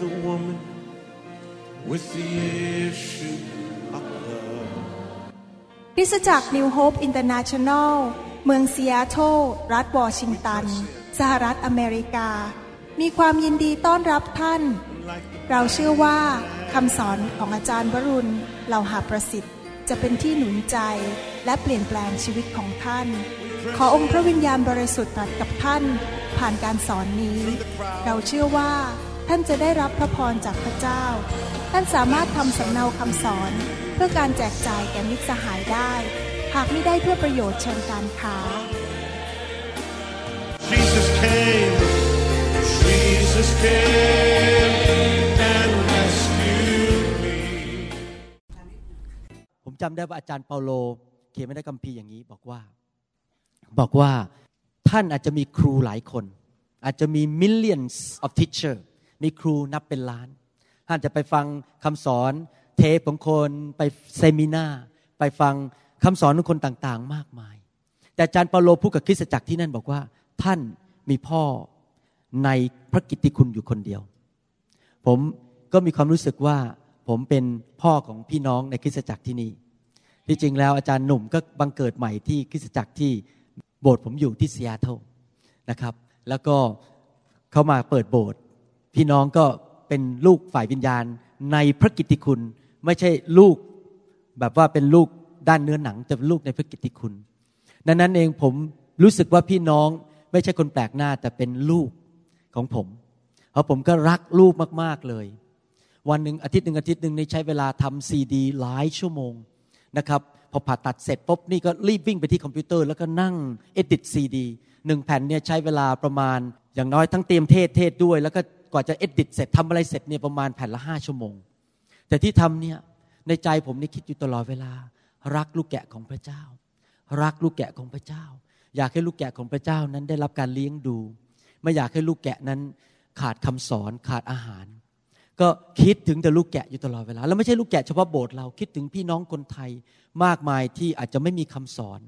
the woman with the issue of blood. คริสตจักร New Hope International เมืองซีแอตเทิลรัฐวอชิงตัน สหรัฐอเมริกา มีความยินดีต้อนรับท่าน เราเชื่อว่าคำสอนของอาจารย์วรุณเหล่าหาประสิทธิ์ จะเป็นที่หนุนใจและเปลี่ยนแปลงชีวิตของท่าน ขอองค์พระวิญญาณบริสุทธิ์ตรัสกับท่านผ่านการสอนนี้ เราเชื่อว่า ท่านจะได้รับพระพรจากพระเจ้า ท่านสามารถทำสำเนาคำสอน เพื่อการแจกจ่ายแก่มิตรสหายได้ หากไม่ได้เพื่อประโยชน์เชิงการค้า Jesus came, Jesus came and rescued me. ผมจำได้ว่าอาจารย์เปาโล เขียนไว้ในคัมภีร์อย่างนี้บอกว่า บอกว่าท่านอาจจะมีครูหลายคน อาจจะมี millions of teacher มีครูนับเป็นล้าน ท่านจะไปฟังคำสอนเทปของคนไปเซมินาไปฟังคำสอนของคนต่างๆ มากมาย แต่อาจารย์เปาโลพูดกับคริสตจักรที่นั่นบอกว่า ท่านมีพ่อในพระกิตติคุณอยู่คนเดียว ผมก็มีความรู้สึกว่าผมเป็นพ่อของพี่น้องในคริสตจักรที่นี่ที่จริงแล้วอาจารย์หนุ่มก็บังเกิดใหม่ที่คริสตจักรที่โบสถ์ผมอยู่ที่เซีแอตเทิลนะครับ แล้วก็เขามาเปิดโบสถ์ พี่น้องก็เป็นลูกฝ่ายวิญญาณในพระกิตติคุณ ไม่ใช่ลูกแบบว่าเป็นลูกด้านเนื้อหนังแต่เป็นลูกในพระกิตติคุณดังนั้นเองผมรู้สึกว่าพี่น้องไม่ใช่คนแปลกหน้าแต่เป็นลูกของผม เพราะผมก็รักลูกมาก ๆ เลย วันหนึ่งอาทิตย์หนึ่งอาทิตย์หนึ่งเนี่ยใช้เวลาทำซีดีหลายชั่วโมงนะครับพอผ่าตัดเสร็จปุ๊บนี่ก็รีบวิ่งไปที่คอมพิวเตอร์แล้วก็นั่ง edit ซีดีหนึ่งแผ่นเนี่ยใช้เวลาประมาณ อย่างน้อยทั้งเตรียมเทศเทศด้วย แล้วก็ กว่าจะ edit เสร็จทำอะไรเสร็จเนี่ยประมาณแผ่นละห้าชั่วโมง แต่ที่ทำเนี่ยในใจผมนี่คิดอยู่ตลอดเวลา รักลูกแกะของพระเจ้า รักลูกแกะของพระเจ้า อยากให้ลูกแกะของพระเจ้านั้นได้รับการเลี้ยงดู ไม่อยากให้ลูกแกะนั้นขาดคำสอนขาดอาหาร ก็คิดถึงแต่ลูกแกะอยู่ตลอดเวลา แล้วไม่ใช่ลูกแกะเฉพาะโบสถ์เราคิดถึงพี่น้องคนไทยมากมายที่อาจจะไม่มีคำสอน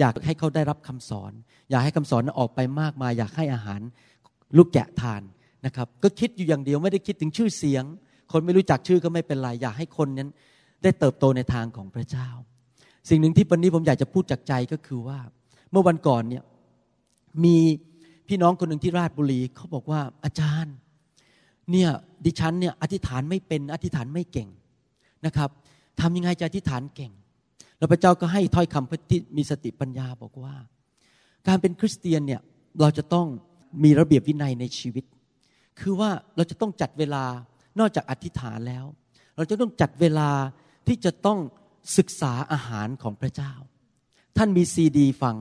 อยากให้เขาได้รับคำสอน อยากให้คำสอนออกไปมากมาย อยากให้อาหารลูกแกะทาน นะครับก็คิดอยู่อย่างเดียวไม่ได้คิดถึงชื่อเสียง คนไม่รู้จักชื่อก็ไม่เป็นไรอยากให้คนนั้นได้เติบโตในทางของพระเจ้า สิ่งหนึ่งที่วันนี้ผมอยากจะพูดจากใจก็คือว่า เมื่อวันก่อนเนี่ยมีพี่น้องคนหนึ่งที่ราชบุรีเขาบอกว่าอาจารย์เนี่ยดิฉันเนี่ยอธิษฐานไม่เป็นอธิษฐานไม่เก่งนะครับทำยังไงจะอธิษฐานเก่ง แล้วพระเจ้าก็ให้ถ้อยคำที่มีสติปัญญาบอกว่า การเป็นคริสเตียนเนี่ยเราจะต้องมีระเบียบวินัยในชีวิต คือว่าเราจะต้องจัดเวลานอกจากอธิษฐานแล้ว เราจะต้องจัดเวลาที่จะต้องศึกษาอาหารของพระเจ้า ท่านมีซีดี ฟัง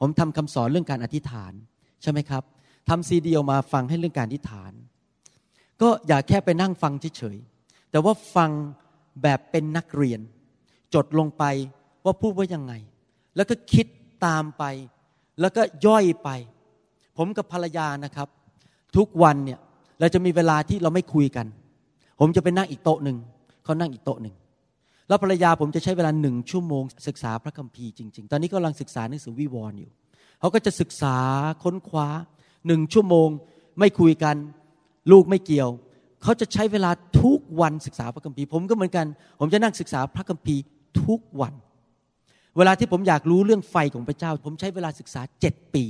ผมทำคำสอนเรื่องการอธิษฐานใช่ไหมครับทำซีดีออกมาฟังให้เรื่องการอธิษฐาน ก็อย่าแค่ไปนั่งฟังเฉยๆแต่ว่าฟังแบบเป็นนักเรียน จดลงไปว่าพูดว่ายังไง แล้วก็คิดตามไป แล้วก็ย่อยไป ผมกับภรรยานะครับ ทุกวันเนี่ย เราจะมีเวลาที่เราไม่คุยกัน ผมจะไปนั่งอีกโต๊ะหนึ่งเขานั่งอีกโต๊ะหนึ่งแล้วภรรยาผมจะใช้เวลาหนึ่งชั่วโมง ศึกษาพระคัมภีร์จริง ๆ ตอนนี้กำลังศึกษาหนังสือวิวรณ์อยู่เขาก็จะศึกษาค้นคว้าหนึ่งชั่วโมง ไม่คุยกัน ลูกไม่เกี่ยวเขาจะใช้เวลาทุกวันศึกษาพระคัมภีร์ ผมก็เหมือนกัน ผมจะนั่งศึกษาพระคัมภีร์ทุกวัน เวลาที่ผมอยากรู้เรื่องไฟของพระเจ้า ผมใช้เวลาศึกษาเจ็ดปี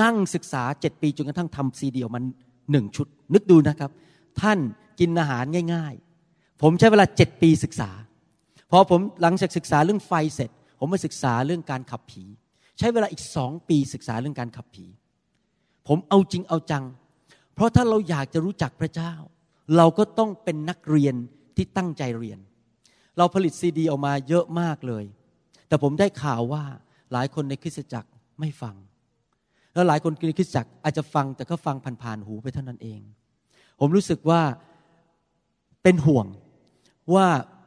นั่งศึกษาเจ็ดปีจนกระทั่งทำซีดีออกมา หนึ่งชุด นึกดูนะครับ ท่านกินอาหารง่าย ๆ ผมใช้เวลาเจ็ดปีศึกษา พอผมหลังจากศึกษาเรื่องไฟเสร็จ ผมมาศึกษาเรื่องการขับผี ใช้เวลาอีกสองปีศึกษาเรื่องการขับผี ผมเอาจริงเอาจัง เพราะถ้าเราอยากจะรู้จักพระเจ้า เราก็ต้องเป็นนักเรียนที่ตั้งใจเรียน เราผลิตซีดีออกมาเยอะมากเลย แต่ผมได้ข่าวว่าหลายคนในคริสตจักรไม่ฟัง แล้วหลายคนในคริสตจักรอาจจะฟังแต่ก็ฟังผ่านๆหูไปเท่านั้นเอง ผมรู้สึกว่าเป็นห่วงว่า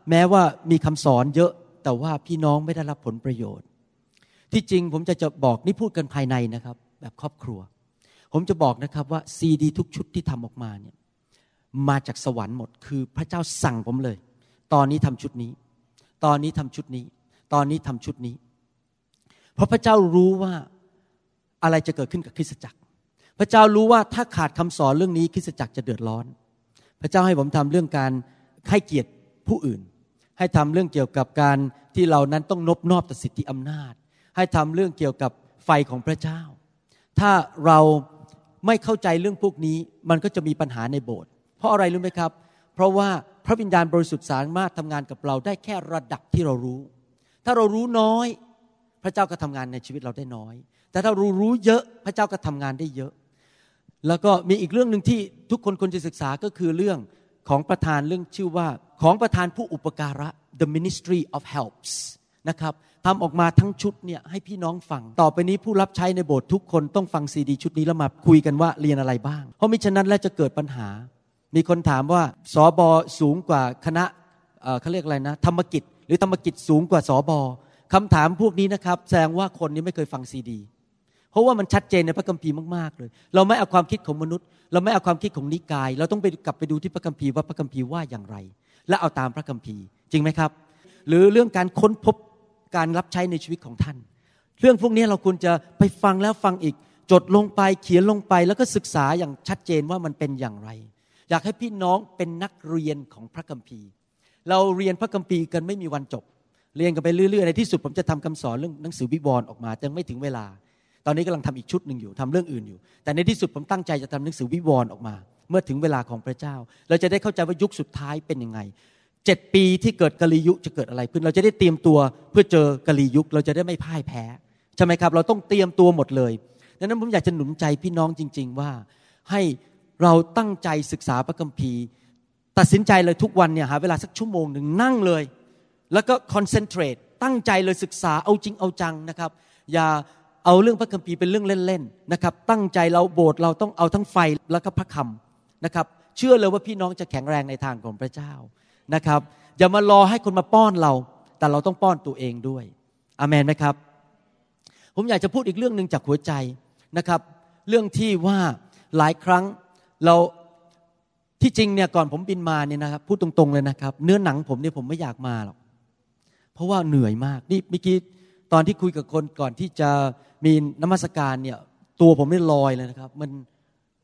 แม้ว่ามีคำสอนเยอะแต่ว่าพี่น้องไม่ได้รับผลประโยชน์ ที่จริงผมจะจะบอกนี่พูดกันภายในนะครับ แบบครอบครัว ผมจะบอกนะครับว่าซีดีทุกชุดที่ทำออกมาเนี่ยมาจากสวรรค์หมด คือพระเจ้าสั่งผมเลย ตอนนี้ทำชุดนี้ ตอนนี้ทำชุดนี้ ตอนนี้ทำชุดนี้ เพราะพระเจ้ารู้ว่า อะไรจะเกิดขึ้นกับคริสตจักร พระเจ้ารู้ว่าถ้าขาดคำสอนเรื่องนี้คริสตจักรจะเดือดร้อน พระเจ้าให้ผมทำเรื่องการให้เกียรติผู้อื่น ให้ทำเรื่องเกี่ยวกับการที่เรานั้นต้องนบนอบต่อสิทธิอำนาจ ให้ทำเรื่องเกี่ยวกับไฟของพระเจ้า ถ้าเราไม่เข้าใจเรื่องพวกนี้มันก็จะมีปัญหาในโบสถ์เพราะอะไรรู้ไหมครับ เพราะว่าพระวิญญาณบริสุทธิ์สามารถทำงานกับเราได้แค่ระดับที่เรารู้ ถ้าเรารู้น้อย พระเจ้าก็ทำงานในชีวิตเราได้น้อย แต่ถ้าเรารู้เยอะพระเจ้าก็ทำงานได้เยอะ แล้วก็มีอีกเรื่องหนึ่งที่ทุกคนควรจะศึกษาก็คือเรื่องของประธานเรื่องชื่อว่าของประธานผู้อุปการะ the ministry of helps นะครับทำออกมาทั้งชุดเนี่ยให้พี่น้องฟัง ต่อไปนี้ผู้รับใช้ในโบสถ์ทุกคนต้องฟังซีดีชุดนี้แล้วมาคุยกันว่าเรียนอะไรบ้าง เพราะมิฉะนั้นแล้วจะเกิดปัญหา มีคนถามว่าสอบอสูงกว่าคณะเเขาเรียกอะไรนะธรรมกิจ หรือธรรมกิจสูงกว่าสอบอคำถามพวกนี้นะครับแสดงว่าคนนี้ไม่เคยฟังซีดี ราะว่ามันชัดเจนในพระคัมภีร์มากๆเลย เราไม่เอาความคิดของมนุษย์ เราไม่เอาความคิดของนิกาย เราต้องไปกลับไปดูที่พระคัมภีร์ว่าพระคัมภีร์ว่าอย่างไร และเอาตามพระคัมภีร์จริงไหมครับ หรือเรื่องการค้นพบการรับใช้ในชีวิตของท่าน เรื่องพวกนี้เราควรจะไปฟังแล้วฟังอีก จดลงไปเขียนลงไปแล้วก็ศึกษาอย่างชัดเจนว่ามันเป็นอย่างไร อยากให้พี่น้องเป็นนักเรียนของพระคัมภีร์ เราเรียนพระคัมภีร์กันไม่มีวันจบ เรียนกันไปเรื่อยๆในที่สุดผมจะทำคำสอนเรื่องหนังสือวิวร์ออกมาแต่ยังไม่ถึงเวลา ตอนนี้กำลังทำอีกชุดหนึ่งอยู่ทำเรื่องอื่นอยู่ แต่ในที่สุดผมตั้งใจจะทำหนังสือวิวรณ์ออกมา เมื่อถึงเวลาของพระเจ้า เราจะได้เข้าใจว่ายุคสุดท้ายเป็นยังไงเจ็ดปีที่เกิดกาลียุจะเกิดอะไรขึ้น เราจะได้เตรียมตัวเพื่อเจอกาลียุคเราจะได้ไม่พ่ายแพ้ใช่ไหมครับ เราต้องเตรียมตัวหมดเลยดังนั้นผมอยากจะหนุนใจพี่น้องจริง ๆ ว่าให้เราตั้งใจศึกษาพระคัมภีร์ ตัดสินใจเลยทุกวันเนี่ยหาเวลาสักชั่วโมงหนึ่งนั่งเลย แล้วก็คอนเซนเทรตตั้งใจเลยศึกษาเอาจริงเอาจังนะครับ อย่า เอาเรื่องพระคัมภีร์เป็นเรื่องเล่นๆนะครับ ตั้งใจเราโบสถ์เราต้องเอาทั้งไฟแล้วก็พระคำนะครับ เชื่อเลยว่าพี่น้องจะแข็งแรงในทางของพระเจ้านะครับ อย่ามารอให้คนมาป้อนเรา แต่เราต้องป้อนตัวเองด้วยอเมนไหมครับ ผมอยากจะพูดอีกเรื่องหนึ่งจากหัวใจนะครับ เรื่องที่ว่าหลายครั้งเราที่จริงเนี่ยก่อนผมบินมาเนี่ยนะครับพูดตรงๆเลยนะครับ เนื้อหนังผมเนี่ยผมไม่อยากมาหรอกเพราะว่าเหนื่อยมากนี่เมื่อกี้ ตอนที่คุยกับคนก่อนที่จะมีนมัสการเนี่ยตัวผมไม่ลอยเลยนะครับ มัน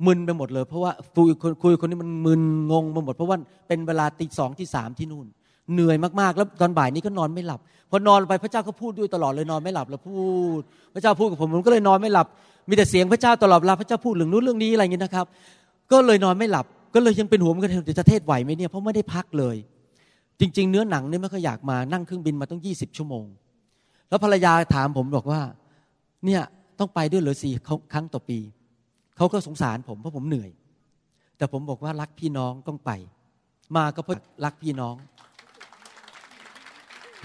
มึนไปหมดเลย เพราะว่าคุยคนคุยคนนี้มันมึนงงไปหมด เพราะว่าเป็นเวลาตีสองที่สามที่นู่น เหนื่อยมากๆ แล้วตอนบ่ายนี้ก็นอนไม่หลับ พอนอนไปพระเจ้าก็พูดด้วยตลอดเลยนอนไม่หลับแล้วพูด พระเจ้าพูดกับผมผมก็เลยนอนไม่หลับ มีแต่เสียงพระเจ้าตลอดเวลาพระเจ้าพูดเรื่องนู้นเรื่องนี้อะไรอย่างนี้นะครับ ก็เลยนอนไม่หลับ ก็เลยยังเป็นห่วงกันจะเทศไหวไหมเนี่ยเพราะไม่ได้พักเลย จริง ๆ เนื้อหนังเนี่ยไม่ค่อยอยากมานั่งเครื่องบินมาต้องยี่สิบชั่วโมง แล้วภรรยาถามผมบอกว่า เนี่ยต้องไปด้วยเหรอสี่ครั้งต่อปี เขาก็สงสารผมเพราะผมเหนื่อย แต่ผมบอกว่ารักพี่น้องต้องไป มาก็เพราะรักพี่น้อง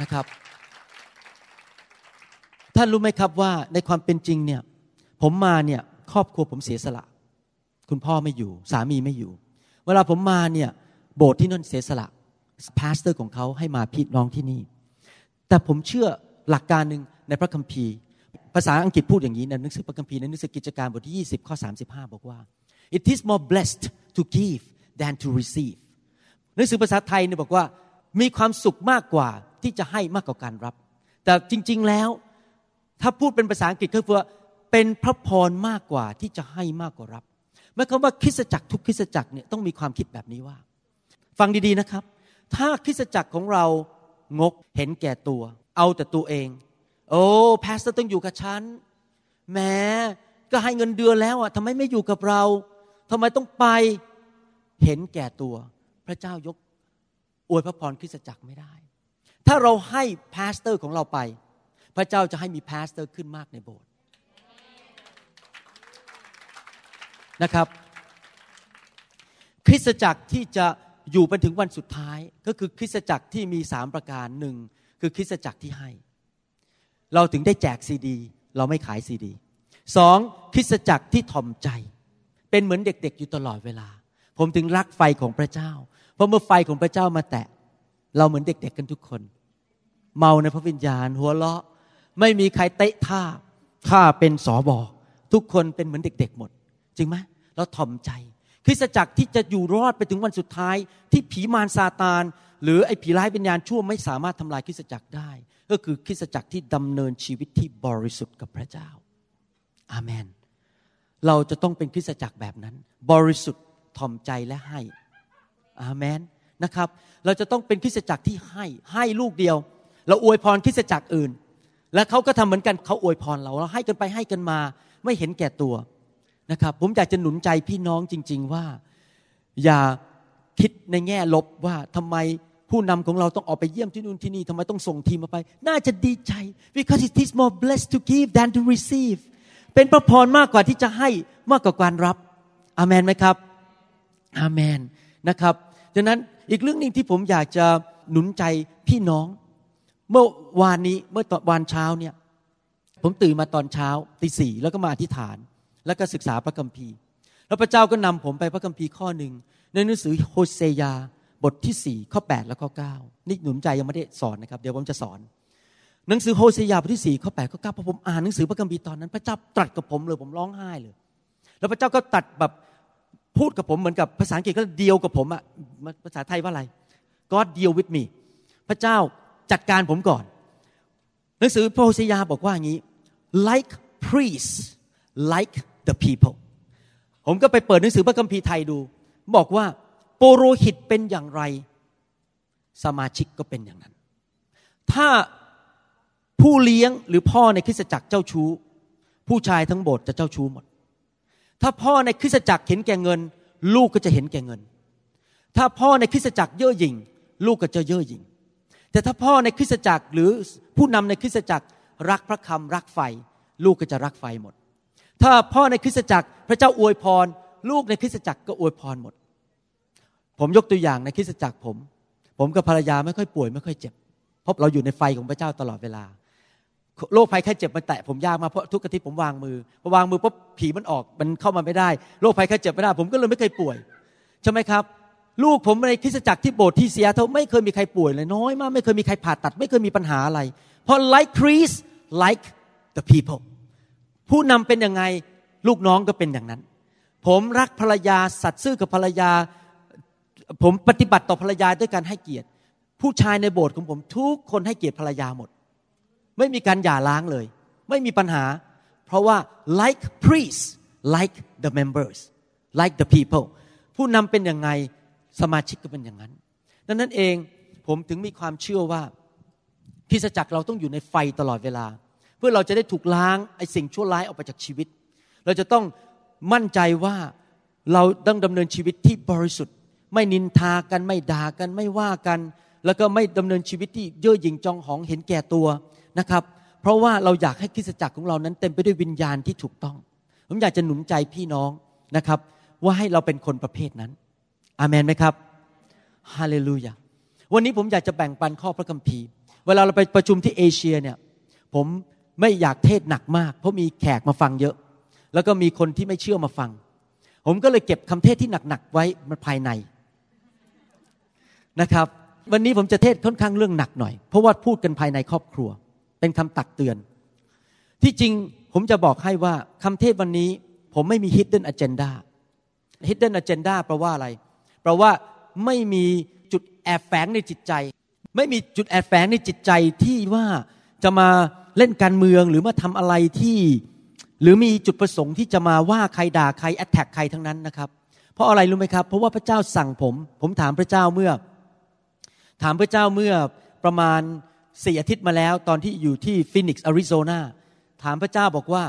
นะครับ ท่านรู้ไหมครับว่าในความเป็นจริงเนี่ย ผมมาเนี่ยครอบครัวผมเสียสละ คุณพ่อไม่อยู่ สามีไม่อยู่ เวลาผมมาเนี่ยโบสถ์ที่นั่นเสียสละ pastor ของเขาให้มาพี่น้องที่นี่ แต่ผมเชื่อ หลักการหนึ่งในพระคัมภีร์ ภาษาอังกฤษพูดอย่างนี้ในหนังสือพระคัมภีร์ในหนังสือกิจการบทที่ 20 ข้อ 35 บอกว่า it is more blessed to give than to receive หนังสือภาษาไทยเนี่ยบอกว่ามีความสุขมากกว่าที่จะให้มากกว่าการรับ แต่จริง ๆแล้วถ้าพูดเป็นภาษาอังกฤษก็คือว่าเป็นพระพรมากกว่าที่จะให้มากกว่ารับหมายความว่าคริสจักรทุกคริสจักรเนี่ยต้องมีความคิดแบบนี้ว่า ฟังดีๆนะครับ ถ้าคริสตจักรของเรางกเห็นแก่ตัว เอาแต่ตัวเอง โอ้ pastor ต้องอยู่กับฉันแหมก็ให้เงินเดือนแล้วอะทำไมไม่อยู่กับเราทำไมต้องไปเห็นแก่ตัว พระเจ้าก็อวยพระพรคริสตจักรไม่ได้ ถ้าเราให้ pastor ของเราไป พระเจ้าจะให้มี pastor ขึ้นมากในโบสถ์นะครับคริสตจักรที่จะอยู่ไปถึงวันสุดท้าย ก็คือคริสตจักรที่มีสามประการหนึ่ง คือคริสตจักรที่ให้ เราถึงได้แจกซีดี เราไม่ขายซีดีสองคริสตจักรที่ถ่อมใจ เป็นเหมือนเด็กๆ อยู่ตลอดเวลา ผมถึงรักไฟของพระเจ้า เพราะเมื่อไฟของพระเจ้ามาแตะ เราเหมือนเด็กๆกันทุกคน เมาในพระวิญญาณ หัวเราะไม่มีใครเตะท่าข้าเป็นสอบอทุกคนเป็นเหมือนเด็ก ๆ หมด จริงไหมเราถ่อมใจ คริสตจักรที่จะอยู่รอดไปถึงวันสุดท้าย ที่ผีมารซาตาน หรือไอ้ผีร้ายวิญญาณชั่วไม่สามารถทำลายคริสตจักรได้ ก็คือคริสตจักรที่ดำเนินชีวิตที่บริสุทธิ์กับพระเจ้า อาเมน เราจะต้องเป็นคริสตจักรแบบนั้น บริสุทธิ์ถ่อมใจและให้ อาเมนนะครับ เราจะต้องเป็นคริสตจักรที่ให้ให้ลูกเดียว เราอวยพรคริสตจักรอื่น และเขาก็ทำเหมือนกันเขาอวยพรเราเราให้กันไปให้กันมา ไม่เห็นแก่ตัวนะครับ ผมอยากจะหนุนใจพี่น้องจริง ๆว่า อย่า คิดในแง่ลบว่าทำไมผู้นำของเราต้องออกไปเยี่ยมที่นู่นที่นี่ทำไมต้องส่งทีมมาไป น่าจะดีใจ because it is more blessed to give than to receive เป็นพระพรมากกว่าที่จะให้มากกว่าการรับอาเมนไหมครับอาเมนนะครับดังนั้นอีกเรื่องหนึ่งที่ผมอยากจะหนุนใจพี่น้อง เมื่อวานนี้เมื่อตอนวานเช้าเนี่ย ผมตื่นมาตอนเช้าตีสี่แล้วก็มาอธิษฐาน แล้วก็ศึกษาพระคัมภีร์ แล้วพระเจ้าก็นำผมไปพระคัมภีร์ข้อหนึ่ง ในหนังสือโฮเซยาบทที่สี่ข้อ 8 และข้อ 9 นี่หนุนใจยังไม่ได้สอนนะครับ เดี๋ยวผมจะสอน หนังสือโฮเซยาบทที่สี่ข้อ 8 ข้อ 9 พอผมอ่านหนังสือพระคัมภีร์ตอนนั้น พระเจ้าตรัสกับผมเลยผมร้องไห้เลย แล้วพระเจ้าก็ตัดแบบพูดกับผมเหมือนกับภาษาอังกฤษก็เดียวกับผมอะภาษาไทยว่าอะไร God deal with me พระเจ้าจัดการผมก่อน หนังสือพระโฮเซยาบอกว่าอย่างนี้ like priests like the people ผมก็ไปเปิดหนังสือพระคัมภีร์ไทยดู บอกว่าโปโรหิตเป็นอย่างไร สมาชิกก็เป็นอย่างนั้น ถ้าผู้เลี้ยงหรือพ่อในคริสตจักรเจ้าชู้ ผู้ชายทั้งโบสถ์จะเจ้าชู้หมด ถ้าพ่อในคริสตจักรเห็นแก่เงิน ลูกก็จะเห็นแก่เงิน ถ้าพ่อในคริสตจักรเย่อหยิ่ง ลูกก็จะเย่อหยิ่ง แต่ถ้าพ่อในคริสตจักรหรือผู้นำในคริสตจักรรักพระคำรักไฟ ลูกก็จะรักไฟหมด ถ้าพ่อในคริสตจักรพระเจ้าอวยพร ลูกในคริสตจักรก็อวยพรหมด ผมยกตัวอย่างในคริสตจักรผม ผมกับภรรยาไม่ค่อยป่วยไม่ค่อยเจ็บ เพราะเราอยู่ในไฟของพระเจ้าตลอดเวลาโรคภัยแค่เจ็บมันแตะผมยากมาเพราะทุกอาทิตย์ผมวางมือพอวางมือปุ๊บผีมันออกมันเข้ามาไม่ได้โรคภัยแค่เจ็บไม่ได้ ผมก็เลยไม่เคยป่วยใช่ไหมครับ ลูกผมในคริสตจักรที่โบสถ์ที่เซียเทไม่เคยมีใครป่วยเลยน้อยมากไม่เคยมีใครผ่าตัด ไม่เคยมีปัญหาอะไร เพราะ like priest like the people ผู้นำเป็นยังไงลูกน้องก็เป็นอย่างนั้น ผมรักภรรยาสัตย์ซื่อกับภรรยา ผมปฏิบัติต่อภรรยาด้วยการให้เกียรติ ผู้ชายในโบสถ์ของผมทุกคนให้เกียรติภรรยาหมด ไม่มีการหย่าร้างเลย ไม่มีปัญหา เพราะว่า like priests like the members like the people ผู้นำเป็นยังไงสมาชิกก็เป็นอย่างนั้น ดังนั้นเองผมถึงมีความเชื่อว่าคริสจักรเราต้องอยู่ในไฟตลอดเวลา เพื่อเราจะได้ถูกล้างไอ้สิ่งชั่วร้ายออกไปจากชีวิต เราจะต้องมั่นใจว่าเราต้องดำเนินชีวิตที่บริสุทธิ์ ไม่นินทากันไม่ด่ากันไม่ว่ากัน แล้วก็ไม่ดำเนินชีวิตที่เย่อหยิ่งจองหองเห็นแก่ตัวนะครับ เพราะว่าเราอยากให้คริสตจักรของเรานั้นเต็มไปด้วยวิญญาณที่ถูกต้อง ผมอยากจะหนุนใจพี่น้องนะครับ ว่าให้เราเป็นคนประเภทนั้น อาเมนไหมครับฮาเลลูยาวันนี้ผมอยากจะแบ่งปันข้อพระคัมภีร์ เวลาเราไปประชุมที่เอเชียเนี่ยผมไม่อยากเทศหนักมาก เพราะมีแขกมาฟังเยอะ แล้วก็มีคนที่ไม่เชื่อมาฟัง ผมก็เลยเก็บคำเทศที่หนักๆไว้มาภายใน นะครับ วันนี้ผมจะเทศค่อนข้างเรื่องหนักหน่อย เพราะว่าพูดกันภายในครอบครัว เป็นคำตักเตือน ที่จริงผมจะบอกให้ว่าคำเทศวันนี้ ผมไม่มี hidden agenda hidden agenda แปลว่าอะไรแปลว่าไม่มีจุดแอบแฝงในจิตใจ ไม่มีจุดแอบแฝงในจิตใจที่ว่าจะมาเล่นการเมืองหรือมาทำอะไรที่หรือมีจุดประสงค์ที่จะมาว่าใครด่าใครแอตแทกใครทั้งนั้นนะครับ เพราะอะไรรู้ไหมครับ เพราะว่าพระเจ้าสั่งผม ผมถามพระเจ้าเมื่อ ถามพระเจ้าเมื่อประมาณสี่อาทิตย์มาแล้ว ตอนที่อยู่ที่ฟินิกซ์อาริโซนาถามพระเจ้าบอกว่า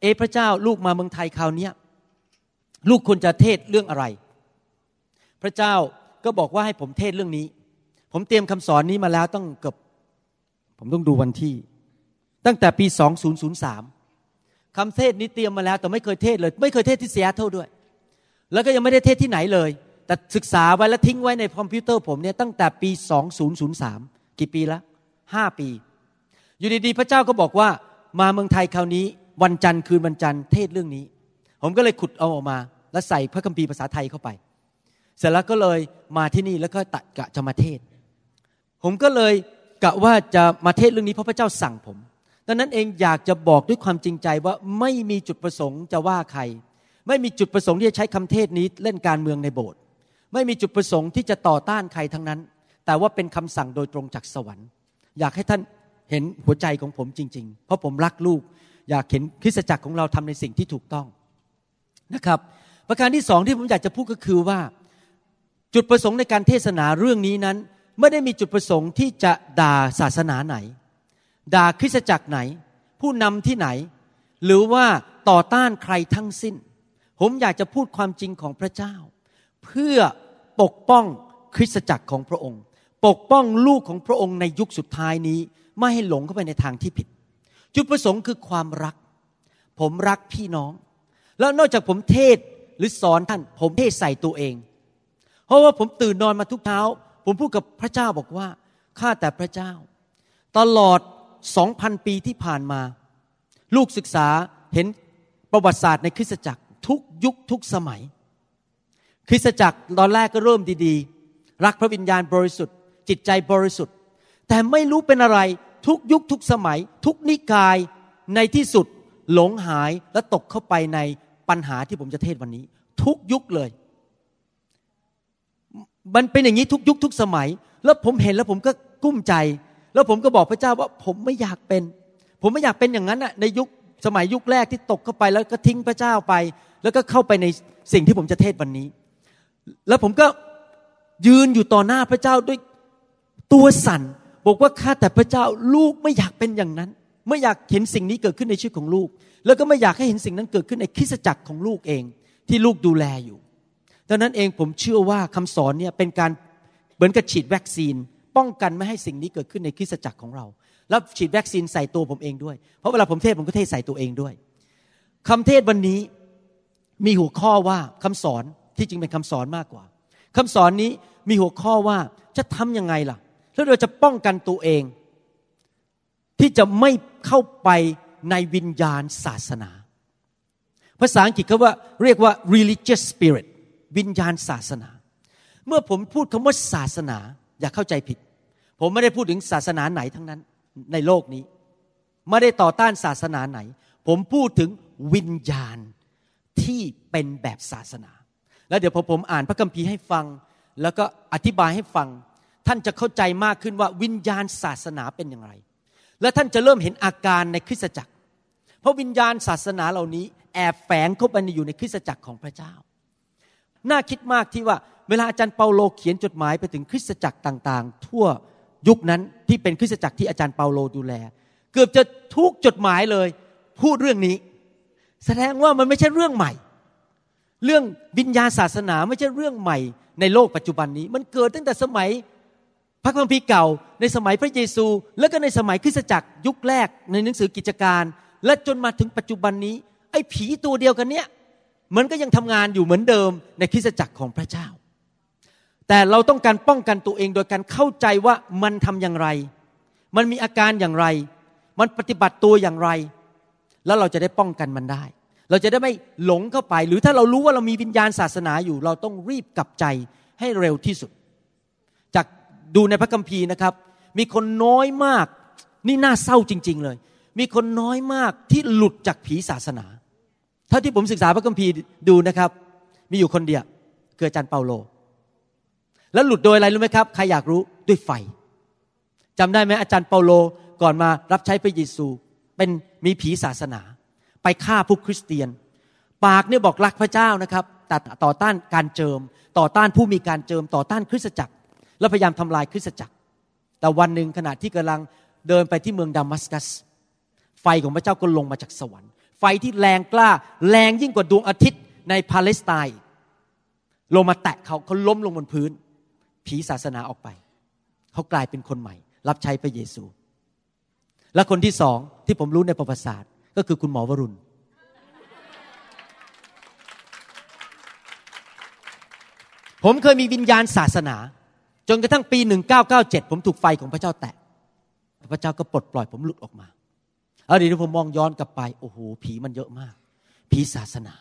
เอพระเจ้าลูกมาเมืองไทยคราวนี้ลูกควรจะเทศเรื่องอะไร พระเจ้าก็บอกว่าให้ผมเทศเรื่องนี้ ผมเตรียมคำสอนนี้มาแล้วต้องเกือบผมต้องดูวันที่ ตั้งแต่ปี 2003 คำเทศนี้เตรียมมาแล้วแต่ไม่เคยเทศเลย ไม่เคยเทศที่เซียเท่าด้วย แล้วก็ยังไม่ได้เทศที่ไหนเลย แต่ศึกษาไว้แล้วทิ้งไว้ในคอมพิวเตอร์ผมเนี่ยตั้งแต่ปี 2003 กี่ปีละห้าปี อยู่ดีๆพระเจ้าก็บอกว่ามาเมืองไทยคราวนี้ วันจันทร์คืนวันจันทร์เทศเรื่องนี้ ผมก็เลยขุดเอาออกมา แล้วใส่พระคัมภีร์ภาษาไทยเข้าไป เสร็จแล้วก็เลยมาที่นี่แล้วก็ตัดกะจะมาเทศ ผมก็เลยกะว่าจะมาเทศเรื่องนี้เพราะพระเจ้าสั่งผมดังนั้นเองอยากจะบอกด้วยความจริงใจว่าไม่มีจุดประสงค์จะว่าใคร ไม่มีจุดประสงค์ที่จะใช้คำเทศนี้เล่นการเมืองในโบสถ์ ไม่มีจุดประสงค์ที่จะต่อต้านใครทั้งนั้น แต่ว่าเป็นคำสั่งโดยตรงจากสวรรค์ อยากให้ท่านเห็นหัวใจของผมจริง ๆ เพราะผมรักลูก อยากเห็นคริสตจักรของเราทำในสิ่งที่ถูกต้องนะครับ ประการที่สองที่ผมอยากจะพูดก็คือว่า จุดประสงค์ในการเทศนาเรื่องนี้นั้น ไม่ได้มีจุดประสงค์ที่จะด่าศาสนาไหน ด่าคริสตจักรไหน ผู้นำที่ไหน หรือว่าต่อต้านใครทั้งสิ้น ผมอยากจะพูดความจริงของพระเจ้า เพื่อปกป้องคริสตจักรของพระองค์ ปกป้องลูกของพระองค์ในยุคสุดท้ายนี้ ไม่ให้หลงเข้าไปในทางที่ผิด จุดประสงค์คือความรัก ผมรักพี่น้อง แล้วนอกจากผมเทศหรือสอนท่าน ผมเทศใส่ตัวเอง เพราะว่าผมตื่นนอนมาทุกเช้า ผมพูดกับพระเจ้าบอกว่าข้าแต่พระเจ้า ตลอดสองพันปีที่ผ่านมา ลูกศึกษาเห็นประวัติศาสตร์ในคริสตจักรทุกยุคทุกสมัย คริสตจักรตอนแรกก็เริ่มดีๆ รักพระวิญญาณบริสุทธิ์ จิตใจบริสุทธิ์ แต่ไม่รู้เป็นอะไรทุกยุคทุกสมัย ทุกนิกายในที่สุดหลงหายและตกเข้าไปในปัญหาที่ผมจะเทศวันนี้ ทุกยุคเลย มันเป็นอย่างนี้ทุกยุคทุกสมัย แล้วผมเห็นแล้วผมก็กุ้มใจ แล้วผมก็บอกพระเจ้าว่าผมไม่อยากเป็น ผมไม่อยากเป็นอย่างนั้นน่ะในยุคสมัยยุคแรกที่ตกเข้าไปแล้วก็ทิ้งพระเจ้าไป แล้วก็เข้าไปในสิ่งที่ผมจะเทศวันนี้ แล้วผมก็ยืนอยู่ต่อหน้าพระเจ้าด้วยตัวสั่น บอกว่าข้าแต่พระเจ้าลูกไม่อยากเป็นอย่างนั้น ไม่อยากเห็นสิ่งนี้เกิดขึ้นในชีวิตของลูก แล้วก็ไม่อยากให้เห็นสิ่งนั้นเกิดขึ้นในคริสตจักรของลูกเอง ที่ลูกดูแลอยู่ดังนั้นเองผมเชื่อว่าคำสอนเนี่ยเป็นการเหมือนกับฉีดวัคซีน ป้องกันไม่ให้สิ่งนี้เกิดขึ้นในคริสตจักรของเรา แล้วฉีดวัคซีนใส่ตัวผมเองด้วย เพราะเวลาผมเทศผมก็เทศใส่ตัวเองด้วยคำเทศวันนี้มีหัวข้อว่าคำสอน ที่จริงเป็นคำสอนมากกว่าคำสอนนี้มีหัวข้อว่าจะทํำยังไงล่ะ แล้วเราจะป้องกันตัวเอง ที่จะไม่เข้าไปในวิญญาณศาสนา ภาษาอังกฤษเขาว่าเรียกว่า religious spirit วิญญาณศาสนา เมื่อผมพูดคำว่าศาสนา อย่าเข้าใจผิด ผมไม่ได้พูดถึงศาสนาไหนทั้งนั้นในโลกนี้ ไม่ได้ต่อต้านศาสนาไหน ผมพูดถึงวิญญาณที่เป็นแบบศาสนา แล้วเดี๋ยวพอผมอ่านพระคัมภีร์ให้ฟัง แล้วก็อธิบายให้ฟัง ท่านจะเข้าใจมากขึ้นว่าวิญญาณศาสนาเป็นอย่างไร และท่านจะเริ่มเห็นอาการในคริสตจักร เพราะวิญญาณศาสนาเหล่านี้แอบแฝงเข้าไปอยู่ในคริสตจักรของพระเจ้า น่าคิดมากที่ว่าเวลาอาจารย์เปาโลเขียนจดหมายไปถึงคริสตจักรต่างๆ ทั่วยุคนั้นที่เป็นคริสตจักรที่อาจารย์เปาโลดูแล เกือบจะทุกจดหมายเลย พูดเรื่องนี้ แสดงว่ามันไม่ใช่เรื่องใหม่ เรื่องวิญญาณศาสนาไม่ใช่เรื่องใหม่ในโลกปัจจุบันนี้ มันเกิดตั้งแต่สมัยพระคัมภีร์เก่า ในสมัยพระเยซู แล้วก็ในสมัยคริสตจักรยุคแรกในหนังสือกิจการ และจนมาถึงปัจจุบันนี้ ไอ้ผีตัวเดียวกันเนี้ยมันก็ยังทำงานอยู่เหมือนเดิมในคริสตจักรของพระเจ้า แต่เราต้องการป้องกันตัวเองโดยการเข้าใจว่ามันทำอย่างไร มันมีอาการอย่างไร มันปฏิบัติตัวอย่างไร แล้วเราจะได้ป้องกันมันได้ เราจะได้ไม่หลงเข้าไป หรือถ้าเรารู้ว่าเรามีวิญญาณศาสนาอยู่ เราต้องรีบกลับใจให้เร็วที่สุด จากดูในพระคัมภีร์นะครับ มีคนน้อยมากนี่น่าเศร้าจริง ๆ เลย มีคนน้อยมากที่หลุดจากผีศาสนาถ้าที่ผมศึกษาพระคัมภีร์ดูนะครับ มีอยู่คนเดียวคืออาจารย์เปาโล แล้วหลุดโดยอะไรรู้ไหมครับใครอยากรู้ด้วยไฟจำได้ไหมอาจารย์เปาโลก่อนมารับใช้พระเยซู เป็นมีผีศาสนา ไปฆ่าผู้คริสเตียน ปากเนี่ยบอกรักพระเจ้านะครับแต่ต่อต้านการเจิม ต่อต้านผู้มีการเจิมต่อต้านคริสตจักร แล้วพยายามทำลายคริสตจักร แต่วันหนึ่งขณะที่กำลังเดินไปที่เมืองดามัสกัส ไฟของพระเจ้าก็ลงมาจากสวรรค์ ไฟที่แรงกล้า แรงยิ่งกว่าดวงอาทิตย์ในปาเลสไตน์ลงมาแตะเขาเขาล้มลงบนพื้น ผีศาสนาออกไป เขากลายเป็นคนใหม่ รับใช้พระเยซู และคนที่สองที่ผมรู้ในประวัติศาสตร์ ก็คือคุณหมอวรุณ ผมเคยมีวิญญาณศาสนา จนกระทั่งปี 1997 ผมถูกไฟของพระเจ้าแตะ พระเจ้าก็ปลดปล่อยผมหลุดออกมาเอาดีผมมองย้อนกลับไป โอ้โห ผีมันเยอะมาก ผีศาสนา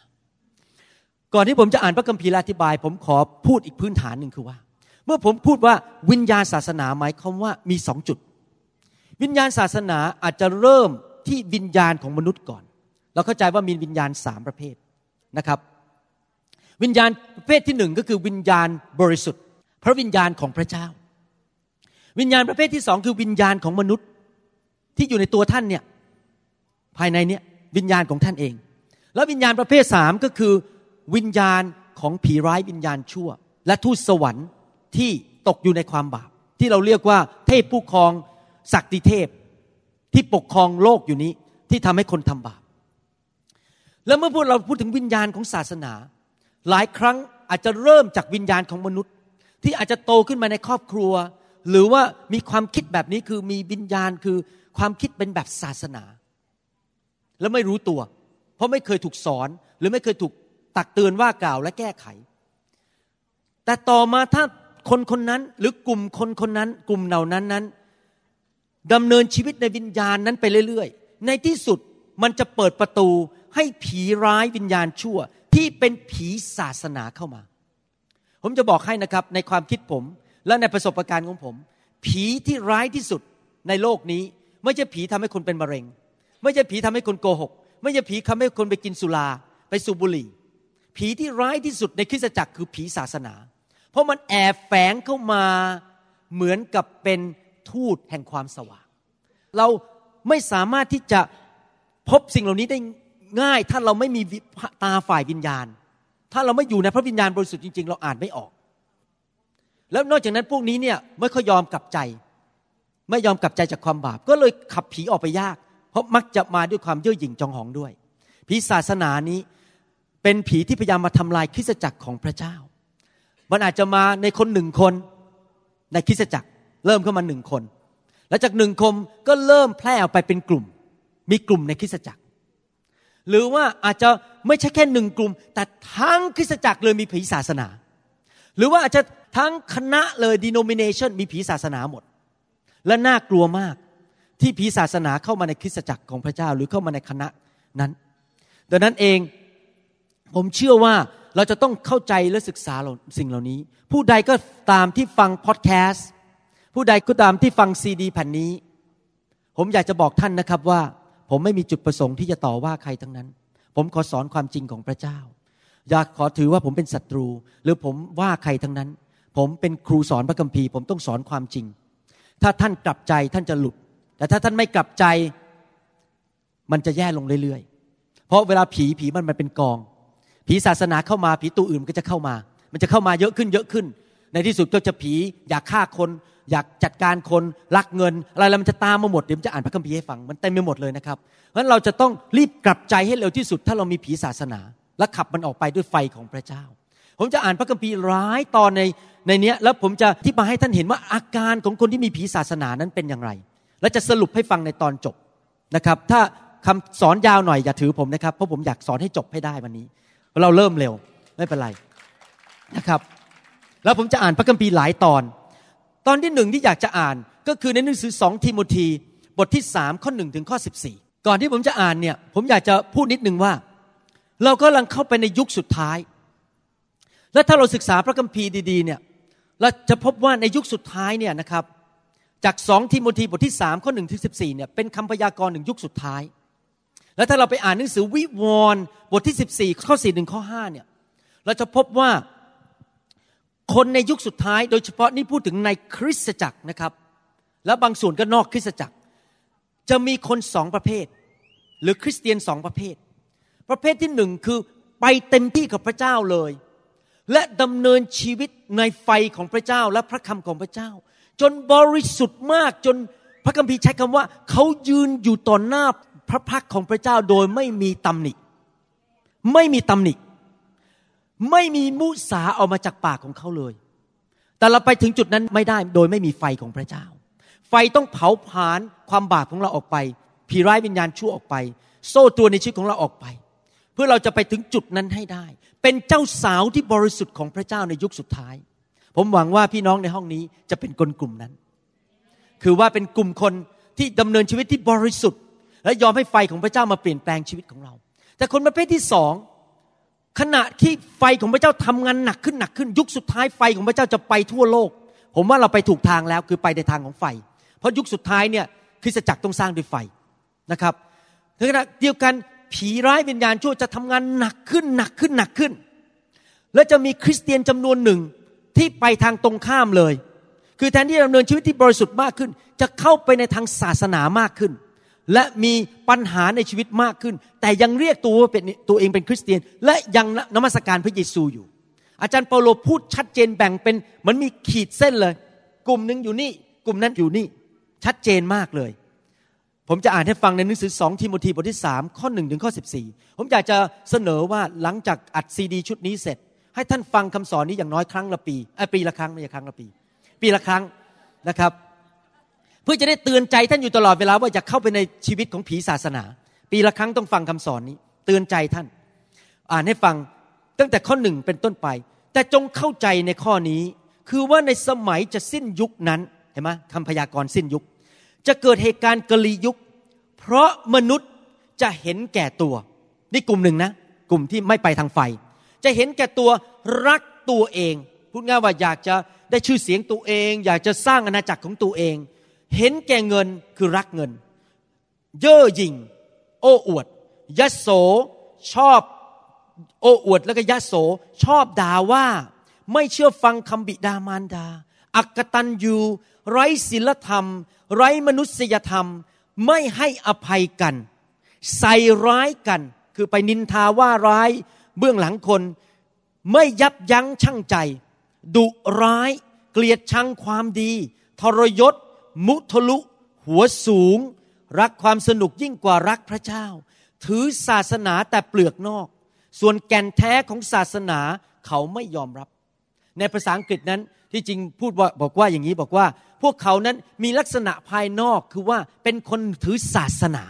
ก่อนที่ผมจะอ่านพระคัมภีร์อธิบาย ผมขอพูดอีกพื้นฐานหนึ่งคือว่า เมื่อผมพูดว่าวิญญาณศาสนาหมายความว่ามีสองจุด วิญญาณศาสนาอาจจะเริ่ม ที่วิญญาณของมนุษย์ก่อน เราเข้าใจว่ามีวิญญาณสามประเภทนะครับ วิญญาณประเภทที่หนึ่งก็คือวิญญาณบริสุทธิ์ พระวิญญาณของพระเจ้า วิญญาณประเภทที่สองคือวิญญาณของมนุษย์ที่อยู่ในตัวท่านเนี่ยภายในเนี้ยวิญญาณของท่านเอง แล้ววิญญาณประเภทสามก็คือวิญญาณของผีร้ายวิญญาณชั่ว และทูตสวรรค์ที่ตกอยู่ในความบาป ที่เราเรียกว่าเทพผู้ครองศักดิเทพ ที่ปกครองโลกอยู่นี้ที่ทำให้คนทำบาป แล้วเมื่อพวกเราพูดถึงวิญญาณของศาสนา หลายครั้งอาจจะเริ่มจากวิญญาณของมนุษย์ ที่อาจจะโตขึ้นมาในครอบครัว หรือว่ามีความคิดแบบนี้คือมีวิญญาณคือความคิดเป็นแบบศาสนา แล้วไม่รู้ตัว เพราะไม่เคยถูกสอน หรือไม่เคยถูกตักเตือนว่ากล่าวและแก้ไข แต่ต่อมาถ้าคนคนนั้นหรือกลุ่มคนคนนั้น กลุ่มเหล่านั้นนั้น ดำเนินชีวิตในวิญญาณนั้นไปเรื่อยๆ ในที่สุดมันจะเปิดประตูให้ผีร้ายวิญญาณชั่ว ที่เป็นผีศาสนาเข้ามา ผมจะบอกให้นะครับในความคิดผมและในประสบการณ์ของผม ผีที่ร้ายที่สุดในโลกนี้ ไม่ใช่ผีทำให้คนเป็นมะเร็ง ไม่ใช่ผีทำให้คนโกหก ไม่ใช่ผีทำให้คนไปกินสุรา ไปสูบบุหรี่ ผีที่ร้ายที่สุดในคริสตจักรคือผีศาสนา เพราะมันแอบแฝงเข้ามาเหมือนกับเป็น ทูตแห่งความสว่าง เราไม่สามารถที่จะพบสิ่งเหล่านี้ได้ง่าย ถ้าเราไม่มีตาฝ่ายวิญญาณ ถ้าเราไม่อยู่ในพระวิญญาณบริสุทธิ์จริง ๆ เราอ่านไม่ออก แล้วนอกจากนั้นพวกนี้เนี่ยไม่ค่อยยอมกลับใจ ไม่ยอมกลับใจจากความบาป ก็เลยขับผีออกไปยาก เพราะมักจะมาด้วยความเย่อหยิ่งจองหองด้วย ผีศาสนานี้เป็นผีที่พยายามมาทำลายคริสตจักรของพระเจ้า มันอาจจะมาในคนหนึ่งคนในคริสตจักร เริ่มเข้ามาหนึ่งคน แล้วจากหนึ่งคมก็เริ่มแพร่ออกไปเป็นกลุ่ม มีกลุ่มในคริสตจักร หรือว่าอาจจะไม่ใช่แค่หนึ่งกลุ่ม แต่ทั้งคริสตจักรเลยมีผีศาสนา หรือว่าอาจจะทั้งคณะเลย denomination มีผีศาสนาหมด และน่ากลัวมากที่ผีศาสนาเข้ามาในคริสตจักรของพระเจ้าหรือเข้ามาในคณะนั้น ดังนั้นเองผมเชื่อว่าเราจะต้องเข้าใจและศึกษาสิ่งเหล่านี้ ผู้ใดก็ตามที่ฟังพอดแคสต์ ผู้ใดก็ตามที่ฟังซีดีแผ่นนี้ ผมอยากจะบอกท่านนะครับว่า ผมไม่มีจุดประสงค์ที่จะต่อว่าใครทั้งนั้น ผมขอสอนความจริงของพระเจ้า อยากขอถือว่าผมเป็นศัตรู หรือผมว่าใครทั้งนั้น ผมเป็นครูสอนพระคัมภีร์ ผมต้องสอนความจริง ถ้าท่านกลับใจท่านจะหลุด แต่ถ้าท่านไม่กลับใจ มันจะแย่ลงเรื่อยๆ เพราะเวลาผีผีมันมันเป็นกอง ผีศาสนาเข้ามาผีตัวอื่นก็จะเข้ามา มันจะเข้ามาเยอะขึ้นเยอะขึ้น ในที่สุดก็จะผีอยากฆ่าคน อยากจัดการคนรักเงิน อะไรแล้วมันจะตามมาหมดเดี๋ยวจะอ่านพระคัมภีร์ให้ฟังมันเต็มไปหมดเลยนะครับเพราะฉะนั้นเราจะต้องรีบกลับใจให้เร็วที่สุด ถ้าเรามีผีศาสนา และขับมันออกไปด้วยไฟของพระเจ้า ผมจะอ่านพระคัมภีร์ร้ายตอนในในนี้แล้วผมจะที่มาให้ท่านเห็นว่าอาการของคนที่มีผีศาสนานั้นเป็นอย่างไร และจะสรุปให้ฟังในตอนจบนะครับ ถ้าคำสอนยาวหน่อยอย่าถือผมนะครับเพราะผมอยากสอนให้จบให้ได้วันนี้ เราเริ่มเร็วไม่เป็นไรนะครับ แล้วผมจะอ่านพระคัมภีร์หลายตอน ตอนที่หนึ่งที่อยากจะอ่านก็คือในหนังสือสองทิโมธีบทที่สามข้อหนึ่งถึงข้อสิบสี่ก่อนที่ผมจะอ่านเนี่ยผมอยากจะพูดนิดนึงว่า เรากำลังเข้าไปในยุคสุดท้าย และถ้าเราศึกษาพระคัมภีร์ดีๆเนี่ยเราจะพบว่าในยุคสุดท้ายเนี่ยนะครับจากสองทิโมธีบทที่สามข้อหนึ่งถึงสิบสี่เนี่ยเป็นคำพยากรณ์หนึ่งยุคสุดท้าย แล้วถ้าเราไปอ่านหนังสือวิวรณ์บทที่สิบสี่ข้อสี่ถึงข้อห้าเนี่ยเราจะพบว่า คนในยุคสุดท้าย โดยเฉพาะนี่พูดถึงในคริสตจักรนะครับ แล้วบางส่วนก็นอกคริสตจักร จะมีคนสองประเภท หรือคริสเตียนสองประเภท ประเภทที่หนึ่งคือไปเต็มที่กับพระเจ้าเลย และดำเนินชีวิตในไฟของพระเจ้าและพระคำของพระเจ้า จนบริสุทธิ์มากจนพระคัมภีร์ใช้คำว่า เขายืนอยู่ต่อหน้าพระพักของพระเจ้าโดยไม่มีตำหนิ ไม่มีตำหนิ ไม่มีมุสาออกมาจากปากของเขาเลย แต่เราไปถึงจุดนั้นไม่ได้โดยไม่มีไฟของพระเจ้า ไฟต้องเผาผลาญความบาปของเราออกไป ผีร้ายวิญญาณชั่วออกไป โซ่ตัวในชีวิตของเราออกไป เพื่อเราจะไปถึงจุดนั้นให้ได้ เป็นเจ้าสาวที่บริสุทธิ์ของพระเจ้าในยุคสุดท้าย ผมหวังว่าพี่น้องในห้องนี้จะเป็นคนกลุ่มนั้น คือว่าเป็นกลุ่มคนที่ดำเนินชีวิตที่บริสุทธิ์ และยอมให้ไฟของพระเจ้ามาเปลี่ยนแปลงชีวิตของเรา แต่คนประเภทที่สอง ขณะที่ไฟของพระเจ้าทำงานหนักขึ้นหนักขึ้น ยุคสุดท้ายไฟของพระเจ้าจะไปทั่วโลก ผมว่าเราไปถูกทางแล้วคือไปในทางของไฟ เพราะยุคสุดท้ายเนี่ยคริสตจักรต้องสร้างด้วยไฟนะครับในขณะเดียวกันผีร้ายวิญญาณชั่วจะทำงานหนักขึ้นหนักขึ้นหนักขึ้น และจะมีคริสเตียนจำนวนหนึ่งที่ไปทางตรงข้ามเลย คือแทนที่จะดำเนินชีวิตที่บริสุทธิ์มากขึ้น จะเข้าไปในทางศาสนามากขึ้น และมีปัญหาในชีวิตมากขึ้น แต่ยังเรียกตัวว่าเป็นตัวเองเป็นคริสเตียน และยังนมัสการพระเยซูอยู่ อาจารย์เปาโลพูดชัดเจนแบ่งเป็นเหมือนมีขีดเส้นเลย กลุ่มหนึ่งอยู่นี่ กลุ่มนั้นอยู่นี่ ชัดเจนมากเลย ผมจะอ่านให้ฟังในหนังสือสองทิโมธีบทที่สามข้อหนึ่งถึงข้อสิบสี่ผมอยากจะเสนอว่าหลังจากอัดซีดี ชุดนี้เสร็จ ให้ท่านฟังคำสอนนี้อย่างน้อยครั้งละปีเอ้ยปีละครั้งไม่ใช่ครั้งละปี ปีละครั้งนะครับ เพื่อจะได้เตือนใจท่านอยู่ตลอดเวลาว่าอย่าเข้าไปในชีวิตของผีศาสนา ปีละครั้งต้องฟังคำสอนนี้ เตือนใจท่าน อ่านให้ฟังตั้งแต่ข้อหนึ่งเป็นต้นไป แต่จงเข้าใจในข้อนี้ คือว่าในสมัยจะสิ้นยุคนั้นเห็นไหมคำพยากรณ์สิ้นยุค จะเกิดเหตุการณ์กลียุค เพราะมนุษย์จะเห็นแก่ตัว นี่กลุ่มหนึ่งนะ กลุ่มที่ไม่ไปทางไฟ จะเห็นแก่ตัวรักตัวเอง พูดง่ายว่าอยากจะได้ชื่อเสียงตัวเอง อยากจะสร้างอาณาจักรของตัวเอง เห็นแก่เงินคือรักเงิน เย่อหยิ่ง โอ้อวดยโสชอบโอ้อวดแล้วก็ยโสชอบด่าว่า ไม่เชื่อฟังคำบิดามารดา อักตันยูไร้ศีลธรรม ไร้มนุษยธรรม ไม่ให้อภัยกัน ใส่ร้ายกัน คือไปนินทาว่าร้าย เบื้องหลังคน ไม่ยับยั้งชั่งใจ ดุร้าย เกลียดชังความดี ทรยศ มุทะลุ หัวสูง รักความสนุกยิ่งกว่ารักพระเจ้า ถือศาสนาแต่เปลือกนอก ส่วนแก่นแท้ของศาสนาเขาไม่ยอมรับ ในภาษาอังกฤษนั้นที่จริงพูดบอกว่าอย่างนี้บอกว่า พวกเขานั้นมีลักษณะภายนอกคือว่าเป็นคนถือศาสนา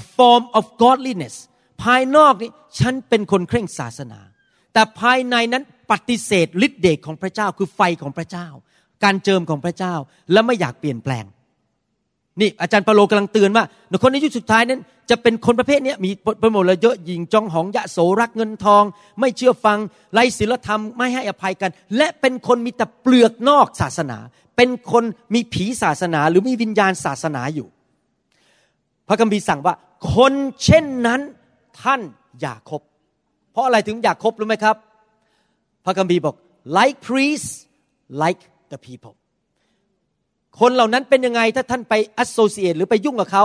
a form of godliness ภายนอกนี่ฉันเป็นคนเคร่งศาสนา แต่ภายในนั้นปฏิเสธฤทธิเดชของพระเจ้าคือไฟของพระเจ้า การเจิมของพระเจ้า และไม่อยากเปลี่ยนแปลง นี่อาจารย์เปาโลกำลังเตือนว่าคนในยุคสุดท้ายนั้น จะเป็นคนประเภทนี้มีไปหมดเลยเยอะหญิงจองหองยะโสรักเงินทอง ไม่เชื่อฟังไร้ศีลธรรมไม่ให้อภัยกัน และเป็นคนมีแต่เปลือกนอกศาสนา เป็นคนมีผีศาสนา หรือมีวิญญาณศาสนาอยู่ พระคัมภีร์สั่งว่า คนเช่นนั้นท่านอย่าคบ เพราะอะไรถึงอยากคบรู้ไหมครับ พระคัมภีร์บอก like priests like the people คนเหล่านั้นเป็นยังไงถ้าท่านไป associate หรือไปยุ่งกับเขา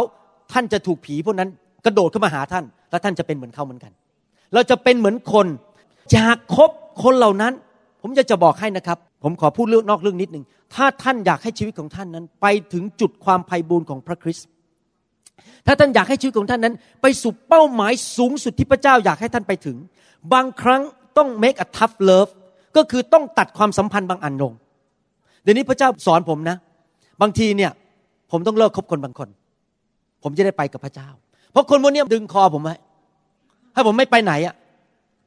ท่านจะถูกผีพวกนั้นกระโดดเข้ามาหาท่าน แล้วท่านจะเป็นเหมือนเขาเหมือนกัน เราจะเป็นเหมือนคนอยากคบคนเหล่านั้น ผมจะจะบอกให้นะครับ ผมขอพูดเรื่องนอกเรื่องนิดหนึ่งถ้าท่านอยากให้ชีวิตของท่านนั้น ไปถึงจุดความไพ่บูรณ์ของพระคริสต์ถ้าท่านอยากให้ชีวิตของท่านนั้น ไปสู่เป้าหมายสูงสุดที่พระเจ้าอยากให้ท่านไปถึง บางครั้งต้อง make a tough love ก็คือต้องตัดความสัมพันธ์บางอันลง ดี๋ยวนี้พระเจ้าสอนผมนะ บางทีเนี่ย ผมต้องเลิกคบคนบางคน ผมจะได้ไปกับพระเจ้า เพราะคนพวกนี้ดึงคอผมไว้ให้ผมไม่ไปไหนอะ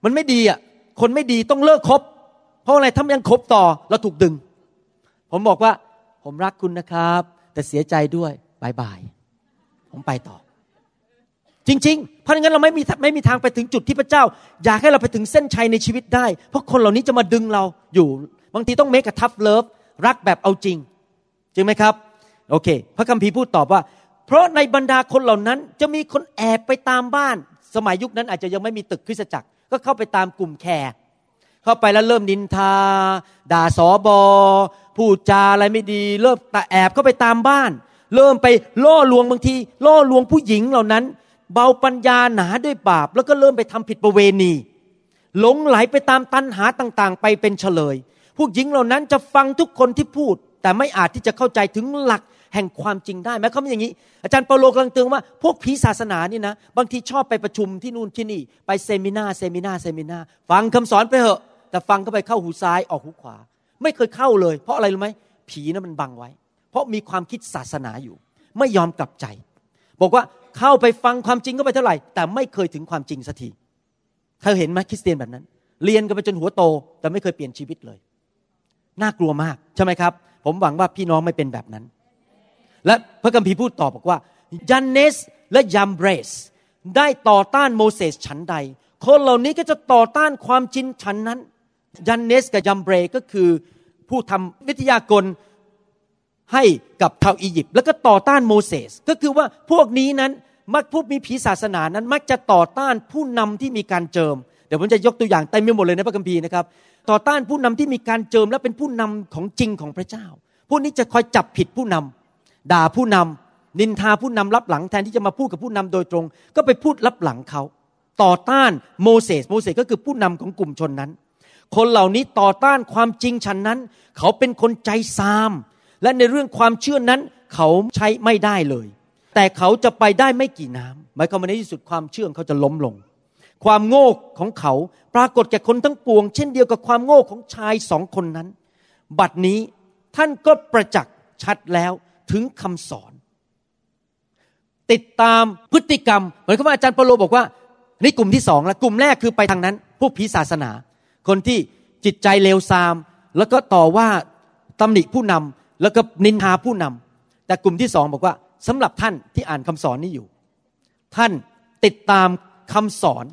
มันไม่ดีอะ คนไม่ดีต้องเลิกคบ เพราะอะไรถ้ายังคบต่อเราถูกดึง ผมบอกว่า ผมรักคุณนะครับ แต่เสียใจด้วย bye bye ผมไปต่อ จริง ๆ เพราะงั้นเราไม่มีไม่มีทางไปถึงจุดที่พระเจ้า อยากให้เราไปถึงเส้นชัยในชีวิตได้ เพราะคนเหล่านี้จะมาดึงเราอยู่ บางทีต้อง make a tough love รักแบบเอาจริง จริงไหมครับ โอเค พระคัมภีร์พูดตอบว่า เพราะในบรรดาคนเหล่านั้นจะมีคนแอบไปตามบ้าน สมัยยุคนั้นอาจจะยังไม่มีตึกคริสตจักร ก็เข้าไปตามกลุ่มแคร์เข้าไปแล้วเริ่มนินทา ด่าสอบอพูดจาอะไรไม่ดี เริ่มแต่แอบเข้าไปตามบ้าน เริ่มไปล่อลวงบางที ล่อลวงผู้หญิงเหล่านั้น เบาปัญญาหนาด้วยบาป แล้วก็เริ่มไปทำผิดประเวณี หลงไหลไปตามตัณหาต่างๆ ไปเป็นเฉลย ผู้หญิงเหล่านั้นจะฟังทุกคนที่พูด แต่ไม่อาจที่จะเข้าใจถึงหลักแห่งความจริงได้ไหมเขาไม่อย่างนี้ อาจารย์เปาโลกำลังเตือนว่าพวกผีศาสนานี่นะบางทีชอบไปประชุมที่นู่นที่นี่ ไป seminar seminar seminar ฟังคำสอนไปเถอะ แต่ฟังเข้าไปเข้าหูซ้ายออกหูขวา ไม่เคยเข้าเลย เพราะอะไรรู้ไหมผีนั้นมันบังไว้ เพราะมีความคิดศาสนาอยู่ ไม่ยอมกลับใจ บอกว่าเข้าไปฟังความจริงก็ไปเท่าไหร่ แต่ไม่เคยถึงความจริงสักทีเธอเห็นไหมคริสเตียนแบบนั้น เรียนกันไปจนหัวโต แต่ไม่เคยเปลี่ยนชีวิตเลย น่ากลัวมากใช่ไหมครับ ผมหวังว่าพี่น้องไม่เป็นแบบนั้น และพระคัมภีร์พูดต่อบอกว่ายันเนสและยัมเบรสได้ต่อต้านโมเสสฉันใด คนเหล่านี้ก็จะต่อต้านความจริงฉันนั้น ยันเนสกับยัมเบรก็คือผู้ทำวิทยากรให้กับชาวอียิปต์แล้วก็ต่อต้านโมเสสก็คือว่าพวกนี้นั้นมักพวกมีผีศาสนานั้น มักจะต่อต้านผู้นำที่มีการเจิมเดี๋ยวผมจะยกตัวอย่างเต็มไปหมดเลยในพระคัมภีร์นะครับ ต่อต้านผู้นำที่มีการเจิมและเป็นผู้นำของจริงของพระเจ้า พวกนี้จะคอยจับผิดผู้นำด่าผู้นำนินทาผู้นำรับหลังแทนที่จะมาพูดกับผู้นำโดยตรง ก็ไปพูดรับหลังเขา ต่อต้านโมเสสโมเสสก็คือผู้นำของกลุ่มชนนั้น คนเหล่านี้ต่อต้านความจริงฉันนั้น เขาเป็นคนใจซาม และในเรื่องความเชื่อนั้นเขาใช้ไม่ได้เลย แต่เขาจะไปได้ไม่กี่น้ำหมายความว่าในที่สุดความเชื่อเขาจะล้มลง ความโง่ของเขาปรากฏแก่คนทั้งปวง เช่นเดียวกับความโง่ของชายสองคนนั้น บัดนี้ท่านก็ประจักษ์ชัดแล้วถึงคำสอน ติดตามพฤติกรรม เหมือนกับว่าอาจารย์เปโลบอกว่านี่กลุ่มที่สองแล้วกลุ่มแรกคือไปทางนั้น พวกผีศาสนา คนที่จิตใจเลวทราม แล้วก็ต่อว่าตำหนิผู้นำแล้วก็นินทาผู้นำแต่กลุ่มที่สองบอกว่าสำหรับท่านที่อ่านคำสอนนี้อยู่ ท่านติดตามคำสอน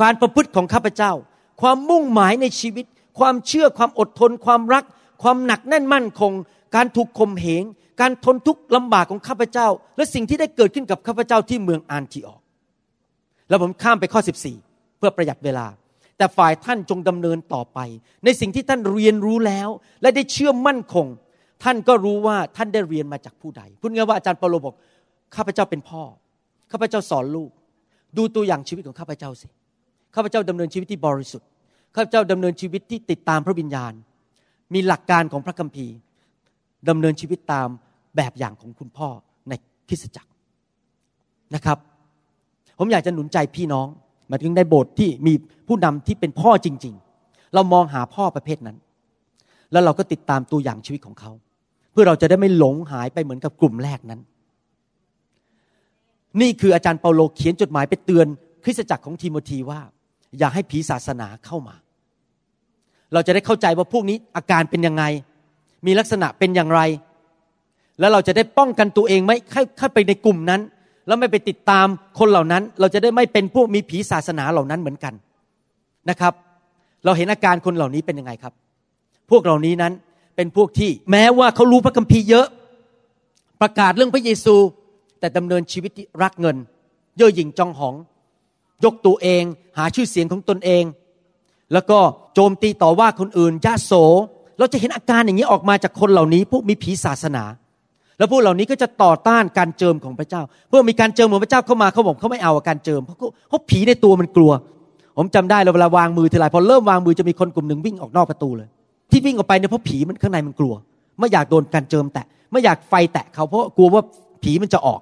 การประพฤติของข้าพเจ้า ความมุ่งหมายในชีวิต ความเชื่อความอดทน ความรัก ความหนักแน่นมั่นคง การถูกข่มเหง การทนทุกข์ลำบากของข้าพเจ้า และสิ่งที่ได้เกิดขึ้นกับข้าพเจ้าที่เมืองอันทิออก แล้วผมข้ามไปข้อ 14 เพื่อประหยัดเวลา แต่ฝ่ายท่านจงดำเนินต่อไป ในสิ่งที่ท่านเรียนรู้แล้ว และได้เชื่อมั่นคง ท่านก็รู้ว่าท่านได้เรียนมาจากผู้ใดพูดง่ายว่าอาจารย์เปาโลบอกข้าพเจ้าเป็นพ่อข้าพเจ้าสอนลูก ดูตัวอย่างชีวิตของข้าพเจ้าสิ ข้าพเจ้าดำเนินชีวิตที่บริสุทธิ์ข้าพเจ้าดำเนินชีวิตที่ติดตามพระวิญญาณ มีหลักการของพระคัมภีร์ดำเนินชีวิตตามแบบอย่างของคุณพ่อในคริสตจักรนะครับ ผมอยากจะหนุนใจพี่น้องมาถึงในโบสถ์ที่มีผู้นำที่เป็นพ่อจริง ๆ เรามองหาพ่อประเภทนั้น แล้วเราก็ติดตามตัวอย่างชีวิตของเขา เพื่อเราจะได้ไม่หลงหายไปเหมือนกับกลุ่มแรกนั้น นี่คืออาจารย์เปาโลเขียนจดหมายไปเตือนคริสตจักรของทีโมธีว่า อย่าให้ผีศาสนาเข้ามา เราจะได้เข้าใจว่าพวกนี้อาการเป็นยังไง มีลักษณะเป็นอย่างไร แล้วเราจะได้ป้องกันตัวเองไม่เข้าไปในกลุ่มนั้น แล้วไม่ไปติดตามคนเหล่านั้น เราจะได้ไม่เป็นพวกมีผีศาสนาเหล่านั้นเหมือนกันนะครับ เราเห็นอาการคนเหล่านี้เป็นยังไงครับ พวกเหล่านี้นั้นเป็นพวกที่แม้ว่าเขารู้พระคัมภีร์เยอะ ประกาศเรื่องพระเยซู แต่ดำเนินชีวิตที่รักเงิน เย่อหยิ่งจองหอง ยกตัวเอง หาชื่อเสียงของตนเอง แล้วก็โจมตีต่อว่าคนอื่นยาโส เราจะเห็นอาการอย่างนี้ออกมาจากคนเหล่านี้ พวกมีผีศาสนา แล้วพวกเหล่านี้ก็จะต่อต้านการเจิมของพระเจ้า เพื่อมีการเจิมของพระเจ้าเข้ามาเขาบอกเขาไม่เอาการเจิมเพราะเขาผีในตัวมันกลัว ผมจำได้เวลาวางมือทีไรพอเริ่มวางมือจะมีคนกลุ่มหนึ่งวิ่งออกนอกประตูเลย ที่วิ่งออกไปเนี่ยเพราะผีมันข้างในมันกลัวไม่อยากโดนการเจิมแตะไม่อยากไฟแตะเขาเพราะกลัวว่าผีมันจะออก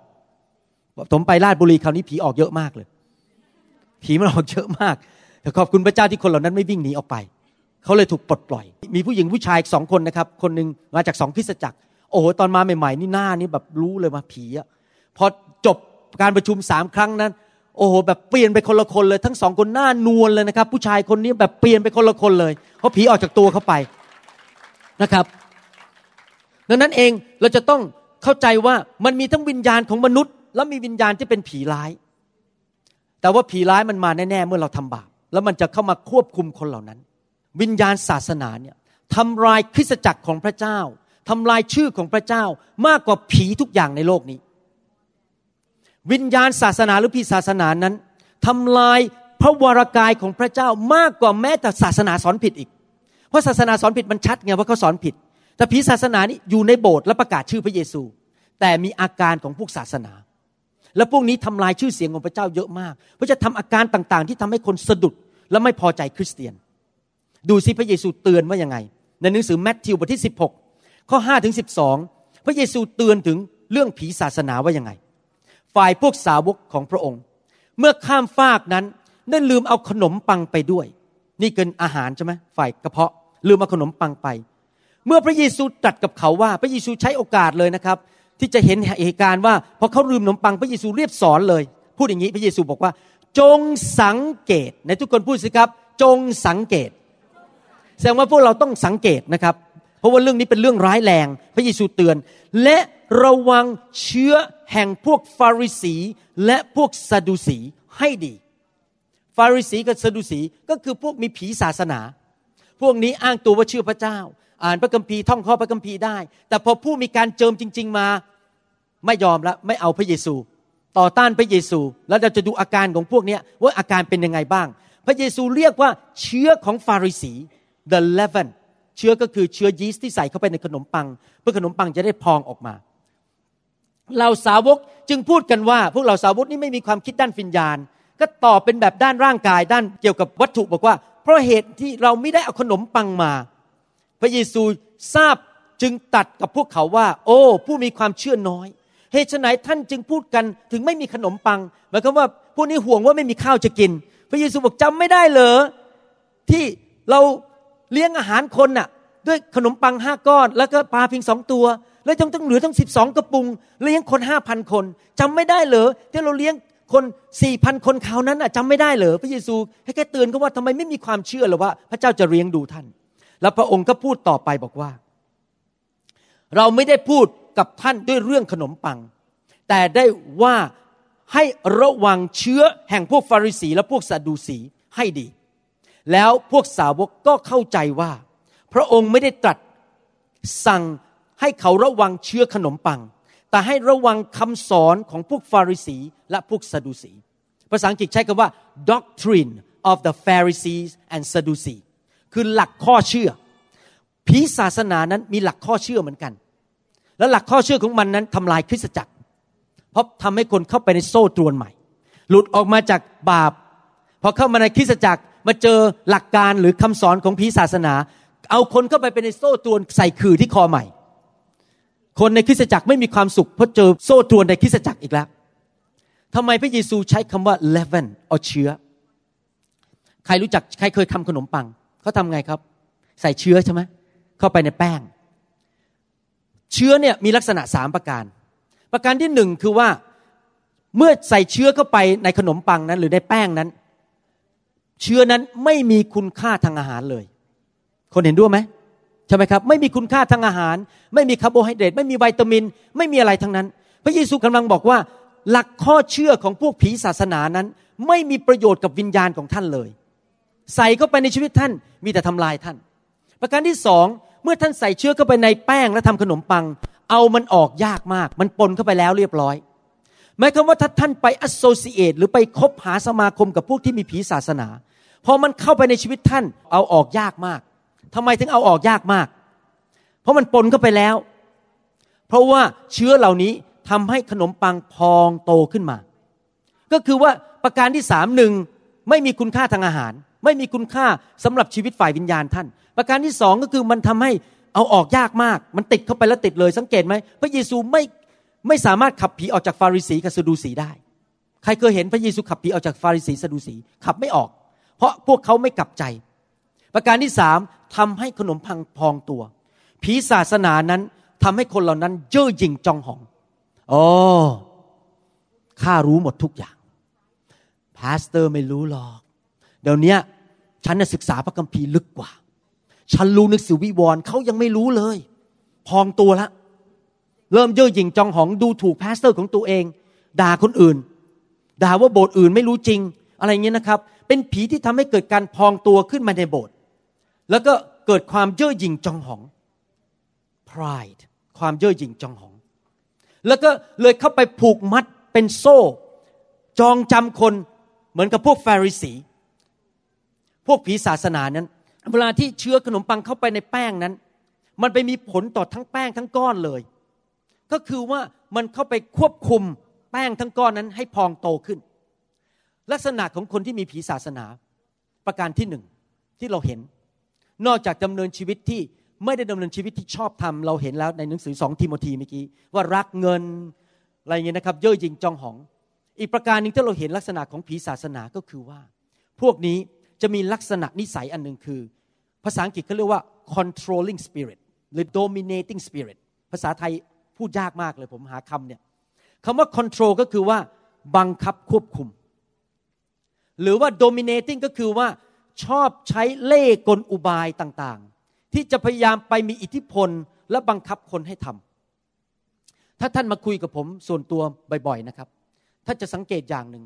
ผมไปราชบุรีคราวนี้ผีออกเยอะมากเลย ผีมันออกเยอะมากแต่ขอบคุณพระเจ้าที่คนเหล่านั้นไม่วิ่งหนีออกไป เขาเลยถูกปลดปล่อย มีผู้หญิงผู้ชายสองคนนะครับ คนหนึ่งมาจากสองคริสตจักร โอ้โหตอนมาใหม่ๆนี่หน้านี่แบบรู้เลยมาผีอะพอจบการประชุมสามครั้งนั้น โอ้โหแบบเปลี่ยนไปคนละคนเลย ทั้งสองคนหน้านวลเลยนะครับ ผู้ชายคนนี้แบบเปลี่ยนไปคนละคนเลยเพราะผีออกจากตัวเขาไปนะครับ ดังนั้นเองเราจะต้องเข้าใจว่ามันมีทั้งวิญญาณของมนุษย์ แล้วมีวิญญาณที่เป็นผีร้าย แต่ว่าผีร้ายมันมาแน่ๆเมื่อเราทำบาปแล้วมันจะเข้ามาควบคุมคนเหล่านั้น วิญญาณศาสนาเนี่ยทำลายคริสตจักรของพระเจ้าทำลายชื่อของพระเจ้ามากกว่าผีทุกอย่างในโลกนี้ วิญญาณศาสนาหรือผีศาสนานั้นทำลายพระวรากายของพระเจ้ามากกว่าแม้แต่ศาสนาสอนผิดอีก เพราะศาสนาสอนผิดมันชัดไงว่าเขาสอนผิด แต่ผีศาสนานี้อยู่ในโบสถ์และประกาศชื่อพระเยซู แต่มีอาการของพวกศาสนา แล้วพวกนี้ทำลายชื่อเสียงของพระเจ้าเยอะมากเพราะจะทำอาการต่างๆ ที่ทำให้คนสะดุดและไม่พอใจคริสเตียน ดูซิพระเยซูเตือนว่ายังไง ในหนังสือแมทธิวบทที่ 16 ข้อ5ถึง12 พระเยซูเตือนถึงเรื่องผีศาสนาว่ายังไง ฝ่ายพวกสาวกของพระองค์ เมื่อข้ามฟากนั้นได้ลืมเอาขนมปังไปด้วย นี่เกินอาหารใช่ไหมฝ่ายกระเพาะลืมเอาขนมปังไป เมื่อพระเยซูตรัสกับเขาว่าพระเยซูใช้โอกาสเลยนะครับ ที่จะเห็นเหตุการณ์ว่าพอเขาลืมขนมปังพระเยซูเรียบสอนเลย พูดอย่างนี้พระเยซูบอกว่า จงสังเกตในทุกคนพูดสิครับ จงสังเกต แสดงว่าพวกเราต้องสังเกตนะครับ เพราะว่าเรื่องนี้เป็นเรื่องร้ายแรง พระเยซูเตือน และระวังเชื้อแห่งพวกฟาริสีและพวกซาดูสีให้ดี ฟาริสีกับซาดูสีก็คือพวกมีผีศาสนา พวกนี้อ้างตัวว่าเชื่อพระเจ้า อ่านพระคัมภีร์ท่องข้อพระคัมภีร์ได้ แต่พอผู้มีการเจิมจริง ๆมา ไม่ยอมแล้วไม่เอาพระเยซู ต่อต้านพระเยซู แล้วเราจะดูอาการของพวกนี้ว่าอาการเป็นยังไงบ้าง พระเยซูเรียกว่าเชื้อของฟาริสี the leaven เชื้อก็คือเชื้อยีสต์ที่ใส่เข้าไปในขนมปัง เพื่อขนมปังจะได้พองออกมาเราสาวกจึงพูดกันว่า พวกเราสาวกนี่ไม่มีความคิดด้านวิญญาณ ก็ตอบเป็นแบบด้านร่างกายด้านเกี่ยวกับวัตถุบอกว่า เพราะเหตุที่เราไม่ได้เอาขนมปังมา พระเยซูทราบจึงตัดกับพวกเขาว่า โอ้ ผู้มีความเชื่อน้อย เหตุไฉนท่านจึงพูดกันถึงไม่มีขนมปังหมายความว่าพวกนี้ห่วงว่าไม่มีข้าวจะกิน พระเยซูบอกจำไม่ได้เหรอที่เราเลี้ยงอาหารคนน่ะ ด้วยขนมปังห้าก้อน แล้วก็ปลาเพียงสองตัว แล้วต้องต้องเหลือต้องสิบสองกระปุงเลี้ยงคนห้าพันคนจำไม่ได้เหรอที่เราเลี้ยงคนสี่พันคนคราวนั้นอะจำไม่ได้เหรอพระเยซูให้แค่เตือนเขาว่าทำไมไม่มีความเชื่อหรอว่า พระเจ้าจะเลี้ยงดูท่าน แล้วพระองค์ก็พูดต่อไปบอกว่า เราไม่ได้พูดกับท่านด้วยเรื่องขนมปัง แต่ได้ว่าให้ระวังเชื้อแห่งพวกฟาริสีและพวกซาดูสีให้ดี แล้วพวกสาวกก็เข้าใจว่า พระองค์ไม่ได้ตรัสสั่งให้เขาระวังเชื้อขนมปัง แต่ให้ระวังคำสอนของพวกฟาริสีและพวกซาดูสี ภาษาอังกฤษใช้คำว่า doctrine of the Pharisees and Sadducees คือหลักข้อเชื่อ ผีศาสนานั้นมีหลักข้อเชื่อเหมือนกัน และหลักข้อเชื่อของมันนั้นทำลายคริสตจักร เพราะทำให้คนเข้าไปในโซ่ตรวนใหม่ หลุดออกมาจากบาป พอเข้ามาในคริสตจักรมาเจอหลักการหรือคำสอนของผีศาสนา เอาคนเข้าไปเป็นในโซ่ตรวนใส่ขื่อที่คอใหม่ คนในคริสตจักรไม่มีความสุขเพราะเจอโซ่ตรวนในคริสตจักรอีกแล้วทำไมพระเยซูใช้คำว่า leaven เอาเชื้อ ใครรู้จักใครเคยทำขนมปัง เขาทำไงครับ ใส่เชื้อใช่ไหมเข้าไปในแป้ง เชื้อเนี่ยมีลักษณะสามประการ ประการที่หนึ่งคือว่าเมื่อใส่เชื้อเข้าไปในขนมปังนั้น หรือในแป้งนั้น เชื้อนั้นไม่มีคุณค่าทางอาหารเลย คนเห็นด้วยไหมใช่ไหมครับไม่มีคุณค่าทางอาหาร ไม่มีคาร์โบไฮเดรตไม่มีวิตามิน ไม่มีอะไรทั้งนั้น พระเยซูกำลังบอกว่า หลักข้อเชื่อของพวกผีศาสนานั้น ไม่มีประโยชน์กับวิญญาณของท่านเลย ใส่เข้าไปในชีวิตท่านมีแต่ทำลายท่าน ประการที่สองเมื่อท่านใส่เชื้อเข้าไปในแป้งและทำขนมปัง เอามันออกยากมาก มันปนเข้าไปแล้วเรียบร้อยหมายความว่าถ้าท่านไป associate หรือไปคบหาสมาคมกับพวกที่มีผีศาสนาพอมันเข้าไปในชีวิตท่านเอาออกยากมากทำไมถึงเอาออกยากมาก เพราะมันปนเข้าไปแล้ว เพราะว่าเชื้อเหล่านี้ทำให้ขนมปังพองโตขึ้นมา ก็คือว่าประการที่สามหนึ่งไม่มีคุณค่าทางอาหาร ไม่มีคุณค่าสำหรับชีวิตฝ่ายวิญญาณท่าน ประการที่สองก็คือมันทำให้เอาออกยากมาก มันติดเข้าไปแล้วติดเลยสังเกตไหมพระเยซูไม่ไม่สามารถขับผีออกจากฟาริสีกับซาดูสีได้ ใครเคยเห็นพระเยซูขับผีออกจากฟาริสีซาดูสีขับไม่ออก เพราะพวกเขาไม่กลับใจ ประการที่สามทำให้ขนมพังพองตัว ผีศาสนานั้นทำให้คนเหล่านั้นเย่อหยิ่งจองหองโอ้ข้ารู้หมดทุกอย่างพาสเตอร์ไม่รู้หรอก เดี๋ยวนี้ฉันน่ะศึกษาพระคัมภีร์ลึกกว่า ฉันรู้นึกสิวิวรณ์เขายังไม่รู้เลย พองตัวละ เริ่มเย่อหยิ่งจองหองดูถูก pastor ของตัวเอง ด่าคนอื่น ด่าว่าโบสถ์อื่นไม่รู้จริง อะไรเงี้ยนะครับ เป็นผีที่ทำให้เกิดการพองตัวขึ้นมาในโบสถ์แล้วก็เกิดความเย่อหยิ่งจองหอง pride ความเย่อหยิ่งจองหอง แล้วก็เลยเข้าไปผูกมัดเป็นโซ่ จองจำคนเหมือนกับพวกฟาริสี พวกผีศาสนานั้น เวลาที่เชื้อขนมปังเข้าไปในแป้งนั้น มันไปมีผลต่อทั้งแป้งทั้งก้อนเลย ก็คือว่ามันเข้าไปควบคุมแป้งทั้งก้อนนั้นให้พองโตขึ้น ลักษณะของคนที่มีผีศาสนา ประการที่หนึ่งที่เราเห็น นอกจากดำเนินชีวิตที่ไม่ได้ดำเนินชีวิตที่ชอบทำเราเห็นแล้วในหนังสือสองทิโมธีเมื่อกี้ว่ารักเงินอะไรเงี้ยนะครับ เย่อหยิ่งจองหอง อีกประการหนึ่งที่เราเห็นลักษณะของผีศาสนาก็คือว่า พวกนี้ จะมีลักษณะนิสัยอันหนึ่งคือ ภาษาอังกฤษเขาเรียกว่า controlling spirit หรือ dominating spirit ภาษาไทยพูดยากมากเลยผมหาคำเนี่ยคำว่า control ก็คือว่าบังคับควบคุม หรือว่า dominating ก็คือว่าชอบใช้เล่กลอุบายต่างๆ ที่จะพยายามไปมีอิทธิพลและบังคับคนให้ทำถ้าท่านมาคุยกับผมส่วนตัวบ่อยๆนะครับถ้าจะสังเกตอย่างหนึ่ง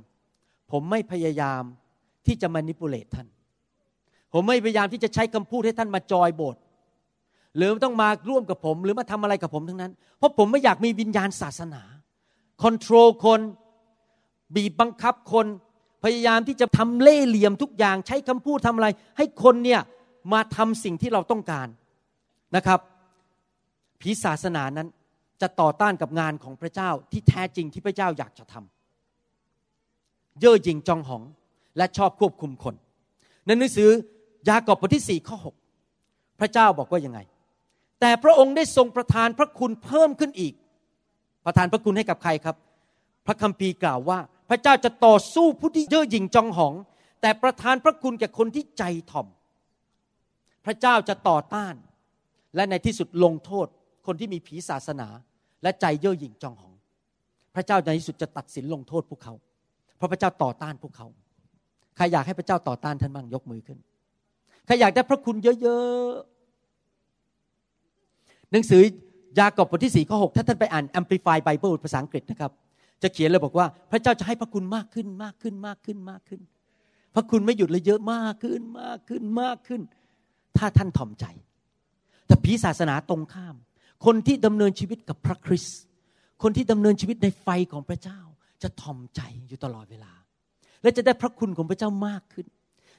ผมไม่พยายาม ที่จะมานิปุเลตท่าน ผมไม่พยายามที่จะใช้คำพูดให้ท่านมาจอยโบสถ์หรือต้องมาร่วมกับผม หรือมาทำอะไรกับผมทั้งนั้น เพราะผมไม่อยากมีวิญญาณศาสนาคอนโทรลคนบีบบังคับคน พยายามที่จะทำเล่เหลี่ยมทุกอย่าง ใช้คำพูดทำอะไร ให้คนเนี่ยมาทำสิ่งที่เราต้องการนะครับ ผีศาสนานั้นจะต่อต้านกับงานของพระเจ้าที่แท้จริงที่พระเจ้าอยากจะทเย่อหยิ่งจองหอง และชอบควบคุมคนในหนังสือยากอบบทที่สี่ข้อ6พระเจ้าบอกว่ายังไง แต่พระองค์ได้ทรงประทานพระคุณเพิ่มขึ้นอีก ประทานพระคุณให้กับใครครับ พระคัมภีร์กล่าวว่า พระเจ้าจะต่อสู้ผู้ที่เย่อหยิ่งจองหอง แต่ประทานพระคุณแก่คนที่ใจถ่อม พระเจ้าจะต่อต้าน และในที่สุดลงโทษ คนที่มีผีศาสนา และใจเย่อหยิ่งจองหอง พระเจ้าในที่สุดจะตัดสินลงโทษพวกเขา เพราะพระเจ้าต่อต้านพวกเขา ใครอยากให้พระเจ้าต่อต้านท่านบ้างยกมือขึ้น ใครอยากได้พระคุณเยอะๆ หนังสือยากอบบทที่สี่ข้อหถ้าท่านไปอ่าน Amplify Bible ภาษาอังกฤษนะครับ จะเขียนเลยบอกว่า พระเจ้าจะให้พระคุณมากขึ้นมากขึ้นมากขึ้นมากขึ้น พระคุณไม่หยุดเลยเยอะมากขึ้นมากขึ้นมากขึ้น ถ้าท่านถ่อมใจ แต่ผีศาสนาตรงข้าม คนที่ดำเนินชีวิตกับพระคริสต์คนที่ดำเนินชีวิตในไฟของพระเจ้า จะถ่อมใจอยู่ตลอดเวลา และจะได้พระคุณของพระเจ้ามากขึ้น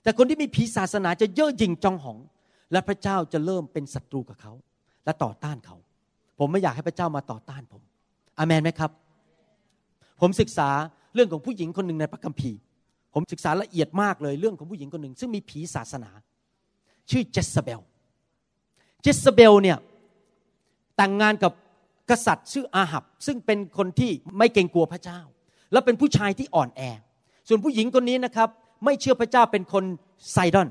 แต่คนที่มีผีศาสนาจะเย่อหยิ่งจองหอง และพระเจ้าจะเริ่มเป็นศัตรูกับเขา และต่อต้านเขา ผมไม่อยากให้พระเจ้ามาต่อต้านผมอามนไหมครับ ผมศึกษาเรื่องของผู้หญิงคนหนึ่งในพระคัมภีร์ ผมศึกษาละเอียดมากเลยเรื่องของผู้หญิงคนหนึ่ง ซึ่งมีผีศาสนา ชื่อเจสเบล เจสเบลเนี่ยแต่งงานกับกษัตริย์ชื่ออาหับ ซึ่งเป็นคนที่ไม่เกรงกลัวพระเจ้า และเป็นผู้ชายที่อ่อนแอ ส่วนผู้หญิงคนนี้นะครับไม่เชื่อพระเจ้าเป็นคนไซดอน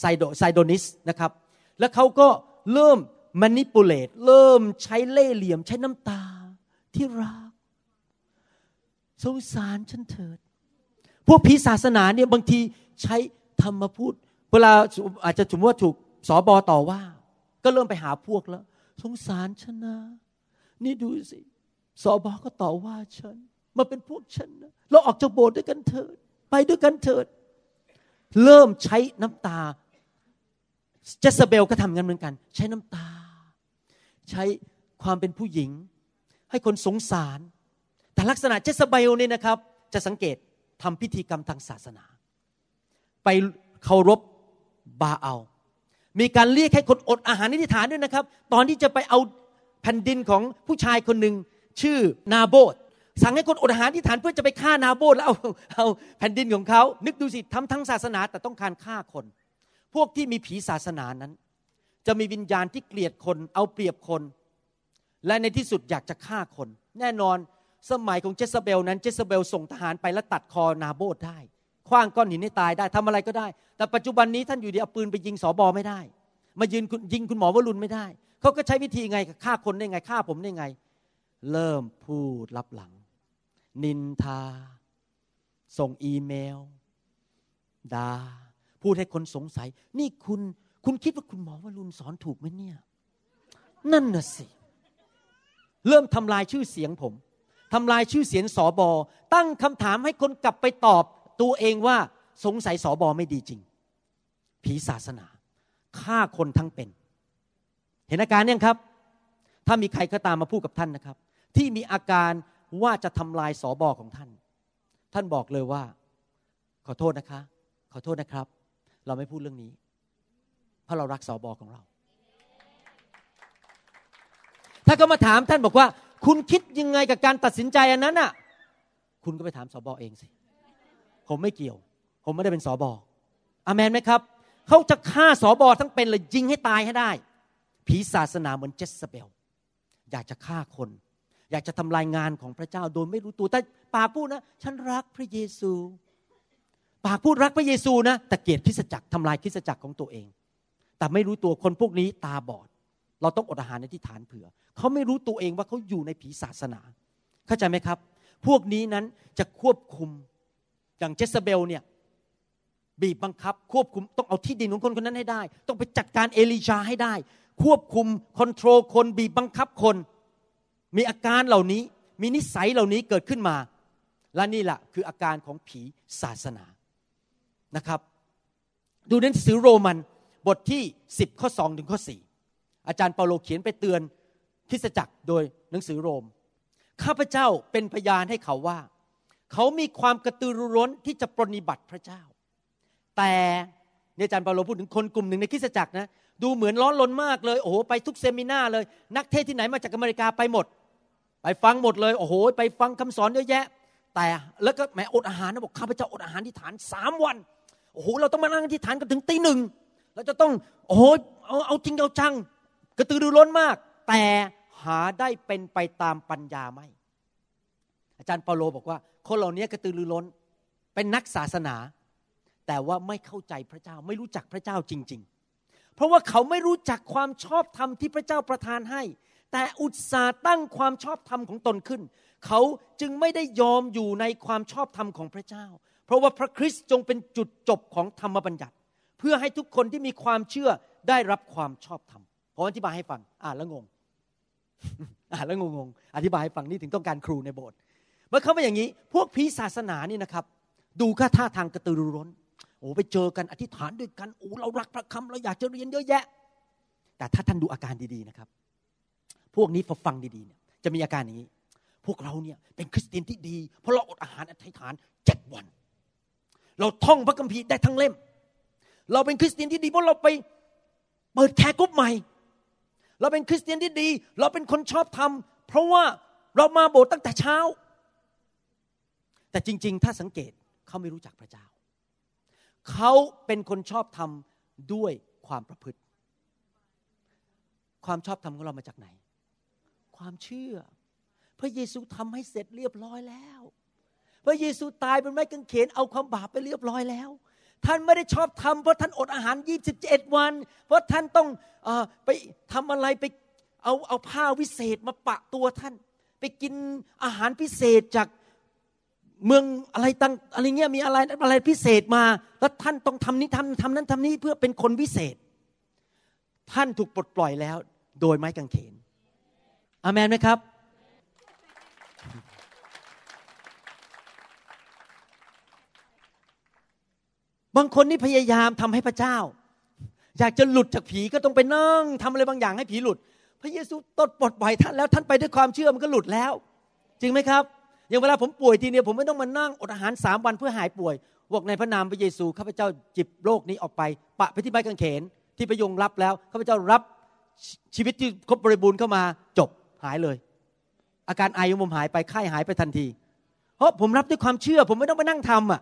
ไซโดไซโดนิสนะครับ แล้วเขาก็เริ่มมานิปูเลตเริ่มใช้เล่เหลี่ยมใช้น้ำตาที่รักสงสารฉันเถิด พวกผีศาสนาเนี่ยบางทีใช้ธรรมพูด เวลาอาจจะสมมติว่าถูกสอบอต่อว่า ก็เริ่มไปหาพวกแล้ว สงสารฉันนะ นี่ดูสิสอบอก็ต่อว่าฉัน มาเป็นพวกฉันนะเราออกจากโบสถ์ด้วยกันเถิด ไปด้วยกันเถิด เริ่มใช้น้ำตา เจสเบลก็ทำงานเหมือนกัน ใช้น้ำตา ใช้ความเป็นผู้หญิง ให้คนสงสาร แต่ลักษณะเจสเบลเนี่ยนะครับ จะสังเกตทำพิธีกรรมทางศาสนา ไปเคารพบาเอา มีการเรียกให้คนอดอาหารนิธิฐานด้วยนะครับ ตอนที่จะไปเอาแผ่นดินของผู้ชายคนหนึ่งชื่อนาโบด สั่งให้คนอดอาหารที่ฐานเพื่อจะไปฆ่านาโบดแล้วเอาเอาแผ่นดินของเขา นึกดูสิทำทั้งศาสนาแต่ต้องการฆ่าคน พวกที่มีผีศาสนานั้น จะมีวิญญาณที่เกลียดคน เอาเปรียบคน และในที่สุดอยากจะฆ่าคน แน่นอนสมัยของเจสเบลนั้นเจสเบลส่งทหารไปแล้วตัดคอนาโบดได้คว้างก้อนหินให้ตายได้ทำอะไรก็ได้ แต่ปัจจุบันนี้ท่านอยู่ดีเอาปืนไปยิงสอบอไม่ได้ มายืนยิงคุณหมอวรุณไม่ได้ เขาก็ใช้วิธีไงฆ่าคนได้ไงฆ่าผมได้ไง เริ่มพูดลับหลัง นินทา ส่งอีเมลดาพูดให้คนสงสัย นี่คุณคุณคิดว่าคุณหมอวรุณสอนถูกไหมเนี่ย นั่นน่ะสิ เริ่มทำลายชื่อเสียงผมทำลายชื่อเสียงสอบอตั้งคำถามให้คนกลับไปตอบ ตัวเองว่าสงสัยสอบอไม่ดีจริง ผีศาสนาฆ่าคนทั้งเป็น เห็นอาการยังครับ ถ้ามีใครก็ตามมาพูดกับท่านนะครับ ที่มีอาการ ว่าจะทำลายสอบอของท่าน ท่านบอกเลยว่า ขอโทษนะคะ ขอโทษนะครับ เราไม่พูดเรื่องนี้ เพราะเรารักสอบอของเรา ถ้าก็มาถามท่านบอกว่า คุณคิดยังไงกับการตัดสินใจอันนั้นน่ะ คุณก็ไปถามสอบอเองสิ ผมไม่เกี่ยว ผมไม่ได้เป็นสอบออามนไหมครับ เขาจะฆ่าสอบอทั้งเป็นเลยยิงให้ตายให้ได้ ผีศาสนาเหมือนเจสเบล อยากจะฆ่าคน อยากจะทำลายงานของพระเจ้าโดยไม่รู้ตัวแต่ปากพูดนะฉันรักพระเยซู ปากพูดรักพระเยซูนะแต่เกลียดคริสจักรทำลายคริสจักรของตัวเอง แต่ไม่รู้ตัวคนพวกนี้ตาบอด เราต้องอดอาหารในที่ฐานเผื่อ เขาไม่รู้ตัวเองว่าเขาอยู่ในผีศาสนา เข้าใจไหมครับ พวกนี้นั้นจะควบคุมอย่างเจสเบลเนี่ยบีบบังคับ ควบคุมต้องเอาที่ดินของคนคนนั้นให้ได้ ต้องไปจัดการเอลิชาให้ได้ ควบคุมคอนโทรลคนบีบบังคับคน มีอาการเหล่านี้มีนิสัยเหล่านี้เกิดขึ้นมา และนี่แหละคืออาการของผีศาสนานะครับ ดูหนังสือโรมันบทที่ 10 ข้อ2ถึงข้อ 4 อาจารย์เปาโลเขียนไปเตือนคริสตจักรโดยหนังสือโรม ข้าพเจ้าเป็นพยานให้เขาว่า เขามีความกระตือรือร้นที่จะปรนิบัติพระเจ้า แต่เนี่ยอาจารย์เปาโลพูดถึงคนกลุ่มหนึ่งในคริสตจักรนะดูเหมือนร้อนรนมากเลย โอ้โหไปทุกเซมินาเลย นักเทศที่ไหนมาจากอเมริกาไปหมด ไปฟังหมดเลยโอ้โห ไปฟังคำสอนเยอะแยะ แต่แล้วก็แหมอดอาหารนะบอกข้าพเจ้าอดอาหารที่ฐานสามวันโอ้โหเราต้องมานั่งที่ฐานกันถึงตีหนึ่งเราจะต้องโอ้โหเอาเอาจริงเอาจัง กระตือรือร้นมาก แต่หาได้เป็นไปตามปัญญาไหมอาจารย์เปาโลบอกว่า คนเหล่านี้กระตือรือร้นเป็นนักศาสนา แต่ว่าไม่เข้าใจพระเจ้าไม่รู้จักพระเจ้าจริง ๆ เพราะว่าเขาไม่รู้จักความชอบธรรมที่พระเจ้าประทานให้ แต่อุตสาห์ตั้งความชอบธรรมของตนขึ้น เขาจึงไม่ได้ยอมอยู่ในความชอบธรรมของพระเจ้า เพราะว่าพระคริสต์จงเป็นจุดจบของธรรมบัญญัติ เพื่อให้ทุกคนที่มีความเชื่อได้รับความชอบธรรมผมอธิบายให้ฟัง อ่านแล้วงง อ่านแล้วงงๆอธิบายให้ฟังนี่ถึงต้องการครูในโบสถ์เมื่อเขาเป็นอย่างนี้ พวกผีศาสนานี่นะครับ ดูค่าท่าทางกระตือรือร้นโอ้ไปเจอกันอธิษฐานด้วยกันโอ้เรารักพระคำเราอยากจะเรียนเยอะแยะ แต่ถ้าท่านดูอาการดีๆนะครับ พวกนี้พอฟังดีๆเนี่ยจะมีอาการอย่างนี้ พวกเราเนี่ยเป็นคริสเตียนที่ดี เพราะเราอดอาหารอธิษฐานเจ็ดวัน เราท่องพระคัมภีร์ได้ทั้งเล่ม เราเป็นคริสเตียนที่ดีเพราะเราไปเปิดแคร์กรุ๊ปใหม่ เราเป็นคริสเตียนที่ดี เราเป็นคนชอบธรรมเพราะว่าเรามาโบสถ์ตั้งแต่เช้า แต่จริง ๆ ถ้าสังเกตเขาไม่รู้จักพระเจ้า เขาเป็นคนชอบธรรมด้วยความประพฤติ ความชอบธรรมของเรามาจากไหน ความเชื่อ พระเยซูทำให้เสร็จเรียบร้อยแล้ว พระเยซูตายบนไม้กางเขนเอาความบาปไปเรียบร้อยแล้ว ท่านไม่ได้ชอบทำเพราะท่านอดอาหาร 27 วัน เพราะท่านต้องอไปทำอะไรไปเอาเอาผ้าวิเศษมาปะตัวท่าน ไปกินอาหารพิเศษจากเมืองอะไรตั้งอะไรเงี้ยมีอะไรอะไรพิเศษมา แล้วท่านต้องทำนี้ทำทำนั้นทำนี้เพื่อเป็นคนวิเศษ ท่านถูกปลดปล่อยแล้ว โดยไม้กางเขน อเมนไหมครับ บางคนนี่พยายามทำให้พระเจ้า อยากจะหลุดจากผีก็ต้องไปนั่งทำอะไรบางอย่างให้ผีหลุด พระเยซูตดปลดปล่อยท่านแล้วท่านไปด้วยความเชื่อมันก็หลุดแล้ว จริงไหมครับ อย่างเวลาผมป่วยทีเนี้ยผมไม่ต้องมานั่งอดอาหารสามวันเพื่อหายป่วยบอกในพระนามพระเยซูข้าพเจ้าจิบโรคนี้ออกไป ปะไปที่ใบกางเขนที่พระยงรับแล้วข้าพเจ้ารับชีวิตที่ครบบริบูรณ์เข้ามาจบ หายเลย อาการไอของผมหายไปไข้หายไปทันที เพราะผมรับด้วยความเชื่อ ผมไม่ต้องมานั่งทำอะ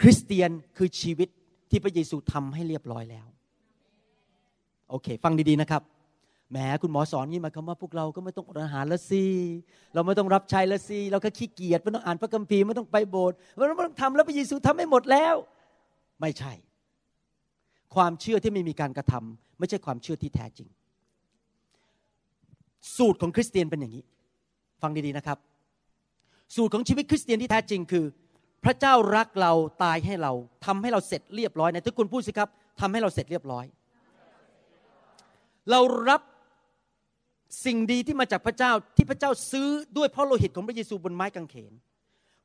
คริสเตียนคือชีวิตที่พระเยซูทำให้เรียบร้อยแล้ว โอเค ฟังดีๆนะครับแหมคุณหมอสอนงี้มาคำว่าพวกเราก็ไม่ต้องอดอาหารละสิเราไม่ต้องรับใช้ละสิเราก็ขี้เกียจไม่ต้องอ่านพระคัมภีร์ไม่ต้องไปโบสถ์ไม่ต้องทำแล้วพระเยซูทำให้หมดแล้ว ไม่ใช่ ความเชื่อที่ไม่มีการกระทำไม่ใช่ความเชื่อที่แท้จริง สูตรของคริสเตียนเป็นอย่างนี้ ฟังดีๆนะครับ สูตรของชีวิตคริสเตียนที่แท้จริงคือ พระเจ้ารักเราตายให้เราทำให้เราเสร็จเรียบร้อยในทุกคนพูดสิครับทำให้เราเสร็จเรียบร้อย เรารับสิ่งดีที่มาจากพระเจ้าที่พระเจ้าซื้อด้วยพระโลหิตของพระเยซูบนไม้กางเขน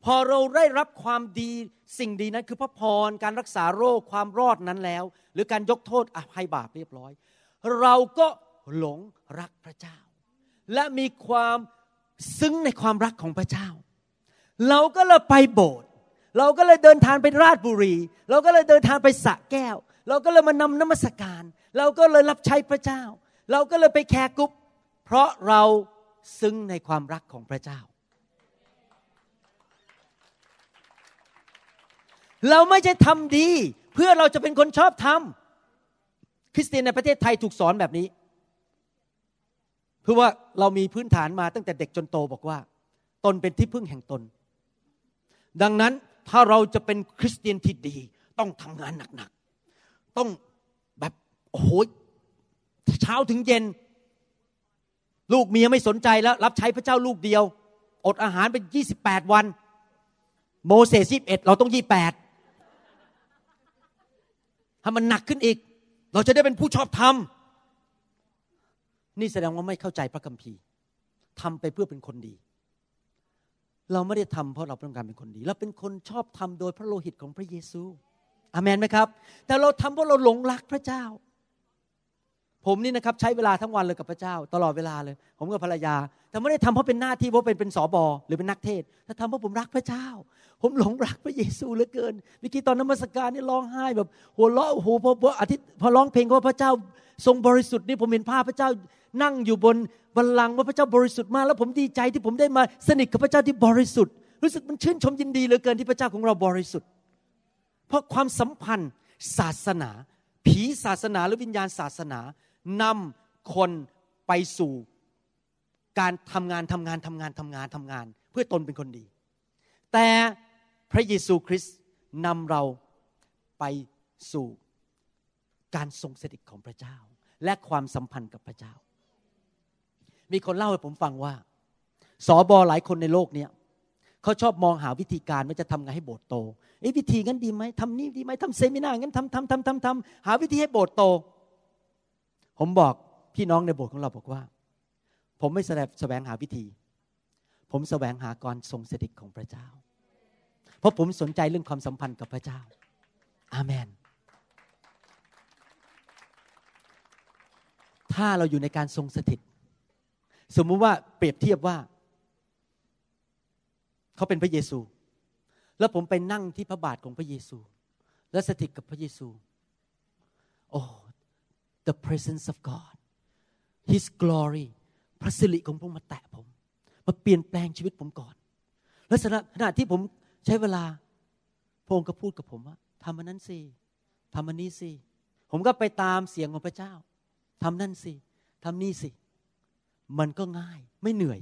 พอเราได้รับความดีสิ่งดีนั้น คือพระพรการรักษาโรคความรอดนั้นแล้ว หรือการยกโทษอภัยบาปเรียบร้อย เราก็หลงรักพระเจ้า และมีความซึ้งในความรักของพระเจ้า เราก็เลยไปโบสถ์เราก็เลยเดินทางไปราชบุรี เราก็เลยเดินทางไปสระแก้ว เราก็เลยมานำน้ำมัสการ เราก็เลยรับใช้พระเจ้า เราก็เลยไป care group เพราะเราซึ้งในความรักของพระเจ้า เราไม่ใช่ทำดี เพื่อเราจะเป็นคนชอบทำคริสเตียนในประเทศไทยถูกสอนแบบนี้ เพื่อว่าเรามีพื้นฐานมาตั้งแต่เด็กจนโตบอกว่า ตนเป็นที่พึ่งแห่งตน ดังนั้นถ้าเราจะเป็นคริสเตียนที่ดี ต้องทำงานหนักๆ ต้องแบบโอ้โหเช้าถึงเย็น ลูกเมียไม่สนใจแล้ว รับใช้พระเจ้าลูกเดียว อดอาหารเป็นยี่สิบแปดวัน โมเสสยี่บเอ็ดเราต้องยี่แปดถ้ามันหนักขึ้นอีก เราจะได้เป็นผู้ชอบธรรม นี่แสดงว่าไม่เข้าใจพระคัมภีร์ทำไปเพื่อเป็นคนดี เราไม่ได้ทำเพราะเราต้องการเป็นคนดี เราเป็นคนชอบทำโดยพระโลหิตของพระเยซูอามนไหมครับ แต่เราทำเพราะเราหลงรักพระเจ้า ผมนี่นะครับใช้เวลาทั้งวันเลยกับพระเจ้า ตลอดเวลาเลย ผมกับภรรยา แต่ไม่ได้ทำเพราะเป็นหน้าที่เพราะเป็นเป็นสอบอหรือเป็นนักเทศแต่ทำเพราะผมรักพระเจ้า ผมหลงรักพระเยซูเหลือเกินเมื่อกี้ตอนนมัสการนี่ร้องไห้แบบหัวเราะโอ้โหพอพออาทิตย์พอร้องเพลงว่าพระเจ้าทรงบริสุทธิ์นี่ผมเห็นภาพพระเจ้า นั่งอยู่บนบัลลังก์ว่าพระเจ้าบริสุทธิ์มากแล้วผมดีใจที่ผมได้มาสนิทกับพระเจ้าที่บริสุทธิ์ รู้สึกมันชื่นชมยินดีเหลือเกินที่พระเจ้าของเราบริสุทธิ์ เพราะความสัมพันธ์ศาสนา ผีศาสนาหรือวิญญาณศาสนานำคนไปสู่การทำงานทำงานทำงานทำงานทำงาน เพื่อตนเป็นคนดี แต่พระเยซูคริสต์นำเราไปสู่การทรงสถิตของพระเจ้า และความสัมพันธ์กับพระเจ้า มีคนเล่าให้ผมฟังว่าสอบอหลายคนในโลกเนี้ยเขาชอบมองหาวิธีการว่าจะทำไงให้โบสถ์โตเอ้วิธีงั้นดีไหมทำนี่ดีไหมทำเซมินาร์งั้นทำทำทำทำทำหาวิธีให้โบสถ์โต ผมบอกพี่น้องในโบสถ์ของเราบอกว่า ผมไม่แสดงแสวงหาวิธี ผมแสวงหาการทรงสถิตของพระเจ้า เพราะผมสนใจเรื่องความสัมพันธ์กับพระเจ้า อาเมน ถ้าเราอยู่ในการทรงสถิต สมมุติว่าเปรียบเทียบว่า เขาเป็นพระเยซู แล้วผมไปนั่งที่พระบาทของพระเยซู และสถิตกับพระเยซู โอ้ the presence of God His glory พระสิริของพระองค์มาแตะผม มาเปลี่ยนแปลงชีวิตผมก่อน และขณะที่ผมใช้เวลาพระองค์ก็พูดกับผมว่าทำมันนั้นสิทำมันนี้สิ ผมก็ไปตามเสียงของพระเจ้าทำนั่นสิทำนี่สิ มันก็ง่ายไม่เหนื่อย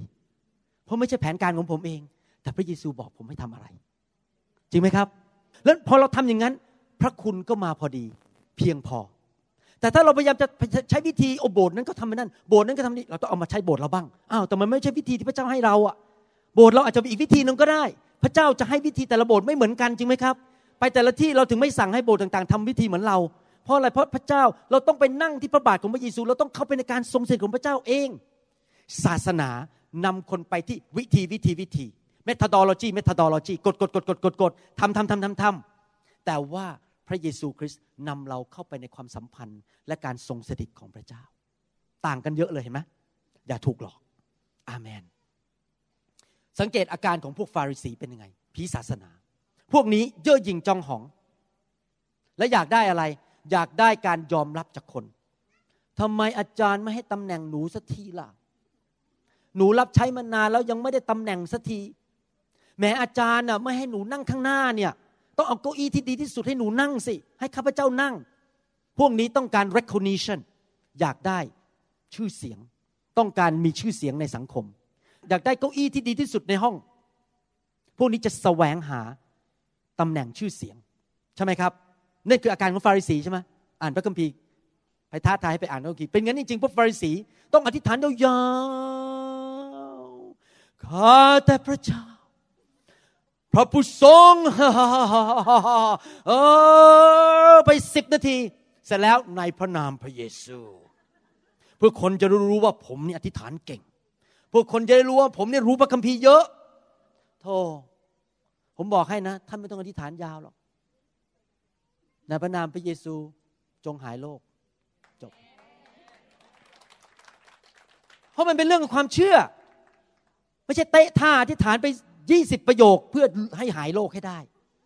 เพราะไม่ใช่แผนการของผมเอง แต่พระเยซูบอกผมให้ทำอะไร จริงไหมครับ แล้วพอเราทำอย่างนั้น พระคุณก็มาพอดี เพียงพอ แต่ถ้าเราพยายามจะใช้วิธีโอโบสนั้นก็ทำไปนั่นโบสนั้นก็ทำนี่เราต้องเอามาใช้โบสเราบ้างอ้าวแต่มันไม่ใช่วิธีที่พระเจ้าให้เราอะโบสเราอาจจะมีอีกวิธีหนึ่งก็ได้ พระเจ้าจะให้วิธีแต่ละโบสไม่เหมือนกันจริงไหมครับ ไปแต่ละที่เราถึงไม่สั่งให้โบสต่างๆทำวิธีเหมือนเรา เพราะอะไรเพราะพระเจ้าเราต้องไปนั่งที่พระบาทของพระเยซู เราต้องเข้าไปในการทรงสถิตของพระเจ้าเอง ศาสนานำคนไปที่วิธีวิธีวิธีเมท h ดโลจีเมท h ดโลจีกดกดกดกดกดกดทำทำทำทำทำแต่ว่าพระเยซูคริสต์นำเราเข้าไปในความสัมพันธ์ และการทรงสถิตของพระเจ้า ต่างกันเยอะเลยเห็นไหมอย่าถูกหลอกอาเมน สังเกตอาการของพวกฟาริสีเป็นยังไงผีศาสนา พวกนี้เย่อหยิ่งจองหอง และอยากได้อะไร อยากได้การยอมรับจากคนทำไมอาจารย์ไม่ให้ตำแหน่งหนูสักทีล่ะ หนูรับใช้มานานแล้วยังไม่ได้ตำแหน่งสักทีแม้อาจารย์น่ะไม่ให้หนูนั่งข้างหน้าเนี่ยต้องเอาเก้าอี้ที่ดีที่สุดให้หนูนั่งสิ ให้ข้าพเจ้านั่ง พวกนี้ต้องการ recognition อยากได้ชื่อเสียง ต้องการมีชื่อเสียงในสังคม อยากได้เก้าอี้ที่ดีที่สุดในห้อง พวกนี้จะแสวงหาตำแหน่งชื่อเสียง ใช่ไหมครับนั่นคืออาการของฟาริสีใช่ไหมอ่านพระคัมภีร์ไปท้าทายให้ไปอ่านพระคัมภีร์เป็นงั้นจริงๆพวกฟาริสีต้องอธิษฐานยาว ข้าแต่พระเจ้า พระผู้ทรงเออไปสิบนาที เสร็จแล้วในพระนามพระเยซูเพื่อคนจะรู้ว่าผมนี่อธิษฐานเก่งเพื่อคนจะได้รู้ว่าผมนี่รู้พระคัมภีร์เยอะโธ่ผมบอกให้นะ ท่านไม่ต้องอธิษฐานยาวหรอกในพระนามพระเยซูจงหายโรคจบ เพราะมันเป็นเรื่องของความเชื่อ ไม่ใช่เตะท่าอธิษฐานไปยี่สิบประโยคเพื่อให้หายโรคให้ได้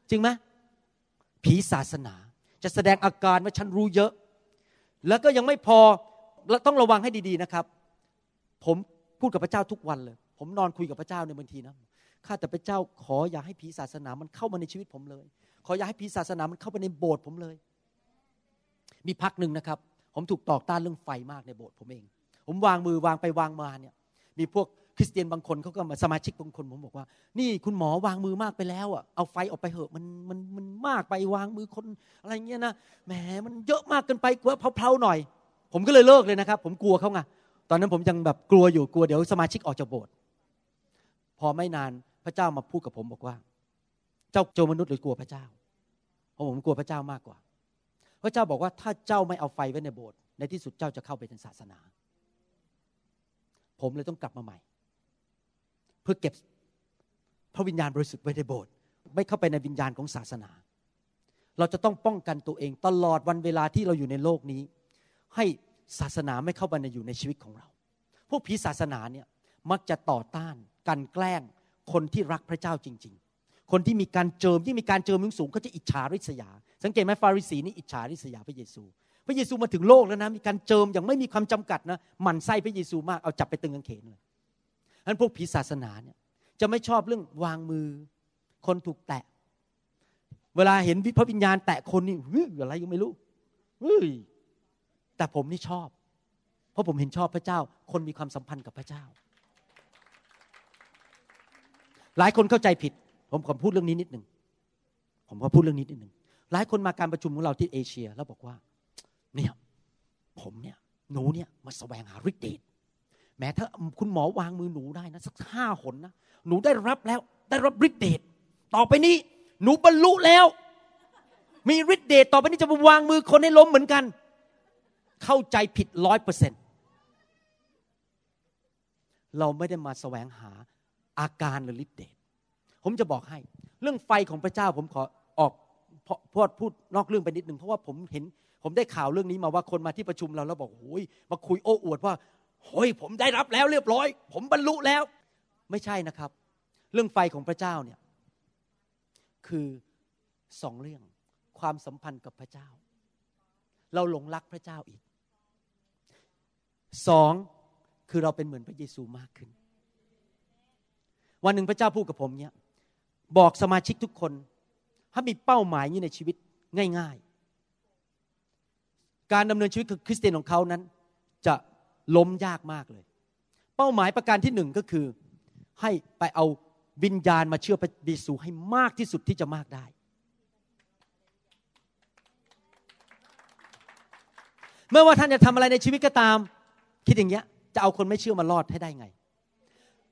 จริงไหมผีศาสนาจะแสดงอาการว่าฉันรู้เยอะ แล้วก็ยังไม่พอต้องระวังให้ดีๆนะครับ ผมพูดกับพระเจ้าทุกวันเลย ผมนอนคุยกับพระเจ้าในบางทีนะข้าแต่พระเจ้าขออย่าให้ผีศาสนามันเข้ามาในชีวิตผมเลย ขออย่าให้ผีศาสนามันเข้าไปในโบสถ์ผมเลย มีพักหนึ่งนะครับ ผมถูกตอกต้านเรื่องไฟมากในโบสถ์ผมเอง ผมวางมือวางไปวางมาเนี่ย มีพวก ริสเตียนบางคนเขาก็มาสมาชิกบางคนผมบอกว่า นี่คุณหมอวางมือมากไปแล้วอะเอาไฟออกไปเหอะมันมันมันมากไปวางมือคนอะไรเงี้ยนะแหมมันเยอะมากเกินไปกลัวเพลาๆหน่อย ผมก็เลยเลิกเลยนะครับ ผมกลัวเขาไงตอนนั้นผมยังแบบกลัวอยู่กลัวเดี๋ยวสมาชิกออกจากโบสถ์พอไม่นานพระเจ้ามาพูดกับผมบอกว่า เจ้าโจมนุษย์หรือกลัวพระเจ้าเพราะผมกลัวพระเจ้ามากกว่า พระเจ้าบอกว่าถ้าเจ้าไม่เอาไฟไว้ในโบสถ์ในที่สุดเจ้าจะเข้าไปในศาสนา ผมเลยต้องกลับมาใหม่ พื่อเก็บพระวิญญาณบริสุทธิ์ไว้ในโบสถ์ไม่เข้าไปในวิญญาณของศาสนา เราจะต้องป้องกันตัวเองตลอดวันเวลาที่เราอยู่ในโลกนี้ ให้ศาสนาไม่เข้าไปในอยู่ในชีวิตของเรา พวกผีศาสนาเนี่ยมักจะต่อต้านกันแกล้งคนที่รักพระเจ้าจริง ๆ คนที่มีการเจิมที่มีการเจิมมึงสูงก็จะอิจฉาริษยา สังเกตไหมฟาริสีนี่อิจฉาริษยาพระเยซู พระเยซูมาถึงโลกแล้วนะมีการเจิมอย่างไม่มีความจำกัดนะหมั่นไส้พระเยซูมากเอาจับไปตึงกางเขนเลย นั้นพวกผีศาสนาเนี่ยจะไม่ชอบเรื่องวางมือ คนถูกแตะ เวลาเห็นพระวิญญาณแตะคนนี่เฮ้ยอะไรก็ไม่รู้เฮ้ยแต่ผมนี่ชอบ เพราะผมเห็นชอบพระเจ้า คนมีความสัมพันธ์กับพระเจ้า หลายคนเข้าใจผิด ผมขอพูดเรื่องนี้นิดหนึ่งผมขอพูดเรื่องนี้นิดหนึ่งหลายคนมาการประชุมของเราที่เอเชีย แล้วบอกว่า เนี่ย ผมเนี่ย หนูเนี่ยมาแสวงหาฤทธิ์เดช แม้ถ้าคุณหมอวางมือหนูได้นะสักห้าหนนะหนูได้รับแล้ว ได้รับฤทธิ์เดชต่อไปนี้ หนูบรรลุแล้ว มีฤทธิ์เดชต่อไปนี้จะมาวางมือคนให้ล้มเหมือนกัน เข้าใจผิดร้อยเปอร์เซ็นเราไม่ได้มาแสวงหาอาการหรือฤทธิ์เดชผมจะบอกให้ เรื่องไฟของพระเจ้าผมขอออกพอพูดนอกเรื่องไปนิดหนึ่งเพราะว่าผมเห็น ผมได้ข่าวเรื่องนี้มาว่าคนมาที่ประชุมเราแล้วบอกโอ้ยมาคุยโอ้อวดว่า โอ้ยผมได้รับแล้วเรียบร้อย ผมบรรลุแล้ว ไม่ใช่นะครับ เรื่องไฟของพระเจ้าเนี่ยคือสองเรื่องความสัมพันธ์กับพระเจ้า เราหลงรักพระเจ้าอีกสองคือเราเป็นเหมือนพระเยซูมากขึ้น วันหนึ่งพระเจ้าพูดกับผมเนี่ยบอกสมาชิกทุกคนถ้ามีเป้าหมายนี้ในชีวิตง่าย ๆ การดำเนินชีวิตคือคริสเตียนของเขานั้น จะ ล้มยากมากเลย เป้าหมายประการที่หนึ่งก็คือ ให้ไปเอาวิญญาณมาเชื่อพระเยซูให้มากที่สุดที่จะมากได้ เมื่อว่าท่านจะทำอะไรในชีวิตก็ตาม คิดอย่างเงี้ย จะเอาคนไม่เชื่อมารอดให้ได้ไง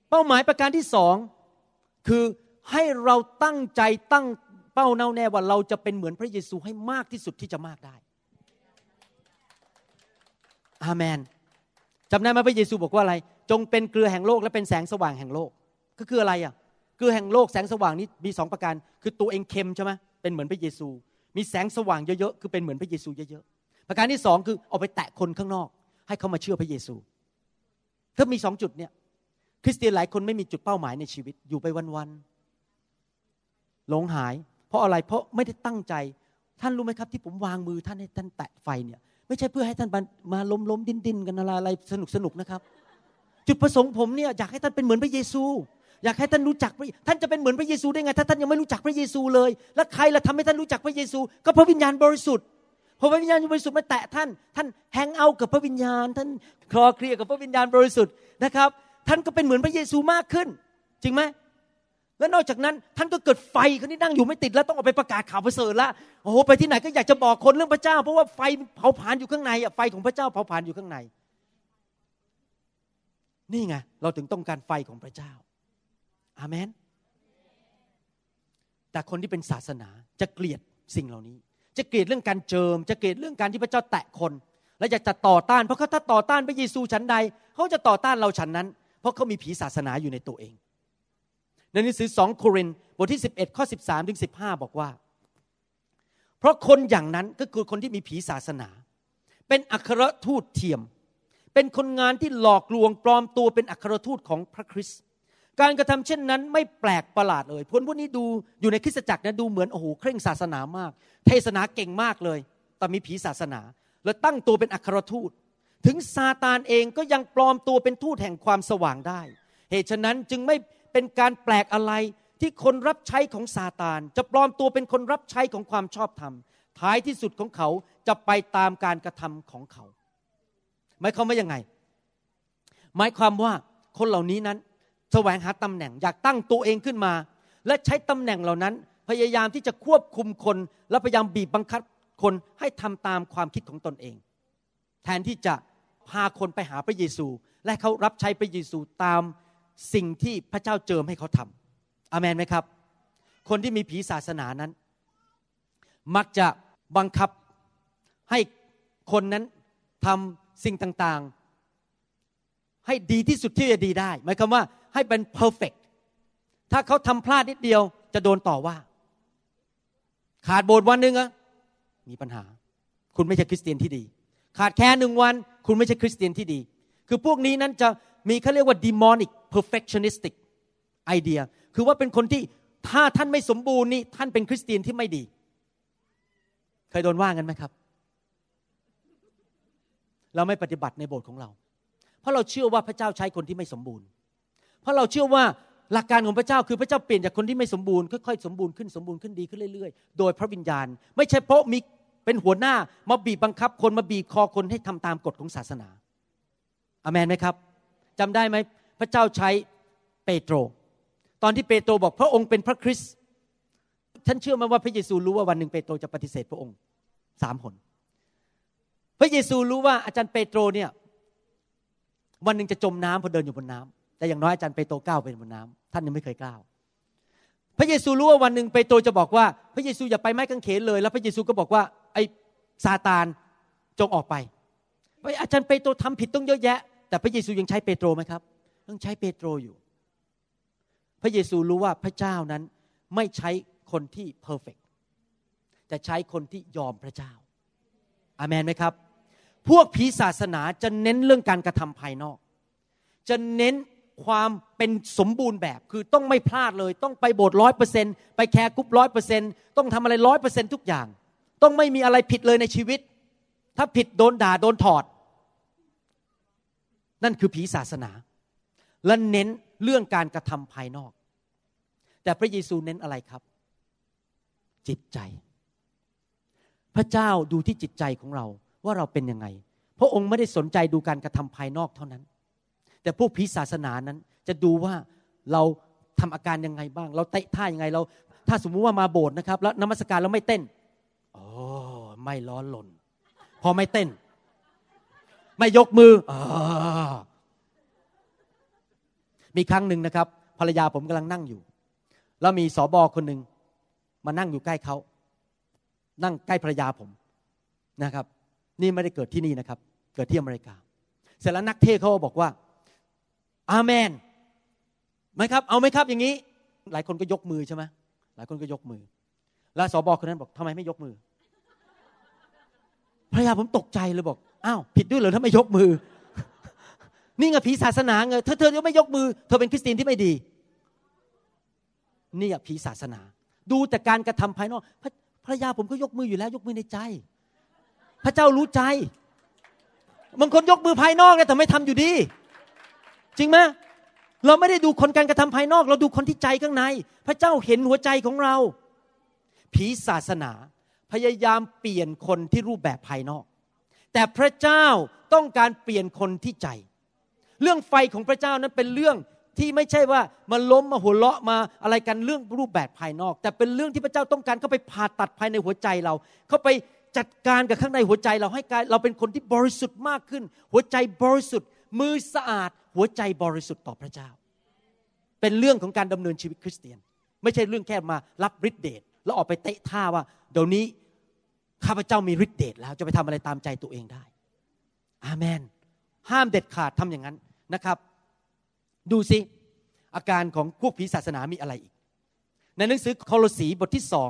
เป้าหมายประการที่สองคือให้เราตั้งใจตั้งเป้าแน่วแน่ว่าเราจะเป็นเหมือนพระเยซูให้มากที่สุดที่จะมากได้อาเมน จำได้ไหมพระเยซูบอกว่าอะไร จงเป็นเกลือแห่งโลกและเป็นแสงสว่างแห่งโลก ก็คืออะไรอะ เกลือแห่งโลกแสงสว่างนี้มีสองประการ คือตัวเองเค็มใช่ไหมเป็นเหมือนพระเยซู มีแสงสว่างเยอะๆ คือเป็นเหมือนพระเยซูเยอะๆ ประการที่สองคือเอาไปแตะคนข้างนอก ให้เขามาเชื่อพระเยซู ถ้ามีสองจุดเนี่ย คริสเตียนหลายคนไม่มีจุดเป้าหมายในชีวิต อยู่ไปวันๆ หลงหาย เพราะอะไร เพราะไม่ได้ตั้งใจ ท่านรู้ไหมครับ ที่ผมวางมือท่านให้ท่านแตะไฟเนี่ย ไม่ใช่เพื่อให้ท่านมาล้มล้มดิ้นดิ้นกันอะไรอะไรสนุกสนุกนะครับ จุดประสงค์ผมเนี่ยอยากให้ท่านเป็นเหมือนพระเยซู อยากให้ท่านรู้จักท่านจะเป็นเหมือนพระเยซูได้ไง ถ้าท่านยังไม่รู้จักพระเยซูเลย แล้วใครละทำให้ท่านรู้จักพระเยซู ก็พระวิญญาณบริสุทธิ์พอพระวิญญาณบริสุทธิ์มาแตะท่าน ท่านแฮงเอากับพระวิญญาณ ท่านคลอเคลียกับพระวิญญาณบริสุทธิ์นะครับ ท่านก็เป็นเหมือนพระเยซูมากขึ้น จริงไหม และนอกจากนั้นท่านก็เกิดไฟคนที่นั่งอยู่ไม่ติดแล้วต้องออกไปประกาศข่าวประเสริฐละโอ้โหไปที่ไหนก็อยากจะบอกคนเรื่องพระเจ้า เพราะว่าไฟเผาผลาญอยู่ข้างในอะไฟของพระเจ้าเผาผลาญอยู่ข้างใน นี่ไงเราถึงต้องการไฟของพระเจ้า อาเมน แต่คนที่เป็นศาสนาจะเกลียดสิ่งเหล่านี้ จะเกลียดเรื่องการเจิม จะเกลียดเรื่องการที่พระเจ้าแตะคน และอยากจะต่อต้าน เพราะเขาถ้าต่อต้านพระเยซูฉันใด เขาจะต่อต้านเราฉันนั้น เพราะเขามีผีศาสนาอยู่ในตัวเอง ในหนังสือสองโครินบทที่ 11 ข้อ 13ถึง15 บอกว่า เพราะคนอย่างนั้นก็คือคนที่มีผีศาสนา เป็นอัครทูตเทียม เป็นคนงานที่หลอกลวงปลอมตัวเป็นอัครทูตของพระคริสต์การกระทำเช่นนั้นไม่แปลกประหลาดเลยคนพวกนี้ดูอยู่ในคริสตจักรนะดูเหมือนโอ้โหเคร่งศาสนามาก เทศนาเก่งมากเลย แต่มีผีศาสนา แล้วตั้งตัวเป็นอัครทูต ถึงซาตานเองก็ยังปลอมตัวเป็นทูตแห่งความสว่างได้ เหตุฉะนั้นจึงไม่ เป็นการแปลกอะไรที่คนรับใช้ของซาตาน จะปลอมตัวเป็นคนรับใช้ของความชอบธรรม ท้ายที่สุดของเขาจะไปตามการกระทำของเขา หมายความว่ายังไง หมายความว่าคนเหล่านี้นั้น แสวงหาตำแหน่งอยากตั้งตัวเองขึ้นมา และใช้ตำแหน่งเหล่านั้น พยายามที่จะควบคุมคน และพยายามบีบบังคับคนให้ทำตามความคิดของตนเอง แทนที่จะพาคนไปหาพระเยซู และเขารับใช้พระเยซูตาม สิ่งที่พระเจ้าเจิมให้เขาทำอามนไหมครับ คนที่มีผีศาสนานั้น มักจะบังคับให้คนนั้นทำสิ่งต่างๆ ให้ดีที่สุดที่จะดีได้หมายความว่าให้เป็น perfect ถ้าเขาทำพลาดนิดเดียวจะโดนต่อว่า ขาดโบสถ์วันหนึ่งอะมีปัญหา คุณไม่ใช่คริสเตียนที่ดี ขาดแค่หนึ่งวัน คุณไม่ใช่คริสเตียนที่ดี คือพวกนี้นั้นจะมีเขาเรียกว่า demonic perfectionistic idea คือว่าเป็นคนที่ถ้าท่านไม่สมบูรณ์นี่ท่านเป็นคริสเตียนที่ไม่ดี เคยโดนว่ากันไหมครับ เราไม่ปฏิบัติในโบสถ์ของเรา เพราะเราเชื่อว่าพระเจ้าใช้คนที่ไม่สมบูรณ์ เพราะเราเชื่อว่าหลักการของพระเจ้าคือพระเจ้าเปลี่ยนจากคนที่ไม่สมบูรณ์ค่อยๆสมบูรณ์ขึ้นสมบูรณ์ขึ้นดีขึ้นเรื่อยๆ โดยพระวิญญาณ ไม่ใช่เพราะมีเป็นหัวหน้ามาบีบบังคับคนมาบีบคอคนให้ทำตามกฎของศาสนาอเมนไหมครับจำได้ไหม พระเจ้าใช้เปโตร ตอนที่เปโตรบอกพระองค์เป็นพระคริสต์ฉันเชื่อไหมว่าพระเยซูรู้ว่าวันหนึ่งเปโตรจะปฏิเสธพระองค์สามคนพระเยซูรู้ว่าอาจารย์เปโตรเนี่ยวันหนึ่งจะจมน้ำพอเดินอยู่บนน้ำแต่อย่างน้อยอาจารย์เปโตรก้าวไปบนน้ำท่านยังไม่เคยก้าวพระเยซูรู้ว่าวันหนึ่งเปโตรจะบอกว่า พระเยซูอย่าไปไม้กางเขนเลย แล้วพระเยซูก็บอกว่าไอ้ซาตานจงออกไปอาจารย์เปโตรทำผิดต้องเยอะแยะ แต่พระเยซูยังใช้เปโตรไหมครับ ยังใช้เปโตรอยู่ พระเยซูรู้ว่าพระเจ้านั้นไม่ใช้คนที่เพอร์เฟกแต่ใช้คนที่ยอมพระเจ้า อามันไหมครับ พวกผีศาสนาจะเน้นเรื่องการกระทำภายนอก จะเน้นความเป็นสมบูรณ์แบบคือต้องไม่พลาดเลย ต้องไปโบสถ์ร้อยเปอร์เซ็นไป care group ร้อยเปอร์เซ็นต์ต้องทำอะไรร้อยเปอร์เซ็นต์ทุกอย่าง ต้องไม่มีอะไรผิดเลยในชีวิต ถ้าผิดโดนด่าโดนถอด นั่นคือผีศาสนา และเน้นเรื่องการกระทำภายนอก แต่พระเยซูเน้นอะไรครับ จิตใจ พระเจ้าดูที่จิตใจของเราว่าเราเป็นยังไง พระองค์ไม่ได้สนใจดูการกระทำภายนอกเท่านั้น แต่พวกผีศาสนานั้นจะดูว่าเราทำอาการยังไงบ้าง เราเตะท่ายังไงเรา ถ้าสมมุติว่ามาโบสถ์นะครับ แล้วนมัสการแล้วไม่เต้นโอ้ไม่ร้อนหล่นพอไม่เต้น ไม่ยกมืออ มีครั้งหนึ่งนะครับ ภรรยาผมกำลังนั่งอยู่ แล้วมีสอบอคนหนึ่งมานั่งอยู่ใกล้เขา นั่งใกล้ภรรยาผมนะครับ นี่ไม่ได้เกิดที่นี่นะครับ เกิดที่อเมริกา เสร็จแล้วนักเทศเขาบอกว่า อาเมนไหมครับ เอาไหมครับอย่างนี้ หลายคนก็ยกมือใช่ไหมหลายคนก็ยกมือ แล้วสอบอคนนั้นบอกทำไมไม่ยกมือภรรยาผมตกใจเลยบอกอ้าวผิดด้วยเหรอถ้าไม่ยกมือ นี่ไงผีศาสนาไงเธอเธอยังไม่ยกมือ เธอเป็นคริสเตียนที่ไม่ดี นี่อะผีศาสนา ดูแต่การกระทำภายนอกภรรยาผมก็ยกมืออยู่แล้ว ยกมือในใจ พระเจ้ารู้ใจบางคนยกมือภายนอกแต่ไม่ทำอยู่ดี จริงไหมเราไม่ได้ดูคนการกระทำภายนอก เราดูคนที่ใจข้างใน พระเจ้าเห็นหัวใจของเรา ผีศาสนาพยายามเปลี่ยนคนที่รูปแบบภายนอก แต่พระเจ้าต้องการเปลี่ยนคนที่ใจ เรื่องไฟของพระเจ้านั้นเป็นเรื่องที่ไม่ใช่ว่ามาล้มมาหัวเราะมาอะไรกันเรื่องรูปแบบภายนอก แต่เป็นเรื่องที่พระเจ้าต้องการเข้าไปผ่าตัดภายในหัวใจเรา เข้าไปจัดการกับข้างในหัวใจเราให้กายเราเป็นคนที่บริสุทธิ์มากขึ้น หัวใจบริสุทธิ์ มือสะอาด หัวใจบริสุทธิ์ต่อพระเจ้า เป็นเรื่องของการดำเนินชีวิตคริสเตียน ไม่ใช่เรื่องแค่มารับฤทธิเดชแล้วออกไปเตะท่าว่าเดี๋ยวนี้ข้าพเจ้ามีฤทธิเดชแล้วจะไปทำอะไรตามใจตัวเองได้ อาเมน ห้ามเด็ดขาดทำอย่างนั้น นะครับ ดูสิ อาการของพวกผีศาสนามีอะไรอีก ในหนังสือโคโลสีบทที่สอง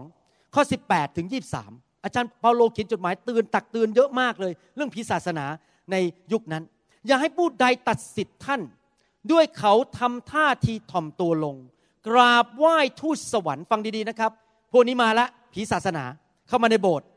ข้อ 18 ถึง 23 อาจารย์เปาโลเขียนจดหมายเตือนตักเตือนเยอะมากเลย เรื่องผีศาสนาในยุคนั้น อย่าให้ผู้ใดตัดสิทธิ์ท่าน ด้วยเขาทำท่าทีถ่อมตัวลง กราบไหว้ทูตสวรรค์ฟังดีๆนะครับ พวกนี้มาละผีศาสนาเข้ามาในโบสถ์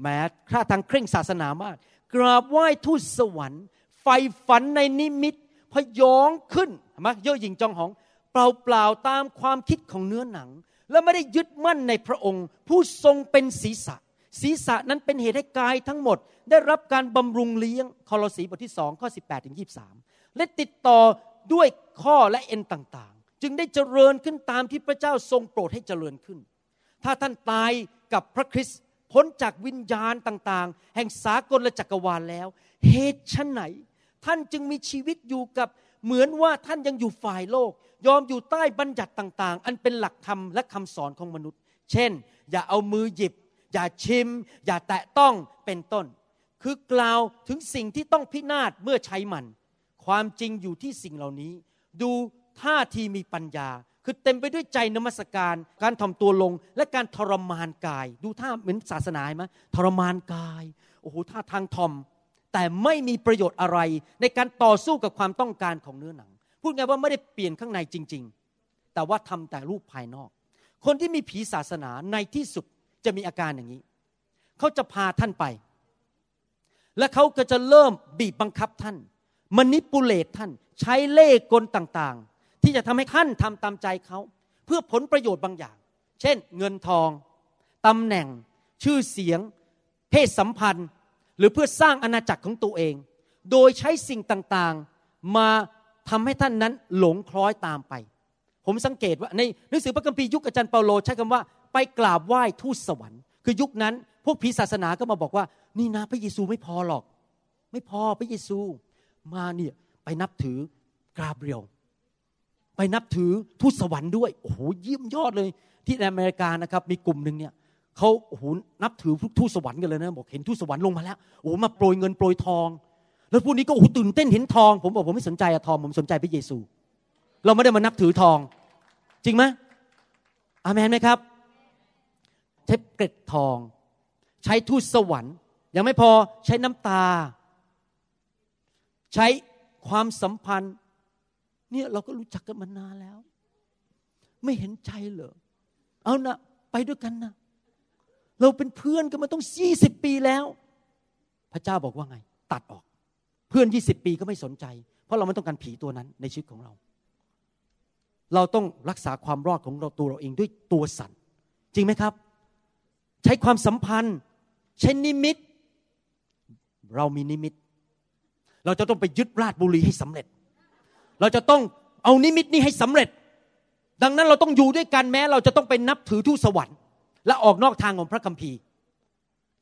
แม้ข้าทางเคร่งศาสนามาก กราบไหว้ทูตสวรรค์ไฟฝันในนิมิต พยองขึ้นมาเยอะหยิ่งจองหอง เปล่าๆตามความคิดของเนื้อหนัง และไม่ได้ยึดมั่นในพระองค์ ผู้ทรงเป็นศีรษะ ศีรษะนั้นเป็นเหตุให้กายทั้งหมด ได้รับการบำรุงเลี้ยงคอลสีบทที่สองข้อ18ถึง23และติดต่อด้วยข้อและเอ็นต่างๆ จึงได้เจริญขึ้นตามที่พระเจ้าทรงโปรดให้เจริญขึ้น ถ้าท่านตายกับพระคริสต์พ้นจากวิญญาณต่างๆ แห่งสากลและจักรวาลแล้ว เหตุชไหน ท่านจึงมีชีวิตอยู่กับเหมือนว่าท่านยังอยู่ฝ่ายโลก ยอมอยู่ใต้บัญญัติต่าง ๆ อันเป็นหลักธรรมและคำสอนของมนุษย์ เช่น อย่าเอามือหยิบ อย่าชิม อย่าแตะต้องเป็นต้น คือกล่าวถึงสิ่งที่ต้องพินาศเมื่อใช้มัน ความจริงอยู่ที่สิ่งเหล่านี้ ดูท่าทีมีปัญญา คือเต็มไปด้วยใจนมัสการ การทำตัวลงและการทรมานกาย ดูท่าเหมือนศาสนาไหมทรมานกายโอ้โหท่าทางทอม แต่ไม่มีประโยชน์อะไร ในการต่อสู้กับความต้องการของเนื้อหนัง พูดไงว่าไม่ได้เปลี่ยนข้างในจริง ๆ แต่ว่าทำแต่รูปภายนอก คนที่มีผีศาสนาในที่สุดจะมีอาการอย่างนี้ เขาจะพาท่านไป และเขาก็จะเริ่มบีบบังคับท่านมนิปุเลตท่านใช้เล่ห์กลต่างๆ ที่จะทำให้ท่านทำตามใจเขา เพื่อผลประโยชน์บางอย่าง เช่น เงินทองตำแหน่ง ชื่อเสียง เพศสัมพันธ์ หรือเพื่อสร้างอาณาจักรของตัวเอง โดยใช้สิ่งต่างๆ มาทำให้ท่านนั้นหลงคล้อยตามไป ผมสังเกตว่าในหนังสือพระคัมภีร์ยุคอาจารย์เปาโลใช้คำว่าไปกราบไหว้ทูตสวรรค์ คือยุคนั้นพวกผีศาสนาก็มาบอกว่า นี่นะพระเยซูไม่พอหรอก ไม่พอพระเยซูมาเนี่ยไปนับถือกราเบรียลไปนับถือทูตสวรรค์ด้วย โอ้โหเยี่ยมยอดเลย ที่ในอเมริกานะครับมีกลุ่มหนึ่งเนี่ย เขาโอ้โหนับถือทูตสวรรค์กันเลยนะบอกเห็นทูตสวรรค์ลงมาแล้วโอ้โหมาโปรยเงินโปรยทอง แล้วพวกนี้ก็โอ้โหตื่นเต้นเห็นทอง ผมบอกผมไม่สนใจอะทองผมสนใจพระเยซู เราไม่ได้มานับถือทอง จริงไหมอามันไหมครับ ใช้เกล็ดทอง ใช้ทูตสวรรค์ยังไม่พอใช้น้ำตา ใช้ความสัมพันธ์ เนี่ยเราก็รู้จักกันมานานแล้ว ไม่เห็นใจเหรอเอานะไปด้วยกันนะ เราเป็นเพื่อนกันมาต้องยี่สิบปีแล้ว พระเจ้าบอกว่าไง ตัดออก เพื่อนยี่สิบปีก็ไม่สนใจ เพราะเราไม่ต้องการผีตัวนั้นในชีวิตของเรา เราต้องรักษาความรอดของเราตัวเราเองด้วยตัวสันจริงไหมครับ ใช้ความสัมพันธ์ใช้นิมิต เรามีนิมิต เราจะต้องไปยึดราชบุรีให้สำเร็จ เราจะต้องเอานิมิตนี้ให้สำเร็จ ดังนั้นเราต้องอยู่ด้วยกันแม้ เราจะต้องไปนับถือทูตสวรรค์ และออกนอกทางของพระคัมภีร์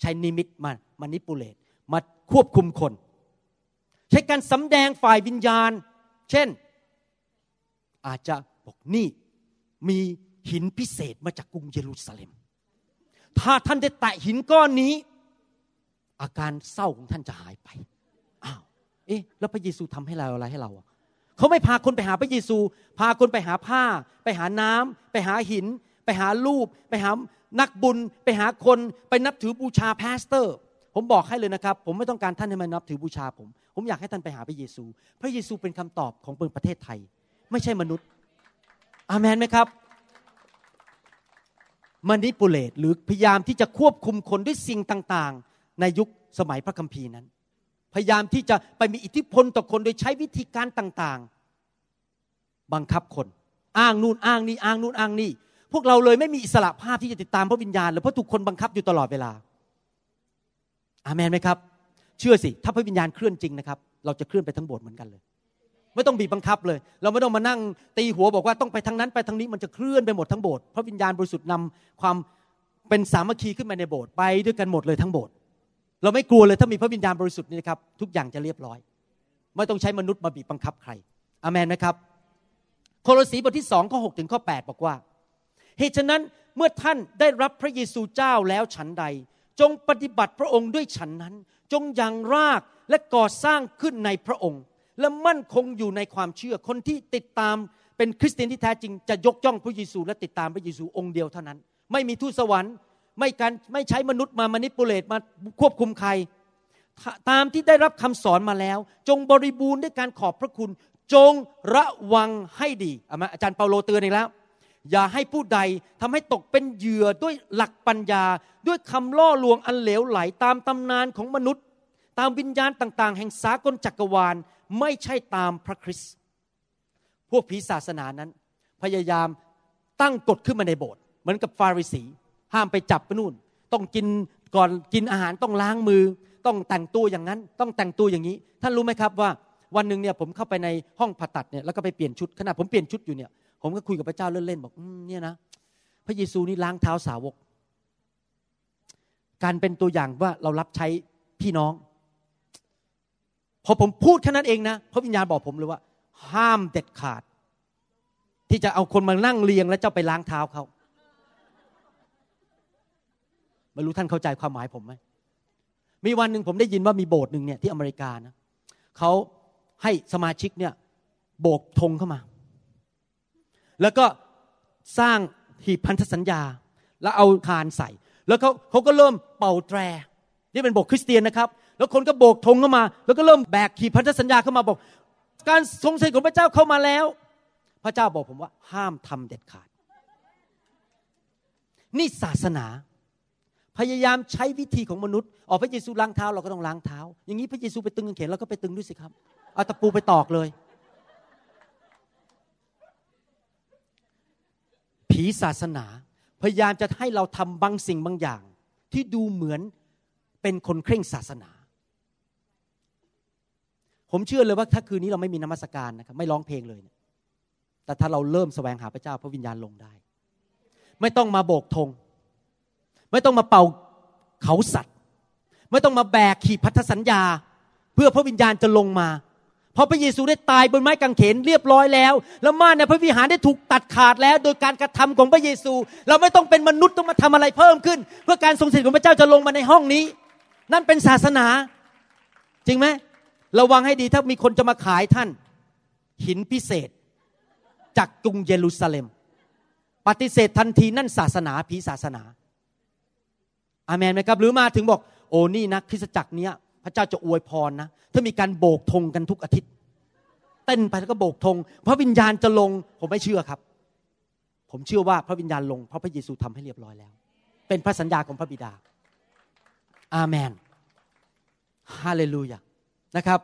ใช้นิมิตมามานิปุเลตมาควบคุมคน ใช้การสำแดงฝ่ายวิญญาณ เช่น อาจจะบอกนี่มีหินพิเศษมาจากกรุงเยรูซาเล็ม ถ้าท่านได้แตะหินก้อนนี้ อาการเศร้าของท่านจะหายไป อ้าว เอ๊ะ แล้วพระเยซูทำให้เราอะไรให้เราเขาไม่พาคนไปหาพระเยซู พาคนไปหาผ้า ไปหาน้ำไปหาหิน ไปหารูป ไปหา นักบุญไปหาคนไปนับถือบูชา pastor ผมบอกให้เลยนะครับ ผมไม่ต้องการท่านให้มานับถือบูชาผม ผมอยากให้ท่านไปหาพระเยซู พระเยซูเป็นคำตอบของเมืองประเทศไทย ไม่ใช่มนุษย์ อามันไหมครับมานิปุเลตหรือพยายามที่จะควบคุมคนด้วยสิ่งต่างๆ ในยุคสมัยพระคัมภีร์นั้น พยายามที่จะไปมีอิทธิพลต่อคนโดยใช้วิธีการต่างๆ บังคับคน อ้างนู่นอ้างนี่อ้างนู่นอ้างนี่ พวกเราเลยไม่มีอิสระภาพที่จะติดตามพระวิญญาณเลยเพราะถูกคนบังคับอยู่ตลอดเวลา อามนไหมครับ เชื่อสิ ถ้าพระวิญญาณเคลื่อนจริงนะครับ เราจะเคลื่อนไปทั้งโบสถ์เหมือนกันเลย ไม่ต้องบีบบังคับเลย เราไม่ต้องมานั่งตีหัวบอกว่าต้องไปทางนั้นไปทางนี้มันจะเคลื่อนไปหมดทั้งโบสถ์พระวิญญาณบริสุทธิ์นำความเป็นสามัคคีขึ้นมาในโบสถ์ไปด้วยกันหมดเลยทั้งโบสถ์เราไม่กลัวเลยถ้ามีพระวิญญาณบริสุทธิ์นี่นะครับทุกอย่างจะเรียบร้อย ไม่ต้องใช้มนุษย์มาบีบบังคับใครอเมนไหมครับโคลสีบทที่สองข้อหถึงข้อ8บอกว่า เหตุฉะนั้นเมื่อท่านได้รับพระเยซูเจ้าแล้วฉันใด จงปฏิบัติพระองค์ด้วยฉันนั้น จงยังรากและก่อสร้างขึ้นในพระองค์ และมั่นคงอยู่ในความเชื่อคนที่ติดตามเป็นคริสเตียนที่แท้จริงจะยกย่องพระเยซูและติดตามพระเยซูองค์เดียวเท่านั้น ไม่มีทูตสวรรค์ ไม่การไม่ใช้มนุษย์มามานิปุเลตมาควบคุมใคร ตามที่ได้รับคำสอนมาแล้ว จงบริบูรณ์ด้วยการขอบพระคุณ จงระวังให้ดีอาจารย์เปาโลเตือนอีกแล้ว อย่าให้ผู้ใดทำให้ตกเป็นเหยื่อด้วยหลักปัญญา ด้วยคำล่อลวงอันเหลวไหลตามตำนานของมนุษย์ ตามวิญญาณต่าง ๆ แห่งสากลจักรวาลไม่ใช่ตามพระคริสต์พวกผีศาสนานั้น พยายามตั้งกฎขึ้นมาในโบสถ์เหมือนกับฟาริสี ห้ามไปจับไปนู่น ต้องกินก่อนกินอาหารต้องล้างมือ ต้องแต่งตัวอย่างนั้น ต้องแต่งตัวอย่างนี้ ท่านรู้ไหมครับว่าวันหนึ่งเนี่ยผมเข้าไปในห้องผ่าตัดเนี่ยแล้วก็ไปเปลี่ยนชุดขณะผมเปลี่ยนชุดอยู่เนี่ย ผมก็คุยกับพระเจ้าเล่นๆบอกเนี่ยนะพระเยซูนี่ล้างเท้าสาวก การเป็นตัวอย่างว่าเรารับใช้พี่น้อง พอผมพูดแค่นั้นเองนะพระวิญญาณบอกผมเลยว่า ห้ามเด็ดขาด ที่จะเอาคนมานั่งเรียง แล้วเจ้าไปล้างเท้าเขาไม่รู้ท่านเข้าใจความหมายผมไหมมีวันหนึ่งผมได้ยินว่ามีโบสถ์หนึ่งเนี่ยที่อเมริกานะเขาให้สมาชิกเนี่ยโบกธงเข้ามา แล้วก็สร้างหีบพันธสัญญา แล้วเอาคานใส่ แล้วเขาเขาก็เริ่มเป่าแตร นี่เป็นโบสถ์คริสเตียนนะครับ แล้วคนก็โบกธงเข้ามา แล้วก็เริ่มแบกขีดพันธสัญญาเข้ามาบอก การทรงเสถิตของพระเจ้าเข้ามาแล้ว พระเจ้าบอกผมว่าห้ามทำเด็ดขาด นี่ศาสนาพยายามใช้วิธีของมนุษย์ออกพระเยซูล้างเท้าเราก็ต้องล้างเท้า อย่างนี้พระเยซูไปตึงกางเขนเราก็ไปตึงด้วยสิครับเอาตะปูไปตอกเลย ผีศาสนา พยายามจะให้เราทำบางสิ่งบางอย่าง ที่ดูเหมือนเป็นคนเคร่งศาสนา ผมเชื่อเลยว่าถ้าคืนนี้เราไม่มีนมัสการนะครับไม่ร้องเพลงเลยแต่ถ้าเราเริ่มแสวงหาพระเจ้าพระวิญญาณลงได้ ไม่ต้องมาโบกธงไม่ต้องมาเป่าเขาสัตว์ ไม่ต้องมาแบกขีดพันธสัญญา เพื่อพระวิญญาณจะลงมา พราะพระเยซูได้ตายบนไม้กางเขนเรียบร้อยแล้ว แล้วม่านในพระวิหารได้ถูกตัดขาดแล้ว โดยการกระทำของพระเยซู เราไม่ต้องเป็นมนุษย์ต้องมาทำอะไรเพิ่มขึ้น เพื่อการทรงสถิตของพระเจ้าจะลงมาในห้องนี้ นั่นเป็นศาสนา จริงไหมระวังให้ดีถ้ามีคนจะมาขายท่าน หินพิเศษ จากกรุงเยรูซาเล็ม ปฏิเสธทันทีนั่นศาสนาผีศาสนา อาเมนไหมครับ หรือมาถึงบอก โอ้นี่นะคริสตจักรเนี้ย ระเจ้าจะอวยพรนะ ถ้ามีการโบกธงกันทุกอาทิตย์ เต้นไปแล้วก็โบกธงพระวิญญาณจะลง ผมไม่เชื่อครับ ผมเชื่อว่าพระวิญญาณลง เพราะพระเยซูทำให้เรียบร้อยแล้ว เป็นพระสัญญาของพระบิดา อาเมนฮาเลลูยานะครับ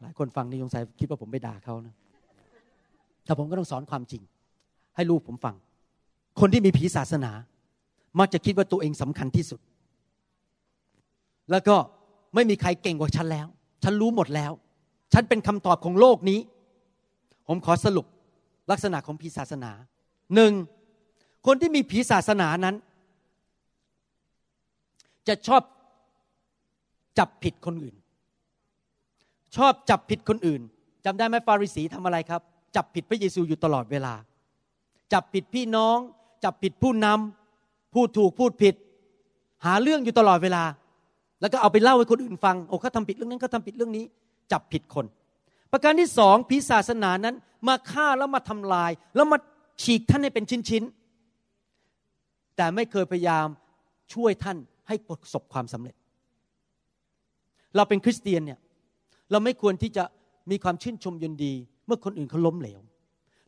หลายคนฟังนี่สงสัยคิดว่าผมไปด่าเขานะแต่ผมก็ต้องสอนความจริง ให้ลูกผมฟัง คนที่มีผีศาสนา มักจะคิดว่าตัวเองสำคัญที่สุด แล้วก็ไม่มีใครเก่งกว่าฉันแล้ว ฉันรู้หมดแล้ว ฉันเป็นคำตอบของโลกนี้ ผมขอสรุปลักษณะของผีศาสนาหนึ่งคนที่มีผีศาสนานั้น จะชอบจับผิดคนอื่น ชอบจับผิดคนอื่นจำได้ไหมฟาริสีทำอะไรครับ จับผิดพระเยซูอยู่ตลอดเวลา จับผิดพี่น้อง จับผิดผู้นำพูดถูกพูดผิด หาเรื่องอยู่ตลอดเวลา แล้วก็เอาไปเล่าให้คนอื่นฟัง โอ้เขาทำผิดเรื่องนั้นเขาทาผิดเรื่องนี้ จับผิดคน ประการที่สองผีศาสนานั้นมาฆ่าแล้วมาทำลาย แล้วมาฉีกท่านให้เป็นชิ้นๆ แต่ไม่เคยพยายามช่วยท่านให้ประสบความสำเร็จ เราเป็นคริสเตียนเนี่ยเราไม่ควรที่จะมีความชื่นชมยินดี เมื่อคนอื่นเขาล้มเหลว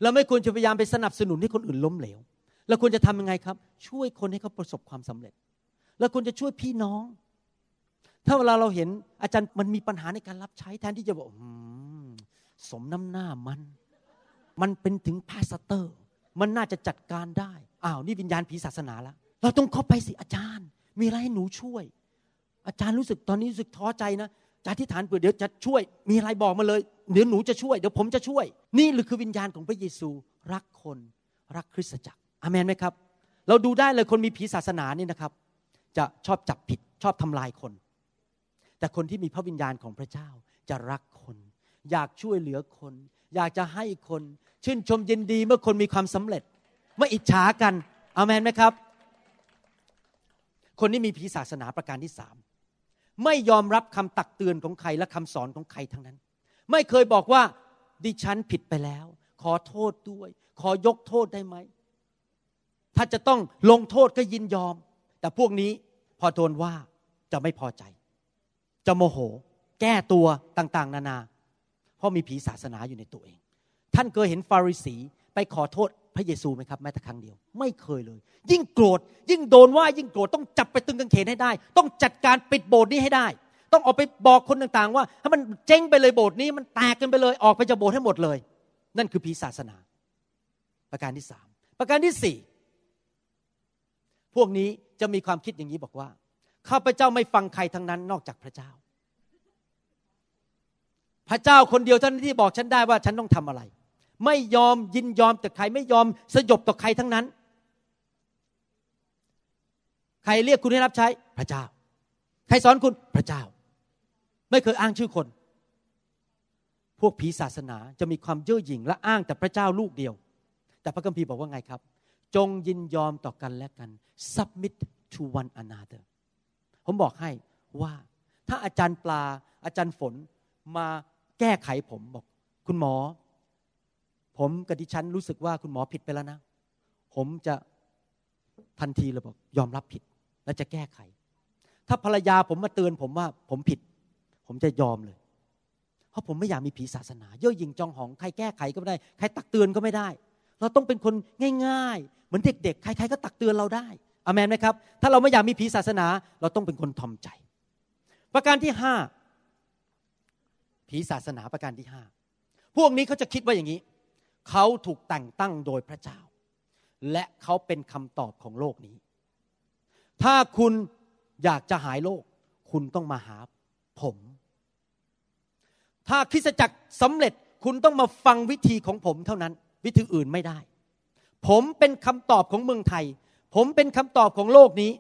เราไม่ควรจะพยายามไปสนับสนุนให้คนอื่นล้มเหลวเราควรจะทำยังไงครับ ช่วยคนให้เขาประสบความสำเร็จเราควรจะช่วยพี่น้อง ถ้าเวลาเราเห็นอาจารย์มันมีปัญหาในการรับใช้แทนที่จะบอกสมน้ำหน้ามัน มันเป็นถึงพาสเตอร์ มันน่าจะจัดการได้ อ้าวนี่วิญญาณผีศาสนาล้วเราต้องเข้าไปสิอาจารย์ มีอะไรให้หนูช่วย อาจารย์รู้สึกตอนนี้รู้สึกท้อใจนะจารย์ที่ฐานเผื่อเดี๋ยวจะช่วย มีอะไรบอกมาเลย เดี๋ยวหนูจะช่วย เดี๋ยวผมจะช่วย นี่หรือคือวิญญาณของพระเยซู รักคน รักคริสตจักรอเมนไหมครับ เราดูได้เลยคนมีผีศาสนานี่นะครับ จะชอบจับผิดชอบทำลายคน แต่คนที่มีพระวิญญาณของพระเจ้าจะรักคน อยากช่วยเหลือคน อยากจะให้คน ชื่นชมยินดีเมื่อคนมีความสำเร็จ ไม่อิจฉากันอามนไหมครับ คนที่มีผีศาสนาประการที่สามไม่ยอมรับคำตักเตือนของใครและคำสอนของใครทั้งนั้น ไม่เคยบอกว่าดิฉันผิดไปแล้ว ขอโทษด้วย ขอยกโทษได้ไหมถ้าจะต้องลงโทษก็ยินยอม แต่พวกนี้พอโดนว่าจะไม่พอใจ จะโมโห แก้ตัวต่างๆ นานา เพราะมีผีศาสนาอยู่ในตัวเอง ท่านเคยเห็นฟาริสีไปขอโทษพระเยซูไหมครับแม้แต่ครั้งเดียว ไม่เคยเลย ยิ่งโกรธ ยิ่งโดนว่ายิ่งโกรธต้องจับไปตึงกางเขนให้ได้ ต้องจัดการปิดโบสถ์นี้ให้ได้ ต้องออกไปบอกคนต่างๆ ว่าให้มันเจ๊งไปเลยโบสถ์นี้มันแตกกันไปเลยออกไปจากโบสถ์ให้หมดเลย นั่นคือผีศาสนา ประการที่สามประการที่สี่พวกนี้จะมีความคิดอย่างนี้บอกว่า ข้าพเจ้าไม่ฟังใครทั้งนั้นนอกจากพระเจ้า พระเจ้าคนเดียวท่านที่บอกฉันได้ว่าฉันต้องทำอะไร ไม่ยอมยินยอมต่อใคร ไม่ยอมสยบต่อใครทั้งนั้น ใครเรียกคุณให้รับใช้พระเจ้า ใครสอนคุณพระเจ้า ไม่เคยอ้างชื่อคน พวกผีศาสนาจะมีความเย่อหยิ่งและอ้างแต่พระเจ้าลูกเดียว แต่พระคัมภีร์บอกว่าไงครับ จงยินยอมต่อกันและกัน submit to one another ผมบอกให้ว่าถ้าอาจารย์ปลาอาจารย์ฝนมาแก้ไขผมบอก คุณหมอ ผมกับดิฉันรู้สึกว่าคุณหมอผิดไปแล้วนะ ผมจะทันทีเลยบอก ยอมรับผิด และจะแก้ไข ถ้าภรรยาผมมาเตือนผมว่าผมผิด ผมจะยอมเลย เพราะผมไม่อยากมีผีศาสนาเย่อหยิ่งจองหองใครแก้ไขก็ไม่ได้ ใครตักเตือนก็ไม่ได้ เราต้องเป็นคนง่าย ๆ เหมือนเด็ก ๆ ใคร ๆ ก็ตักเตือนเราได้ อเมนไหมครับ ถ้าเราไม่อยากมีผีศาสนา เราต้องเป็นคนทอมใจ ประการที่ห้าผีศาสนาประการที่ห้าพวกนี้เขาจะคิดว่าอย่างนี้ เขาถูกแต่งตั้งโดยพระเจ้า และเขาเป็นคำตอบของโลกนี้ ถ้าคุณอยากจะหายโรคคุณต้องมาหาผม ถ้าคริสจักรสำเร็จคุณต้องมาฟังวิธีของผมเท่านั้น วิธีอื่นไม่ได้ ผมเป็นคำตอบของเมืองไทย ผมเป็นคำตอบของโลกนี้